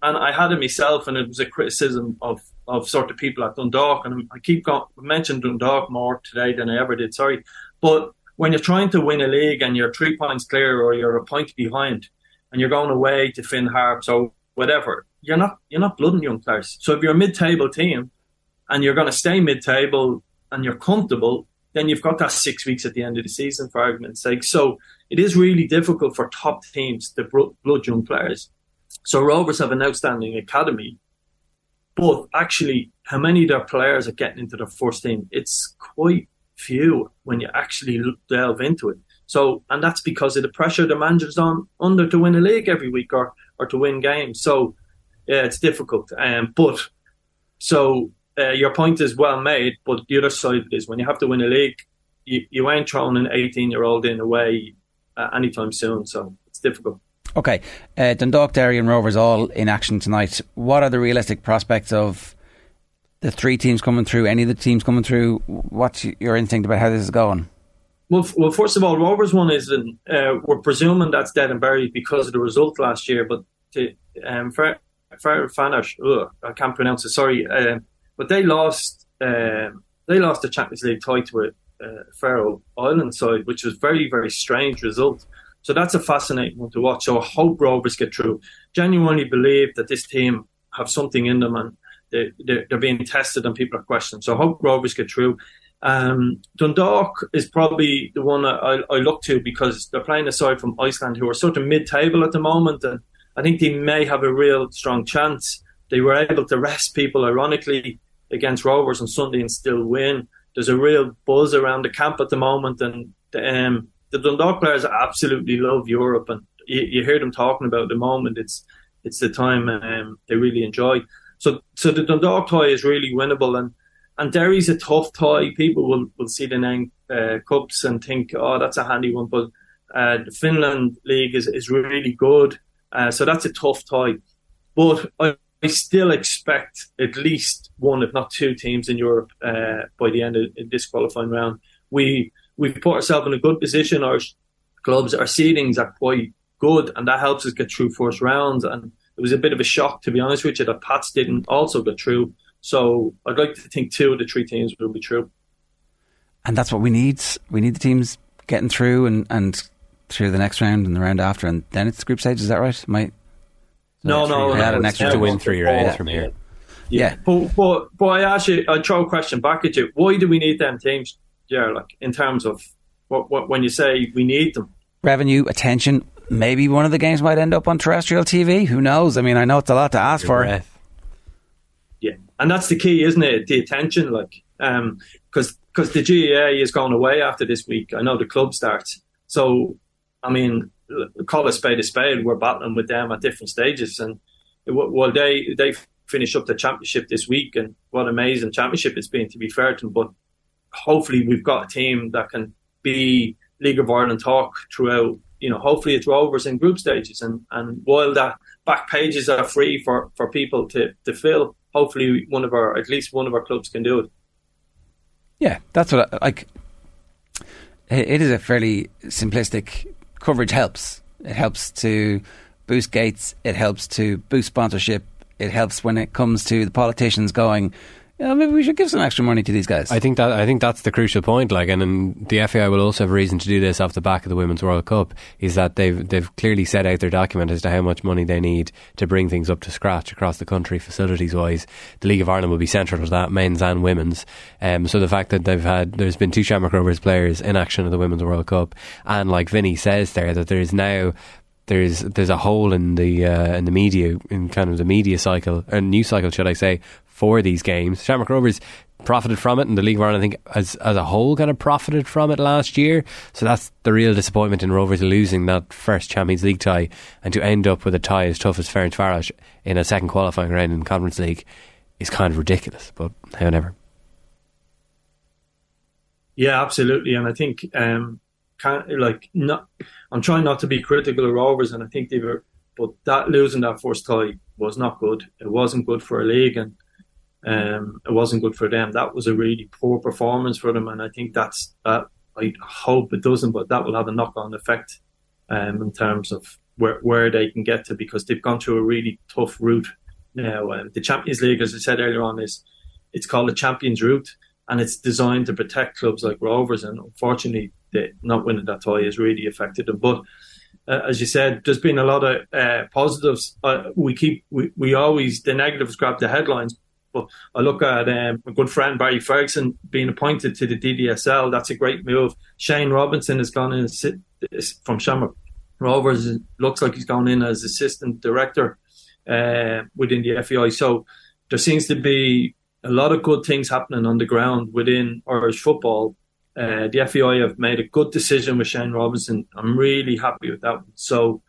and I had it myself, and it was a criticism of of sort of people at Dundalk, and I keep mentioned Dundalk more today than I ever did. Sorry, but when you're trying to win a league and you're three points clear or you're a point behind, and you're going away to Finn Harps or whatever, you're not you're not blooding young players. So if you're a mid-table team and you're going to stay mid-table and you're comfortable, then you've got that six weeks at the end of the season, for argument's sake. So it is really difficult for top teams to blood young players. So Rovers have an outstanding academy, but actually, how many of their players are getting into the first team? It's quite few when you actually delve into it. So, and that's because of the pressure the manager's on under to win a league every week or or to win games. So yeah, it's difficult. Um, but so uh, your point is well made. But the other side is when you have to win a league, you, you ain't throwing an 18 year old in away uh, anytime soon. So it's difficult. Okay, uh, Dundalk, Derry, and Rovers all in action tonight. What are the realistic prospects of the three teams coming through? Any of the teams coming through? What's your instinct about how this is going? Well, well, first of all, Rovers one is uh, we're presuming that's dead and buried because of the result last year. But to, um, Fanash, I can't pronounce it. Sorry, uh, but they lost. Uh, they lost the Champions League tie to a uh, Faroe Island side, which was very very strange result. So that's a fascinating one to watch. So I hope Rovers get through. Genuinely believe that this team have something in them and they, they're, they're being tested and people are questioning. So I hope Rovers get through. Um, Dundalk is probably the one I, I, look to because they're playing aside from Iceland, who are sort of mid-table at the moment, and I think they may have a real strong chance. They were able to rest people, ironically, against Rovers on Sunday and still win. There's a real buzz around the camp at the moment, and um, the Dundalk players absolutely love Europe, and you, you, hear them talking about the moment. It's it's the time um, they really enjoy. So so the Dundalk tie is really winnable, and and Derry's a tough tie. People will, will see the name uh, KuPS and think, oh, that's a handy one. But uh, the Finland league is, is really good. Uh, so that's a tough tie. But I, I, still expect at least one, if not two teams in Europe uh, by the end of this qualifying round. We, we've put ourselves in a good position. Our clubs, our seedings are quite good, and that helps us get through first rounds. And it was a bit of a shock, to be honest with you, that Pats didn't also get through. So I'd like to think two of the three teams will be true. And that's what we need. We need the teams getting through and, and through the next round and the round after, and then it's group stage. Is that right? My no, no, no, an extra to win three rounds from here. Yeah, yeah. But, but but I actually I throw a question back at you. Why do we need them teams? Yeah, like in terms of what, what when you say we need them, revenue, attention. Maybe one of the games might end up on terrestrial TV. Who knows? I mean, I know it's a lot to ask Your for. Breath and that's the key, isn't it? The attention, like, um, because because the GAA is going away after this week. I know the club starts, so I mean, call a spade a spade. We're battling with them at different stages, and well, they they finish up the championship this week, and what amazing championship it's been. To be fair to them, but hopefully we've got a team that can be League of Ireland talk throughout you know, hopefully it's Rovers in group stages, and and while that back pages are free for for people to to fill, hopefully one of our at least one of our clubs can do it. Yeah, that's what I, like. It is a fairly simplistic coverage helps. It helps to boost gates. It helps to boost sponsorship. It helps when it comes to the politicians going, yeah, maybe we should give some extra money to these guys. I think that I think that's the crucial point. Like, and, and the FAI will also have reason to do this off the back of the Women's World Cup. Is that they've they've clearly set out their document as to how much money they need to bring things up to scratch across the country, facilities wise. The League of Ireland will be central to that, men's and women's. Um, so the fact that they've had there's been two Shamrock Rovers players in action at the Women's World Cup, and like Vinny says there, that there is now there's there's a hole in the uh, in the media in kind of the media cycle or news cycle, should I say, for these games. Shamrock Rovers profited from it, and the League of Ireland, I think, as as a whole, kind of profited from it last year. So that's the real disappointment in Rovers losing that first Champions League tie, and to end up with a tie as tough as Ferencváros in a second qualifying round in the Conference League is kind of ridiculous. But however. Yeah, absolutely, and I think um, can like not. I'm trying not to be critical of Rovers, and I think they were, but that losing that first tie was not good. It wasn't good for a league, and um, it wasn't good for them. That was a really poor performance for them, and I think that's that. I hope it doesn't, but that will have a knock-on effect um, in terms of where where they can get to because they've gone through a really tough route now. Um, the Champions League, as I said earlier on, is it's called the Champions Route, and it's designed to protect clubs like Rovers, and unfortunately, not winning that tie has really affected them. But uh, as you said, there's been a lot of uh, positives. Uh, we keep we, we always the negatives grab the headlines. But I look at um, a good friend Barry Ferguson being appointed to the DDSL. That's a great move. Shane Robinson has gone in from Shamrock Rovers. Looks like he's gone in as assistant director uh, within the FAI. So there seems to be a lot of good things happening on the ground within Irish football uh, the FAI have made a good decision with Shane Robinson. I'm really happy with that. So,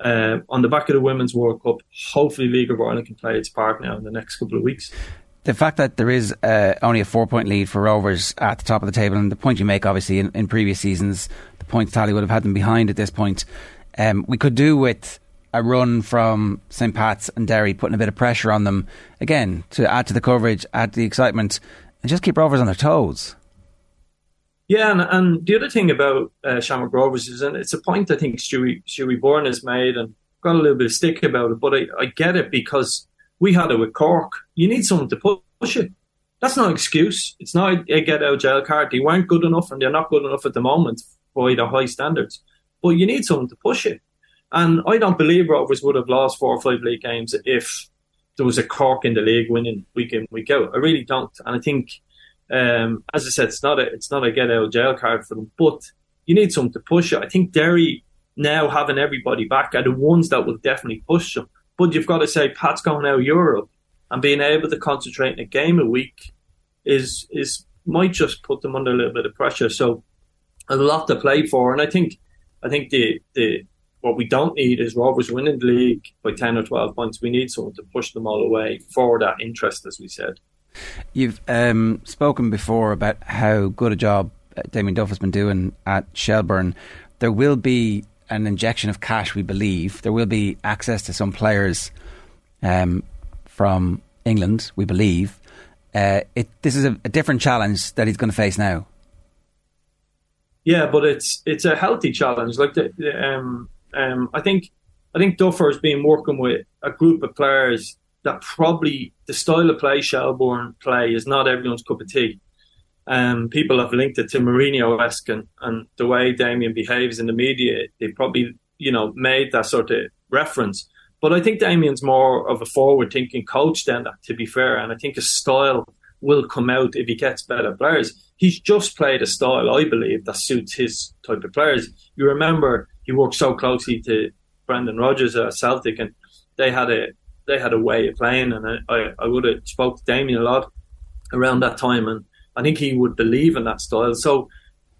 uh, on the back of the Women's World Cup, hopefully League of Ireland can play its part now in the next couple of weeks. The fact that there is uh, only a four point lead for Rovers at the top of the table, and the point you make, obviously, in, in previous seasons, the points tally would have had them behind at this point. Um, we could do with a run from St. Pat's and Derry, putting a bit of pressure on them again to add to the coverage, add to the excitement, and just keep Rovers on their toes. Yeah, and, and the other thing about uh, Shamrock Rovers is, and it's a point I think Stewie, Stewie Byrne has made, and got a little bit of stick about it, but I, I get it because we had it with Cork. You need someone to push it. That's no excuse. It's not a get out jail card. They weren't good enough, and they're not good enough at the moment by the high standards. But you need someone to push it. And I don't believe Rovers would have lost four or five league games if there was a Cork in the league winning week in, week out. I really don't. And I think um, as I said, it's not a it's not a get out of jail card for them, but you need something to push it. I think Derry now having everybody back are the ones that will definitely push them. But you've got to say Pat's going out Europe and being able to concentrate in a game a week is is might just put them under a little bit of pressure. So a lot to play for, and I think I think the the what we don't need is Rovers winning the league by ten or twelve points. We need someone to push them all away for that interest, as we said. You've um, spoken before about how good a job uh, Damien Duff has been doing at Shelbourne. There will be an injection of cash, we believe. There will be access to some players um, from England, we believe. Uh, it, this is a, a different challenge that he's going to face now. Yeah, but it's it's a healthy challenge. Like the, um, um, I think I think Duffer has been working with a group of players that probably the style of play Shelbourne play is not everyone's cup of tea. Um, people have linked it to Mourinho esque and, and the way Damien behaves in the media. They probably, you know, made that sort of reference. But I think Damien's more of a forward thinking coach than that, to be fair. And I think his style will come out if he gets better players. He's just played a style, I believe, that suits his type of players. You remember he worked so closely to Brendan Rodgers at Celtic and they had a they had a way of playing, and I, I, would have spoke to Damien a lot around that time, and I think he would believe in that style. So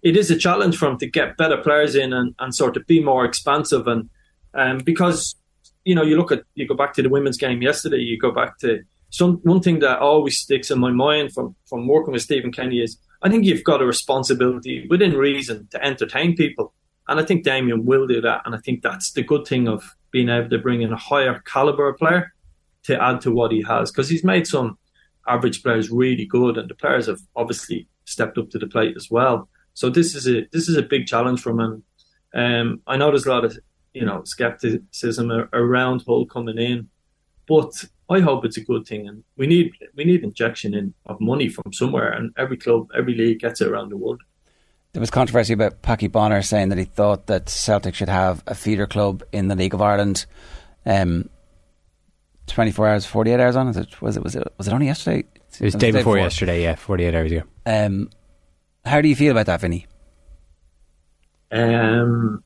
it is a challenge for him to get better players in and, and sort of be more expansive, and um, because you know you look at you go back to the women's game yesterday, you go back to some one thing that always sticks in my mind from from working with Stephen Kenny is I think you've got a responsibility within reason to entertain people. and I think Damien will do that. And I think that's the good thing of being able to bring in a higher caliber player to add to what he has because he's made some average players really good, and the players have obviously stepped up to the plate as well. So this is a this is a big challenge for him. And um, I know there's a lot of you know skepticism around Hull coming in, but I hope it's a good thing. And we need we need injection in of money from somewhere, and every club, every league gets it around the world. There was controversy about Paddy Bonner saying that he thought that Celtic should have a feeder club in the League of Ireland. Um, 24 hours, 48 hours on? Is it, was it was it was it only yesterday? It was, day, before, before, yesterday. Yeah, 48 hours ago. Um, how do you feel about that, Vinny? Um,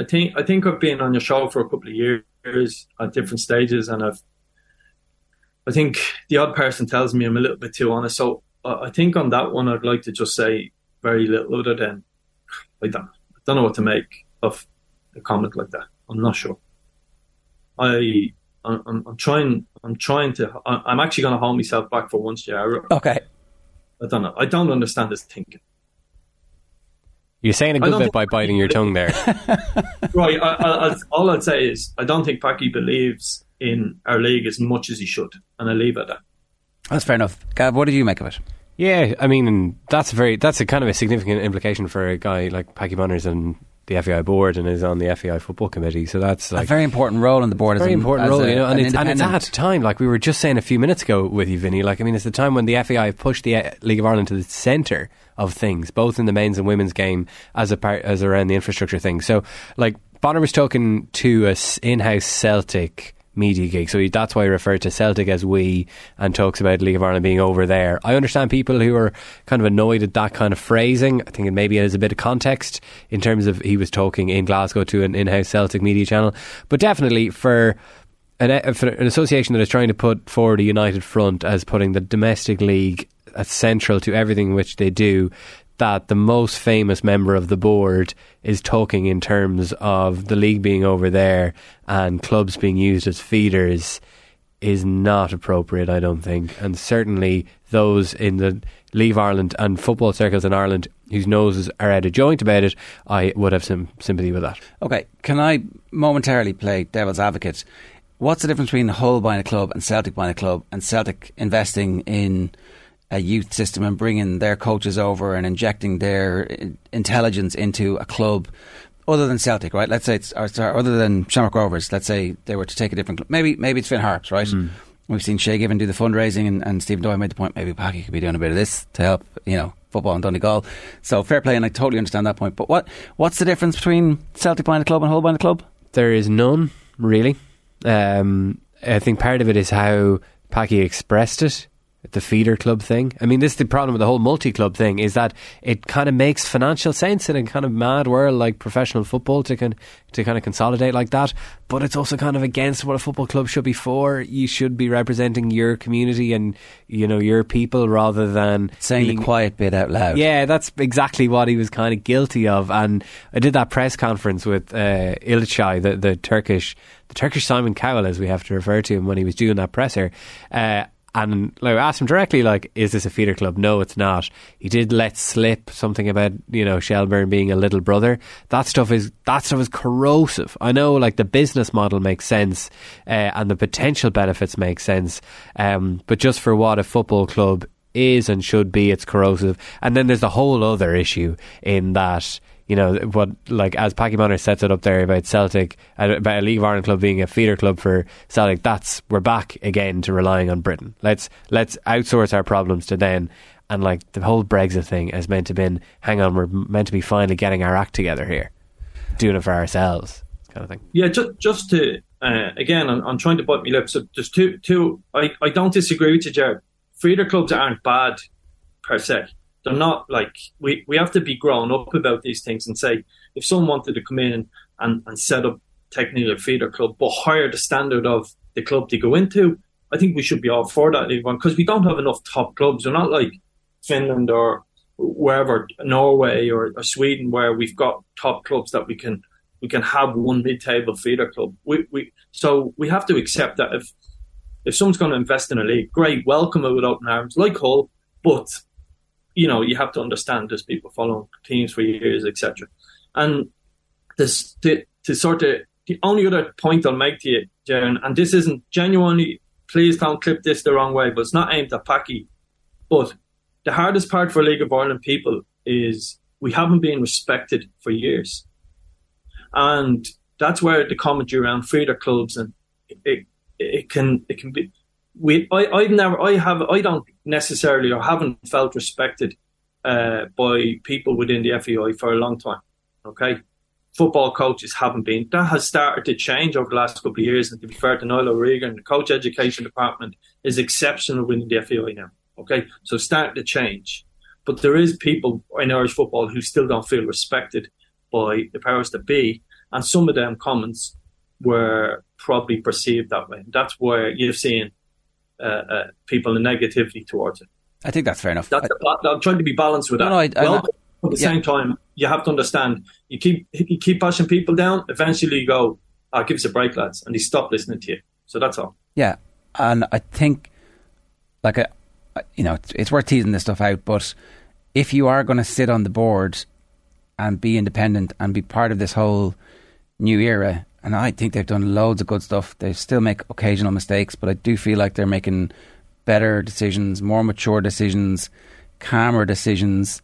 I think I think I've been on your show for a couple of years at different stages, and I've I think the odd person tells me I'm a little bit too honest. So I think on that one, I'd like to just say very little other than I don't, I don't know what to make of a comment like that. I'm not sure. I I'm, I'm trying I'm trying to I'm actually going to hold myself back for once, yeah. Okay. I don't know. I don't understand this thinking. You're saying a good bit by biting your tongue there. <laughs> right. I, I, I, all I'd say is I don't think Packy believes in our league as much as he should, and I leave it at that. That's fair enough. Gav, what did you make of it? Yeah, I mean that's very that's a kind of a significant implication for a guy like Packy Bonners and the FAI board and is on the FAI football committee. So that's like a very important role on the board. Very a, important role, a, you know, and, an it's, and it's at a time like we were just saying a few minutes ago with you, Vinny. Like I mean, it's the time when the FAI pushed the uh, League of Ireland to the centre of things, both in the men's and women's game as a part as around the infrastructure thing. So like Bonner was talking to us in-house Celtic media gig. So that's why he referred to Celtic as we and talks about League of Ireland being over there. I understand people who are kind of annoyed at that kind of phrasing. I think it maybe has a bit of context in terms of he was talking in Glasgow to an in-house Celtic media channel, but definitely for an, for an association that is trying to put forward a united front as putting the domestic league as central to everything which they do that the most famous member of the board is talking in terms of the league being over there and clubs being used as feeders is not appropriate, I don't think. And certainly those in the League of Ireland and football circles in Ireland whose noses are out of joint about it, I would have some sympathy with that. Okay, can I momentarily play devil's advocate? What's the difference between Hull buying a club and Celtic buying a club and Celtic investing in a youth system and bringing their coaches over and injecting their intelligence into a club other than Celtic, right? Let's say it's or, sorry, other than Shamrock Rovers. Let's say they were to take a different club. Maybe maybe it's Finn Harps, right? Mm. We've seen Shay Given do the fundraising, and, and Stephen Doyle made the point maybe Paddy could be doing a bit of this to help, you know, football in Donegal. So fair play, and I totally understand that point. But what what's the difference between Celtic buying a club and Hull buying a club? There is none really. Um, I think part of it is how Packy expressed it the feeder club thing. I mean, this is the problem with the whole multi club thing is that it kind of makes financial sense in a kind of mad world like professional football to con- to kind of consolidate like that. But it's also kind of against what a football club should be for. You should be representing your community and you know your people rather than saying being, the quiet bit out loud. Yeah, that's exactly what he was kind of guilty of. And I did that press conference with uh, Ilcay, the the Turkish the Turkish Simon Cowell, as we have to refer to him when he was doing that presser. Uh, and like, I asked him directly, like, is this a feeder club? No, it's not. He did let slip something about you know Shelbourne being a little brother. That stuff is that stuff is corrosive. I know, like the business model makes sense uh, and the potential benefits make sense, um, but just for what a football club is and should be, it's corrosive. And then there's a whole other issue in that you know what like as Packy Bonner sets it up there about Celtic about a League of Ireland club being a feeder club for Celtic that's we're back again to relying on Britain. Let's let's outsource our problems to then and like the whole Brexit thing is meant to be hang on we're meant to be finally getting our act together here doing it for ourselves kind of thing. Yeah just just to uh, again I'm, I'm, trying to bite my lips so two two I, I don't disagree with you Jared. Feeder clubs aren't bad per se they're not like we, we have to be grown up about these things and say if someone wanted to come in and, and set up technically a feeder club but higher the standard of the club to go into, I think we should be all for that because we don't have enough top clubs. We're not like Finland or wherever Norway or, or, Sweden where we've got top clubs that we can we can have one mid table feeder club. We, we so we have to accept that if if someone's going to invest in a league, great, welcome it with open arms, like Hull, but you know, you have to understand there's people following teams for years, etc. And this to, to sort of the only other point I'll make to you, Jaron, and this isn't genuinely. Please don't clip this the wrong way, but it's not aimed at Packy. But the hardest part for League of Ireland people is we haven't been respected for years, and that's where the commentary around feeder clubs and it it can it can be. We I I've never I have I don't necessarily or haven't felt respected uh, by people within the FAI for a long time. Okay, football coaches haven't been. That has started to change over the last couple of years. And to be fair to Niall O'Regan, the coach education department is exceptional within the FAI now. Okay, so starting to change. But there is people in Irish football who still don't feel respected by the powers that be, and some of them comments were probably perceived that way. That's where you've seen Uh, uh, people the negativity towards it. I think that's fair enough. That's I, am trying to be balanced with that. No, no, I, I, well, at the yeah. same time, you have to understand. You keep you keep pushing people down. Eventually, you go, "Ah, oh, give us a break, lads," and they stop listening to you. So that's all. Yeah, and I think, like, a, you know, it's, it's worth teasing this stuff out. But if you are going to sit on the board and be independent and be part of this whole new era, and I think they've done loads of good stuff. They still make occasional mistakes, but I do feel like they're making better decisions, more mature decisions, calmer decisions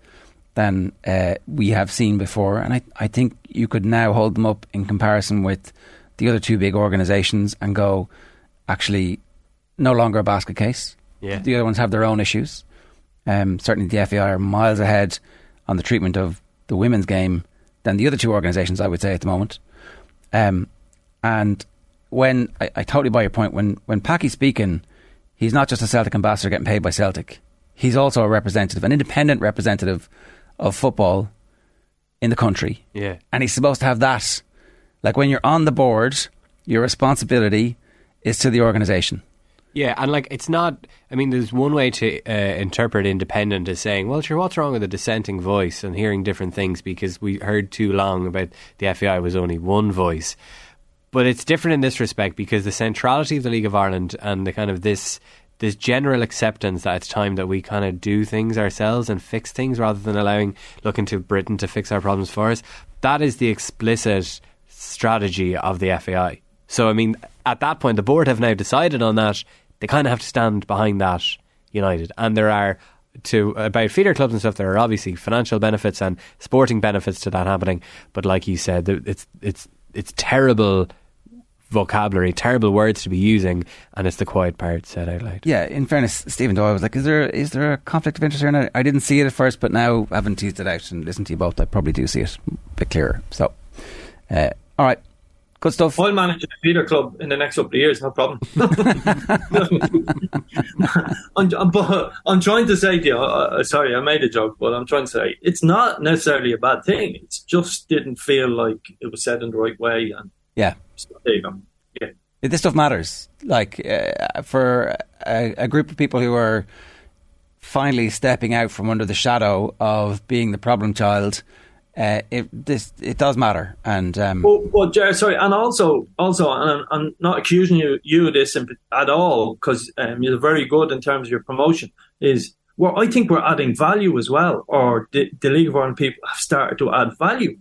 than uh, we have seen before. And I, I think you could now hold them up in comparison with the other two big organisations and go, actually, no longer a basket case. Yeah. The other ones have their own issues. Um, certainly, the FAI are miles ahead on the treatment of the women's game than the other two organisations, I would say, at the moment. Um, and when I, I, totally buy your point, when when Packie's speaking, he's not just a Celtic ambassador getting paid by Celtic. He's also a representative, an independent representative of football in the country. Yeah. And he's supposed to have that. Like when you're on the board, your responsibility is to the organisation. Yeah, and like it's not. I mean, there's one way to uh, interpret independent as saying, "Well, sure, what's wrong with a dissenting voice and hearing different things?" Because we heard too long about the FAI was only one voice, but it's different in this respect because the centrality of the League of Ireland and the kind of this this general acceptance that it's time that we kind of do things ourselves and fix things rather than allowing looking to Britain to fix our problems for us. That is the explicit strategy of the FAI. So, I mean, at that point, the board have now decided on that. They kind of have to stand behind that united. And there are, to about feeder clubs and stuff, there are obviously financial benefits and sporting benefits to that happening. But like you said, it's it's it's terrible vocabulary, terrible words to be using, and it's the quiet part said out loud. Yeah, in fairness, Stephen Doyle was like, "Is there is there a conflict of interest here?" And I didn't see it at first, but now having teased it out and listened to you both, I probably do see it a bit clearer. So, uh, all right. Good stuff. I'll manage a feeder club in the next couple of years, no problem. <laughs> I'm, I'm, I'm, trying to say to you, uh, uh, sorry, I made a joke, but I'm trying to say it's not necessarily a bad thing. It just didn't feel like it was said in the right way. And yeah. So there you go. Yeah. This stuff matters. Like uh, for a, a, group of people who are finally stepping out from under the shadow of being the problem child, uh, it this it does matter. And um, well, well, Jared, sorry, and also also, and I'm, I'm, not accusing you you of this at all because um, you're very good in terms of your promotion. Is well, I think we're adding value as well, or the, the League of Ireland people have started to add value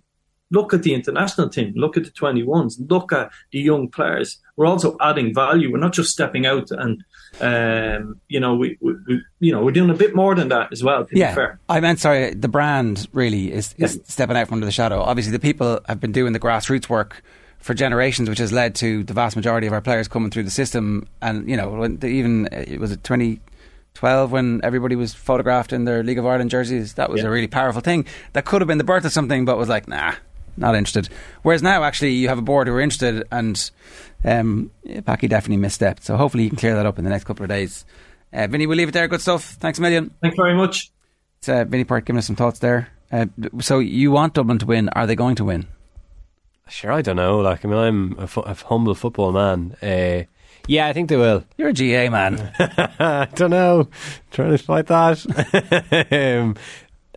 Look at the international team. Look at the 21s. Look at the young players. We're also adding value. We're not just stepping out and, um, you know, we, we, we, you know, we're doing a bit more than that as well. yeah, I meant sorry. The brand really is, is yeah. stepping out from under the shadow. Obviously, the people have been doing the grassroots work for generations, which has led to the vast majority of our players coming through the system. And you know, even it was it twenty. 12 when everybody was photographed in their League of Ireland jerseys. That was yeah. a really powerful thing. That could have been the birth of something, but was like, nah, not interested. Whereas now, actually, you have a board who are interested, and um, Packie definitely misstepped. So hopefully, you can clear that up in the next couple of days. Uh, Vinny, we'll leave it there. Good stuff. Thanks a million. Thanks very much. It's uh, Vinny Perth giving us some thoughts there. Uh, so you want Dublin to win? Are they going to win? Sure, I don't know. Like, I mean, I'm a, fu- a humble football man. Uh, yeah, I think they will. You're a GAA man. <laughs> I don't know. trying to fight that. <laughs> um,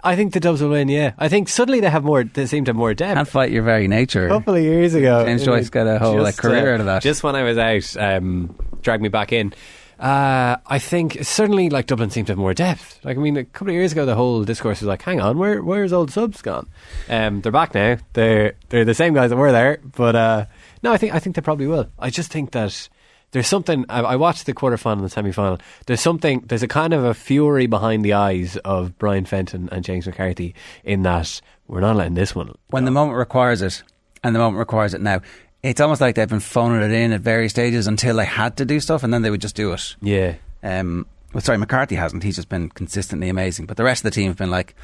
I think the Dubs will win. Yeah, I think suddenly they have more. They seem to have more depth. And fight your very nature. A couple of years ago, James Joyce got a whole just, like career uh, out of that. Just when I was out, um, dragged me back in. Uh, I think certainly like Dublin seem to have more depth. Like I mean, a couple of years ago, the whole discourse was like, "Hang on, where where's old subs gone?" Um, they're back now. They're they're the same guys that were there, but uh, no, I think I think they probably will. I just think that there's something. I, I watched the quarterfinal and the semi final. There's something. There's a kind of a fury behind the eyes of Brian Fenton and James McCarthy in that we're not letting this one. When the moment requires it, and the moment requires it now, it's almost like they've been phoning it in at various stages until they had to do stuff, and then they would just do it. Yeah. Um. Well, sorry, McCarthy hasn't. He's just been consistently amazing. But the rest of the team have been like,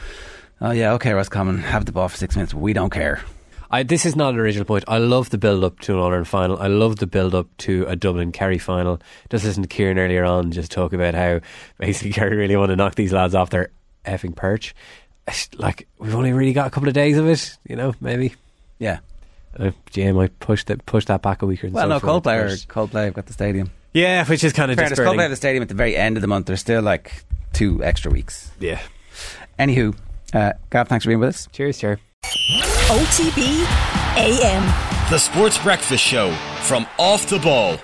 "Oh yeah, okay, Roscommon, have the ball for six minutes. We don't care." I, this is not an original point. I love the build up to an All Ireland final. I love the build up to a Dublin Kerry final. Just listen to Kieran earlier on just talk about how basically <laughs> Kerry really want to knock these lads off their effing perch. It's Like we've only really got a couple of days of it, you know, maybe. Yeah. Uh, GAA might push that push that back a week or something. Well, so no, Coldplay, are, Coldplay have got the stadium. Yeah, which is kind of Fairness. Coldplay have the stadium at the very end of the month. There's still like two extra weeks. Yeah. Anywho, uh, Gav, thanks for being with us. Cheers, Ger. OTB AM. The Sports Breakfast Show from Off the Ball.